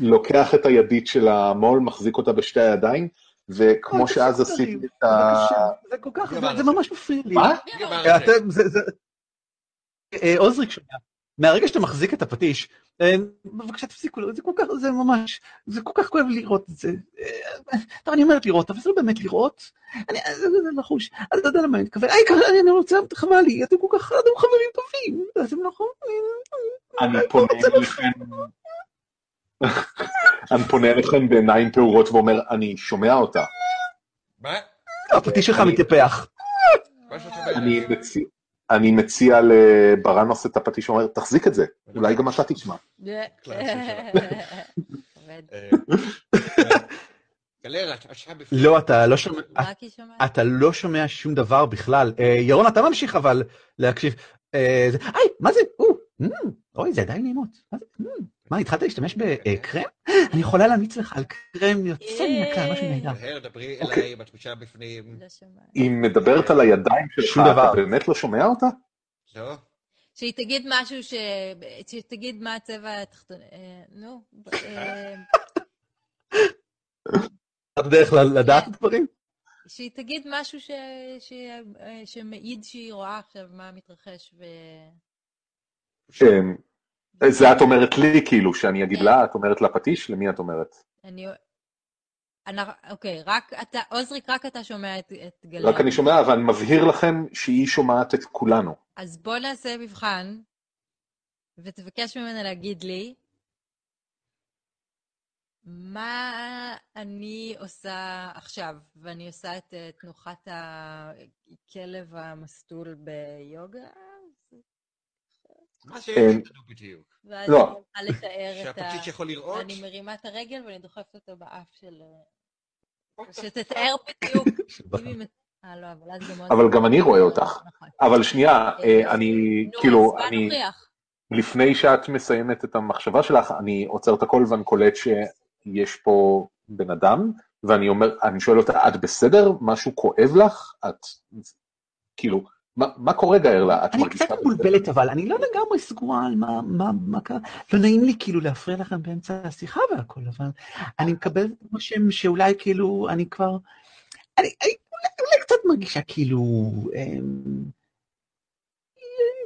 לוקח את הידית של המו"ל, מחזיק אותה בשתי הידיים, וכמו שאז עשיתי את ה... בבקשה, זה כל כך, זה-? ממש מפריע לי. מה? אה, עוזריק שומע, מהרגע שאתה מחזיק את הפטיש, אה, בבקשה תפסיקו, זה כל כך, זה ממש, זה כל כך כואב לראות את זה. אה, טוב, אני אומרת לראות, אבל זה לא באמת לראות. אני, זה, זה, זה לחוש. אז אתה יודע למה אני מתכוון, היי, אני, אני רוצה, חבל לי, אתם כל כך, אתם חברים טובים, אתם לא יכולים... אני פונה אליכם... אני פונה אליכם בעיניים פעורות ואומר, אני שומע אותה. מה? הפטיש שלך מתייפח. אני מציע... אני מציע לברנוס את הפטיש ואומר, תחזיק את זה, אולי גם אתה תשמע. לא, אתה לא שומע? אתה לא שומע שום דבר בכלל. אה, ירון, אתה ממשיך אבל להקשיב. אה, זה- היי, מה זה? אמ, אוי, זה עדיין נעימות. מה זה? מה, התחלת להשתמש בקרם? אני יכולה להמליץ לך על קרם יוצא מן הכלל, משהו נהדר. דברי אוקיי. אליי, אם את שם בפנים. לא. היא מדברת על הידיים שלך. אתה באמת לא שומע אותה? לא? שהיא תגיד משהו ש... שהיא תגיד מה הצבע התחתון... אה, נו. אה, אתה בדרך כלל לדעת דברים? שהיא תגיד משהו ש... ש... אה, שמעיד שהיא רואה עכשיו מה מתרחש ו... אמ, זה את אומרת לי, כאילו, שאני אגיד לה, את אומרת לפטיש? למי את אומרת? אני... אוקיי, רק אתה, עוזריק, רק אתה שומע את, גלר. רק אני שומע, אבל אני מבהיר לכם שהיא שומעת את כולנו. אז בוא נעשה מבחן, ותבקש ממנה להגיד לי מה אני עושה עכשיו, ואני עושה את אה, תנוחת הכלב המסטול ביוגה, מה אה, יש לנו בדיוק? ואז לא. אני רוצה לתאר את ה... שהפטיש יכול לראות? אני מרימה את הרגל ואני דוחפת אותו באף של... אה, שתתאר בדיוק. אה, לא, אבל גם... אני רואה אותך. נכון. אבל שנייה, אה, אני, כאילו, אני? לפני שאת מסיימת את המחשבה שלך, אני עוצר את הכל ואני קולט שיש פה בן אדם, ואני אומר, אני שואל אותה, את בסדר? משהו כואב לך? את, כאילו, מה, מה קורה גארלה? את אני קצת? מבולבלת, אבל אני לא לגמרי סגורה על מה, מה, מה קרה. לא נעים לי כאילו להפריע לכם באמצע השיחה והכל, אבל אני מקבל רושם שאולי כאילו אני כבר... אני, אני אולי, אולי קצת מרגישה כאילו... אמ,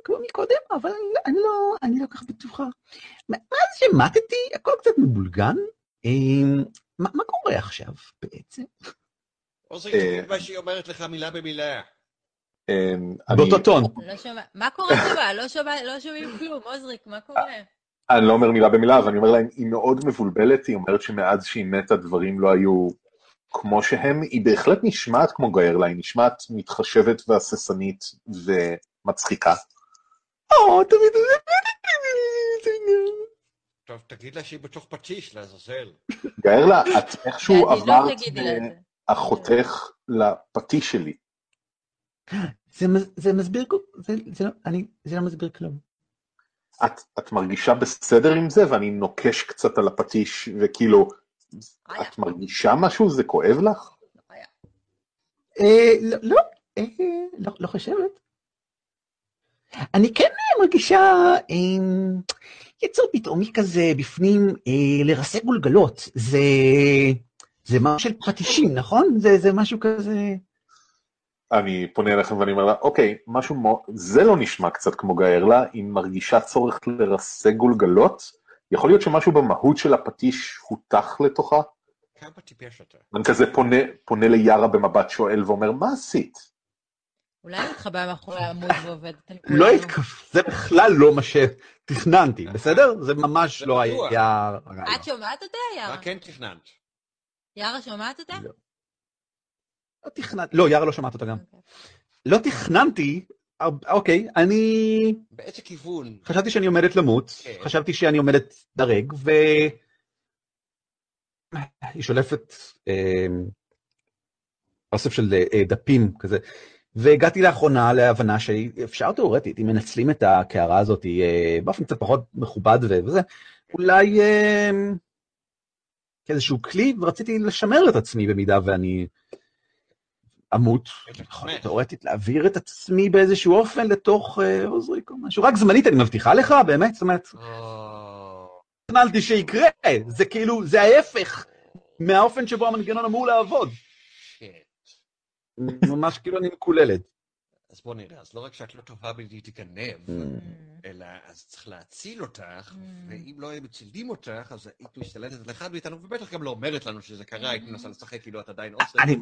כמו מקודם, אבל אני, לא- אני לא, אני לא כל כך בטוחה. מאז שמטתי, הכל קצת מבולגן. אמ, מה, מה קורה עכשיו בעצם? תגיד מה שהיא אומרת לך מילה במילה. אמ, באותו טון. לא. מה קורה שם? לא לא שומעים כלום, עוזריק, מה קורה? אני לא אומר מילה במילה, אבל אני אומר להם, היא מאוד מבולבלת, היא אומרת שמאז שהיא מתה דברים לא היו כמו שהם, היא בהחלט נשמעת כמו גארלה, היא נשמעת מתחשבת והססנית ומצחיקה, או, תמיד... טוב, תגיד לה שהיא בתוך פטיש, לעזאזל. גארלה, את איכשהו עברת. החותך לפטיש שלי. זה זה מסביר, זה- זה לא- אני- זה לא מסביר כלום. את, את מרגישה בסדר עם זה ואני נוקש קצת על הפטיש וכאילו, היה. את מרגישה משהו? זה כואב לך? אה, לא, לא, אה, לא, לא חושבת. אני כן מרגישה אה, יצור פתאומי כזה בפנים לרסק גולגלות. זה, זה משהו של פטישים, נכון? זה, זה משהו כזה... אני פונה אליכם ואני אומר לה, אוקיי, משהו מו... זה לא נשמע קצת כמו גארלה, היא מרגישה צורך לרסק גולגלות? יכול להיות שמשהו במהות של הפטיש הותח לתוכה? כמה טיפש אתה. אני כזה פונה, פונה ליארה במבט שואל ואומר, מה עשית? אולי הוא מתחבא מאחורי העמוד ועובד. לא התכף, זה בכלל לא מה שתכננתי, בסדר? זה ממש לא. היה... את שומעת אותה, יארה? מה כן תכננת? יארה שומעת אותה? לא. תכננתי, לא, יארה לא שמעת אותה גם. אוקיי. לא תכננתי, אה, אוקיי, אני באיזה כיוון? חשבתי שאני עומדת למות, כן. חשבתי שאני עומדת דרג, ו... היא שולפת אה, אוסף של אה, דפים כזה, והגעתי לאחרונה להבנה שאפשר תאורטית, אם מנצלים את הקערה הזאת אה, באופן קצת פחות מכובד וזה, אולי אה, כאיזשהו כלי, ורציתי לשמר את עצמי במידה ואני אמות, יכול להיות תאורטית להעביר את עצמי באיזשהו אופן לתוך אה, עוזריק או משהו, רק זמנית אני מבטיחה לך, באמת, זאת אומרת, או, תכננתי שיקרה, זה כאילו, זה ההפך מהאופן שבו המנגנון אמור לעבוד. ממש כאילו אני מקוללת. אז בוא נראה, אז לא רק שאת לא טובה בלהתגנב, אלא אז צריך להציל אותך, Mm. ואם לא היו מצילים אותך, אז היית משתלטת על אחד מאיתנו, ובטח גם לא אומרת לנו שזה קרה, היית מנסה לשחק כאילו את עדיין עושה. אני...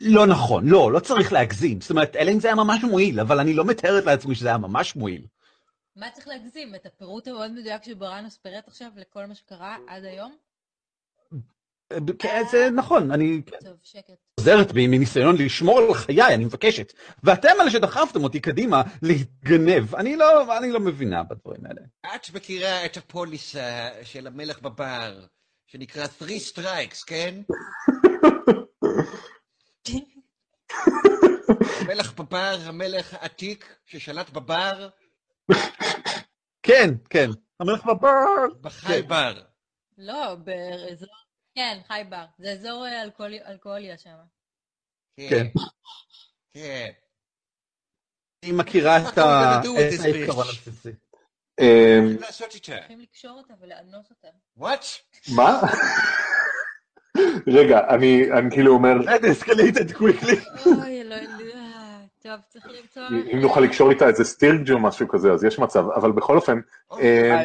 לא נכון, לא, לא צריך להגזים. זאת אומרת, אלא אם זה היה ממש מועיל, אבל אני לא מתארת לעצמי שזה היה ממש מועיל. מה צריך להגזים? את הפירוט המאוד מדויק שבראנוס פירט עכשיו לכל מה שקרה עד היום? כן, זה נכון, אני טוב, שקט. עוזרת בי מניסיון לשמור על חיי, אני מבקשת. ואתם אלה שדחפתם אותי קדימה להתגנב. אני לא, אני לא מבינה בדברים האלה. את מכירה את הפוליסה של המלך בבר, שנקרא three strikes, כן? המלך בבר, המלך העתיק ששלט בבר, כן, כן. המלך בבר. בחי בר. לא, באזור... כן, חי בר. זה אזור אה, אלכוהולי- אלכוהוליה שם. כן. כן. אני מכירה את What are we ה- gonna do with את העיקרון? הבסיסי. אמ, מה לעשות איתה? צריכים לקשור אותה ולאנוס אותה. וואט? מה? רגע, אני, אני כאילו אומר, That escalated quickly. אוי, אלוהים, אה, טוב, צריך למצוא... אם נוכל לקשור איתה איזה סטירג' או משהו כזה, אז יש מצב, אבל בכל אופן, אה,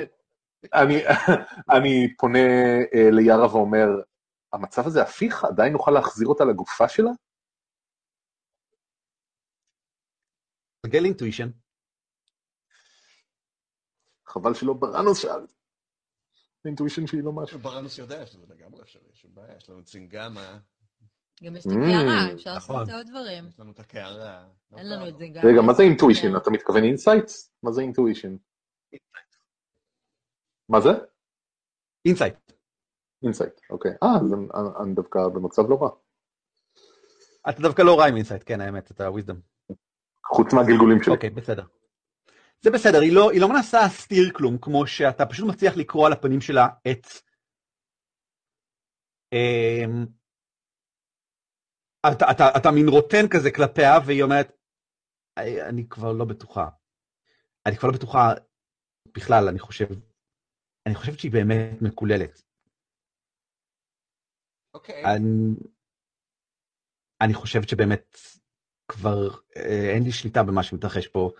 אני, אני פונה אה, ליארה ואומר, המצב הזה הפיך? עדיין נוכל להחזיר אותה לגופה שלה? תרגל אינטואישן. חבל שלא בראנוס שאל. האינטואישן שלי לא משהו. ברנוס יודע שזה לגמרי אפשרי, יש בעיה, יש לנו את צינגמה, גם יש את הקערה, Mm, אפשר לעשות נכון. את עוד דברים. יש לנו את הקערה. לא אין לנו. את זה גם. רגע, מה זה intuition? אתה מתכוון insights? מה זה intuition? מה זה? insight. insight, אוקיי. אה, אז אני- דווקא במצב לא רע. אתה דווקא לא רע עם insight, כן, האמת, אתה wisdom. חוץ מהגלגולים שלי. אוקיי, בסדר. זה בסדר, היא לא, היא לא מנסה להסתיר כלום, כמו שאתה פשוט מצליח לקרוא על הפנים שלה את... אמ, אתה, אתה, אתה מין רוטן כזה כלפיה, והיא אומרת, "אני- אני כבר לא בטוחה. אני כבר לא בטוחה בכלל, אני חושב, אני חושבת שהיא באמת מקוללת. אוקיי. אני, אני חושבת שבאמת כבר אה, אין לי שליטה במה שמתרחש פה,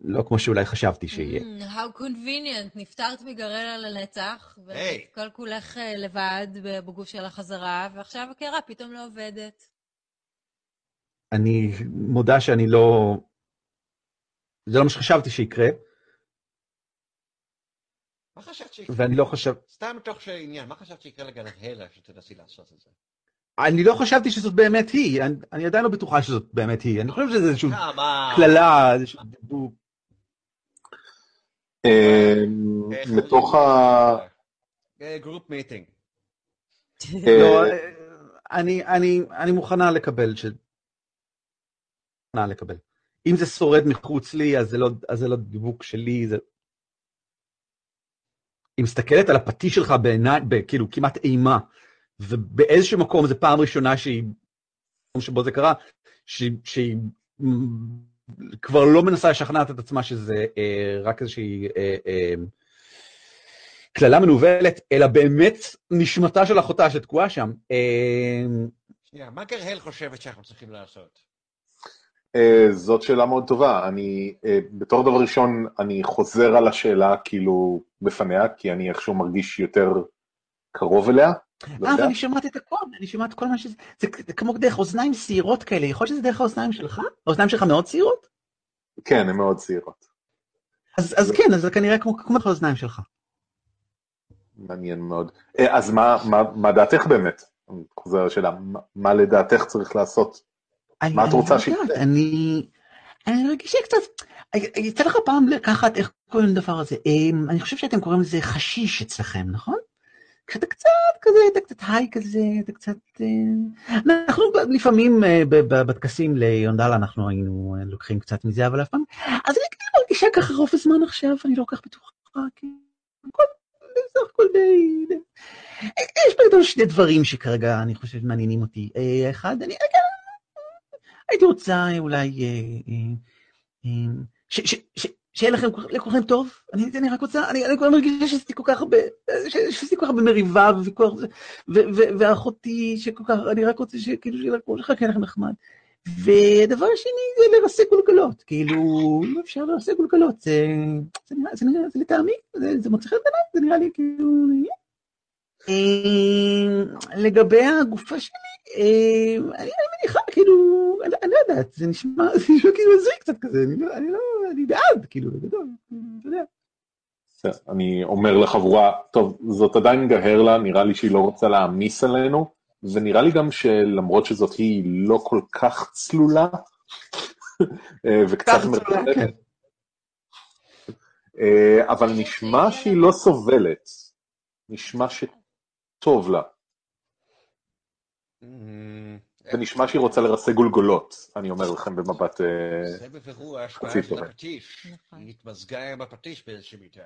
לא כמו שאולי חשבתי שיהיה. Mm, How convenient, נפטרת מגרלה לנצח, היי. וכל כולך אה, לבד בגוף של החזרה, ועכשיו הקערה פתאום לא עובדת. אני מודה שאני לא... זה לא מה שחשבתי שיקרה, מה חשבת שיקרה? ואני לא חשב... סתם מתוך עניין, מה חשבת שיקרה לגלהלה שתנסי לעשות את זה? אני לא חשבתי שזאת באמת היא, אני, אני עדיין לא בטוחה שזאת באמת היא, אני חושב שזה איזושהי כמה? קללה, איזשהו דיבור. אה, מתוך ה... group meeting. אה, לא, אה, אני, אני, אני מוכנה לקבל ש... מוכנה לקבל. אם זה שורד מחוץ לי, אז זה לא, אז זה לא דיבוק שלי, זה... היא מסתכלת על הפטיש שלך בעיניי, כאילו כמעט אימה, ובאיזשהו מקום זו פעם ראשונה שהיא, במקום שבו זה קרה, שהיא, שהיא כבר לא מנסה לשכנע את עצמה שזה אה, רק איזושהי אה, אה, קללה מנוולת, אלא באמת נשמתה של אחותה שתקועה שם. אה, שנייה, מה גרהל חושבת שאנחנו צריכים לעשות? אה, זאת שאלה מאוד טובה. אני, אה, בתור דבר ראשון, אני חוזר על השאלה כאילו בפניה, כי אני איכשהו מרגיש יותר קרוב אליה. לא אה, יודע. ואני שומעת את הכל, אני שומעת כל מה שזה, זה זה כמו דרך אוזניים שעירות כאלה, יכול להיות שזה דרך האוזניים שלך? האוזניים שלך מאוד שעירות? כן, הן מאוד צעירות. אז אז כן, אז זה כנראה כמו כמו האוזניים שלך. מעניין מאוד. אה, אז מה, מה, מה דעתך באמת? אני חוזר לשאלה, מה, מה לדעתך צריך לעשות? אני- מה את רוצה שיקרה? אני... אני מרגישה קצת... יצא לך פעם לקחת, איך קוראים לדבר הזה? אמ, אני חושב שאתם קוראים לזה חשיש אצלכם, נכון? כשאתה קצת כזה, אתה קצת היי כזה, אתה קצת... אה, אנחנו לפעמים אה, בטקסים ליונדל אנחנו היינו אה, לוקחים קצת מזה, אבל אף פעם... אז אני כאילו מרגישה ככה רוב הזמן עכשיו, אני לא כל כך בטוחה, כי... בסך הכל די... יש בגדול שני דברים שכרגע אני חושב מעניינים אותי. אחד, אני... הייתי רוצה אולי... אה, אה, אה, שיהיה לכם לכולכם טוב, אני, אני רק רוצה, אני, אני כבר מרגישה שעשיתי כל כך הרבה, שעשיתי כל כך הרבה מריבה וויכוח, ואחותי שכל כך, אני רק רוצה שכאילו שיהיה לכם, שיחכה לכם נחמד. ודבר שני זה לרסק גולגלות, כאילו, אם אפשר לרסק גולגלות, זה, זה נראה, זה נראה, זה לטעמי, זה, זה מוצא חן בעיניי, זה נראה לי כאילו... אה, לגבי הגופה שלי, אה, אני מניחה, כאילו, אני לא יודעת, זה נשמע כאילו הזוי קצת כזה, אני לא, אני לא, בעד, כאילו, בגדול, אתה יודע. אני אומר לחבורה, טוב, זאת עדיין גהרלה, נראה לי שהיא לא רוצה להעמיס עלינו, ונראה לי גם שלמרות שזאת היא לא כל כך צלולה, אה, וקצת מרחבת, כן. אה, אבל נשמע שהיא לא סובלת, נשמע שטוב לה, ונשמע שהיא רוצה לרסק גולגולות, אני אומר לכם במבט... אה, זה בבירור ההשפעה חצי של טובה. הפטיש. נכון. היא התמזגה עם הפטיש באיזושהי מידה.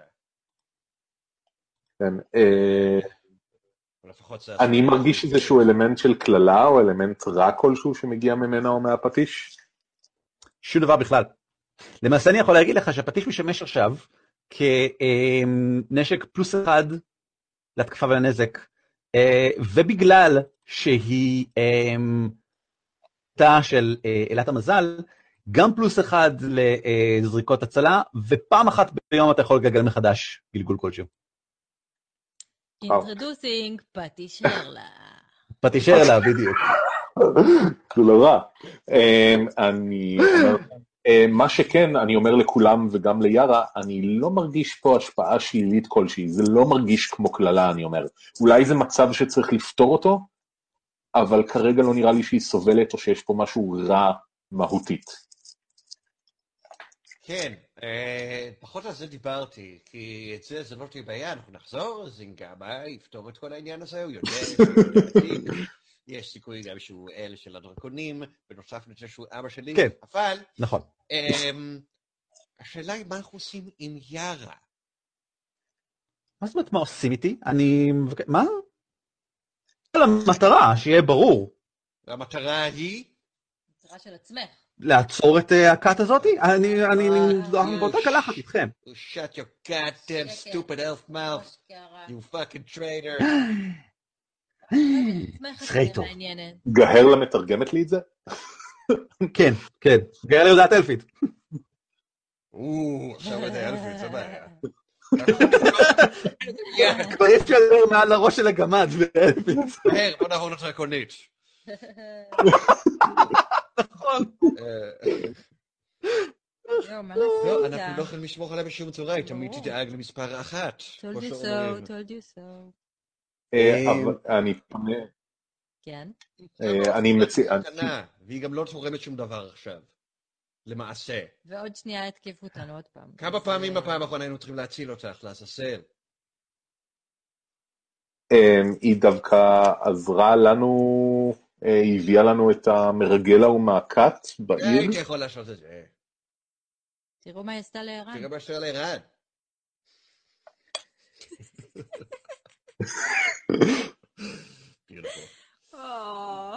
כן, אה, זה... אני מרגיש איזשהו אלמנט של קללה או אלמנט רע כלשהו שמגיע ממנה או מהפטיש. שום דבר בכלל. למעשה אני יכול להגיד לך שהפטיש משמש עכשיו כנשק פלוס אחד להתקפה ולנזק, אה, ובגלל שהיא אמ, תא של אה, אלת המזל, גם פלוס אחד לזריקות הצלה, ופעם אחת ביום אתה יכול לגלגל מחדש גלגול כלשהו. אינטרדוסינג פטי שרלה. פטישר אליו, בדיוק. זה לא רע. אמ, אני אומר, מה שכן, אני אומר לכולם וגם ליארה, אני לא מרגיש פה השפעה שלילית כלשהי, זה לא מרגיש כמו קללה, אני אומר. אולי זה מצב שצריך לפתור אותו, אבל כרגע לא נראה לי שהיא סובלת או שיש פה משהו רע מהותית. כן, אה, פחות על זה דיברתי, כי את זה, זה לא תהיה בעיה, אנחנו נחזור, זינגמה יפתור את כל העניין הזה, הוא יודע יש סיכוי גם שהוא אל של הדרקונים, בנוסף לזה שהוא אבא שלי, כן. אבל נכון. אמ, השאלה היא מה אנחנו עושים עם יארה. מה זאת אומרת מה עושים איתי? אני... מה? כל המטרה, שיהיה ברור. המטרה היא, מטרה של עצמך. לעצור את אה, הכת הזאתי? אני, אני, אני באותה. קלחת איתכם. shut your goddamn stupid elf mouth, you fucking traitor. מעניינת. גהרלה מתרגמת לי את זה? כן, כן. גרלי יודעת אלפית. או, עכשיו אתה אלפית, זה בעיה. כבר אפשר לדבר מעל הראש של הגמד באלפית. מהר, בוא נעבור לדרקונית. נכון. לא, לעשות אנחנו לא? יכולים לשמור עליה בשום צורה, היא תמיד. תדאג למספר אחת. told you so, told you so. אה, אבל אני פונה, כן. אה, אני מציע- והיא גם לא תורמת שום דבר עכשיו. למעשה. ועוד שנייה יתקיפו אותנו עוד פעם. כמה פעמים אה, בפעם האחרונה היינו צריכים להציל אותך, לעזאזל? היא דווקא עזרה לנו, אה, היא הביאה לנו את המרגל ההוא מהכת בעיר. הייתי יכול לעשות את זה. תראו מה היא עשתה לערן. תראה מה שאתה לערן.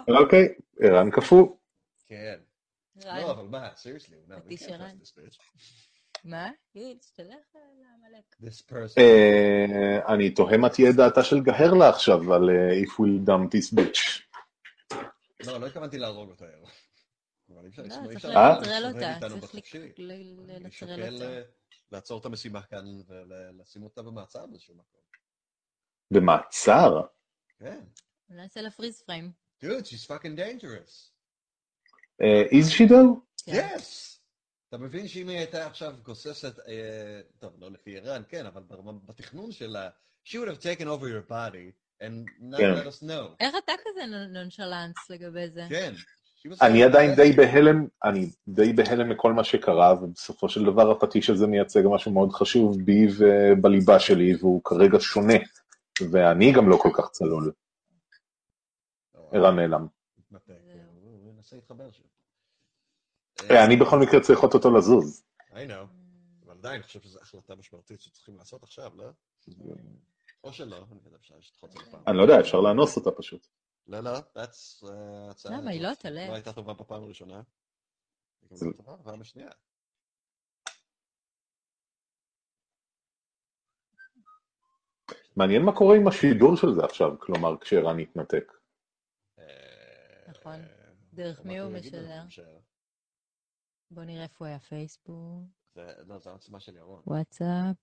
או, אוקיי, ערן קפוא. כן. לא, אבל מה, seriously, no, we פטיש can't ערן. trust this bitch. מה? אה, אני תוהה מה תהיה דעתה של גהרלה עכשיו על אה, if we'll dump this bitch. לא, לא התכוונתי להרוג אותה היום. אבל אי אפשר לא, צריך אה? לנטרל אותה, צריך לנטרל אותה. לעצור את המשימה כאן ולשים אותה במעצר באיזשהו מקום. במעצר? כן. אולי נעשה לה פריז פריים. Dude, she's fucking dangerous. אה, is she though? כן. Yes! אתה מבין שאם היא הייתה עכשיו גוססת, אה, טוב, לא לפי ערן, כן, אבל בתכנון שלה, she would have taken over your body and not כן. let us know. איך אתה כזה נונשלנס לגבי זה? כן. אני עדיין די בהלם, אני די בהלם מכל מה שקרה, ובסופו של דבר הפטיש הזה מייצג משהו מאוד חשוב בי ובליבה שלי, והוא כרגע שונה, ואני גם לא כל כך צלול. או, ערן נעלם. הוא להתחבר שוב. אה, אני בכל מקרה צריך אותו לזוז. I know, אבל עדיין, אני חושב שזו החלטה משמעותית שצריכים לעשות עכשיו, לא? או שלא, אני לא יודע, אפשר לאנוס אותה פשוט. לא, לא, that's... אה, הצעה למה? היא לא תלך. לא הייתה טובה בפעם הראשונה. לא בפעם השנייה. מעניין מה קורה עם השידור של זה עכשיו, כלומר כשערן יתנתק. אה, נכון. דרך מי הוא משדר? בוא נראה איפה היה פייסבוק, זה- לא, זו העצמה של ירון. וואטסאפ,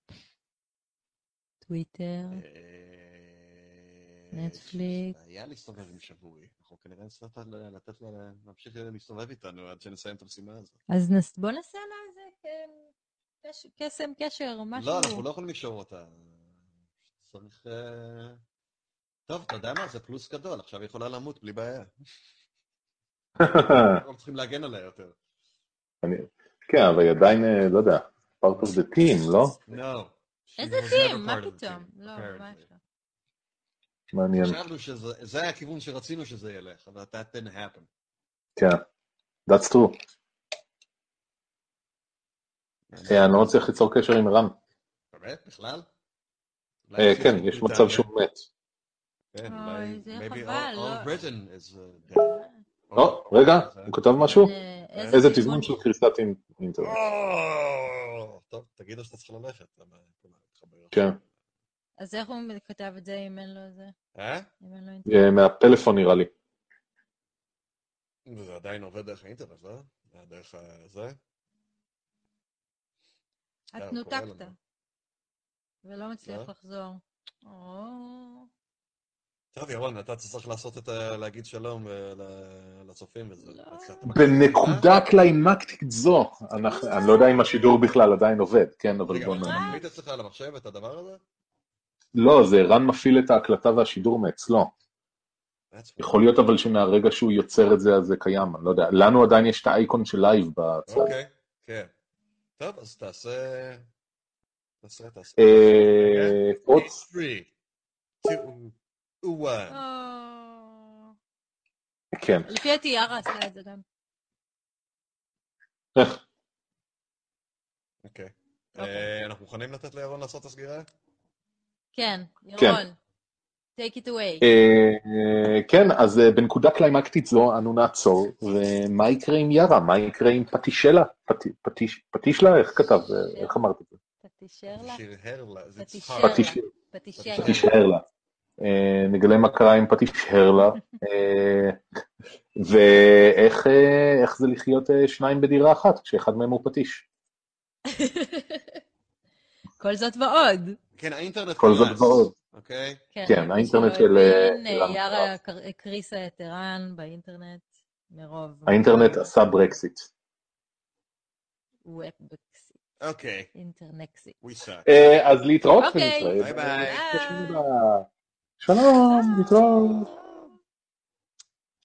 טוויטר. אה, נטפליקס. היה להסתובב עם שבוי. אנחנו כנראה נצטרך לתת לה להמשיך להסתובב איתנו עד שנסיים את המשימה הזאת. אז בוא נעשה לה איזה קסם קשר, משהו. לא, אנחנו לא יכולים לקשור אותה. צריך... אה, טוב, אתה יודע מה? זה פלוס גדול, עכשיו היא יכולה למות בלי בעיה. אנחנו לא צריכים להגן עליה יותר. אני- כן, אבל היא עדיין, אה, לא יודע, part of the team, לא? No. she איזה never מה פתאום? team, לא, apparently. ממש לא. מעניין. חשבנו שזה זה היה הכיוון שרצינו שזה ילך, אבל that didn't happen. כן, that's true. אה, אני לא מצליח ליצור קשר עם ערן. באמת? בכלל? אה, כן, יש מצב שהוא מת. כן, אוי, אולי... זה maybe חבל, all- לא- all Britain is uh, dead. לא, רגע, הוא כתב משהו? אה, איזה? תזמון של קריסת אינ- אינטרנט. טוב, תגידו שאתה צריך ללכת. מתחברים? כן. אז איך הוא כתב את זה אם אין לו זה? אה? לו? אה, מהפלאפון נראה לי. זה עדיין עובד דרך האינטרנט, לא? דרך זה? את אה, נותקת. קורה לנו. ולא מצליח לא? לחזור. או, טוב, ירון, אתה צריך לעשות את ה... להגיד שלום ל- לצופים וזה. לא. אתה- בנקודה קליימקטית זו, אנחנו- אני לא יודע אם השידור בכלל עדיין עובד, כן, אבל רגע, בוא אבל אתה נ... מקליט אצלך על המחשב את הדבר הזה? לא, זה ערן מפעיל את ההקלטה והשידור מאצלו. יכול להיות אבל שמהרגע שהוא יוצר את זה, אז זה קיים, אני לא יודע. לנו עדיין יש את האייקון של live בצד. אוקיי, כן. טוב, אז תעשה... תעשה, תעשה. עוד 3, 2, 1. או. כן. לפי דעתי יארה עשתה את זה גם. אוקיי. אה, אנחנו מוכנים לתת לירון לעשות את הסגירה? כן, ירון. take it away. אה, כן, אז בנקודה קליימקטית זו אנו נעצור, ומה יקרה עם יארה? מה יקרה עם פטישלה? פט- פטיש- פטישלה? איך כתב? איך אמרת את זה? פטישר לה? זה פטישר צחק. לה. פטיש- פטישר לה. פטיש הרלה. אה, נגלה מה קרה עם פטיש הרלה, אה, ואיך אה, איך זה לחיות שניים בדירה אחת, כשאחד מהם הוא פטיש. כל זאת ועוד. כן, האינטרנט כל זאת ועוד. אוקיי? כן, האינטרנט מי שלא של, יארה הקריסה את ערן באינטרנט מרוב... האינטרנט עשה ברקסיט. וובקסי, אוקיי, Internexit. we suck. אה, אז להתראות אוקיי. ונתראה. ביי ביי. שלום, להתראות.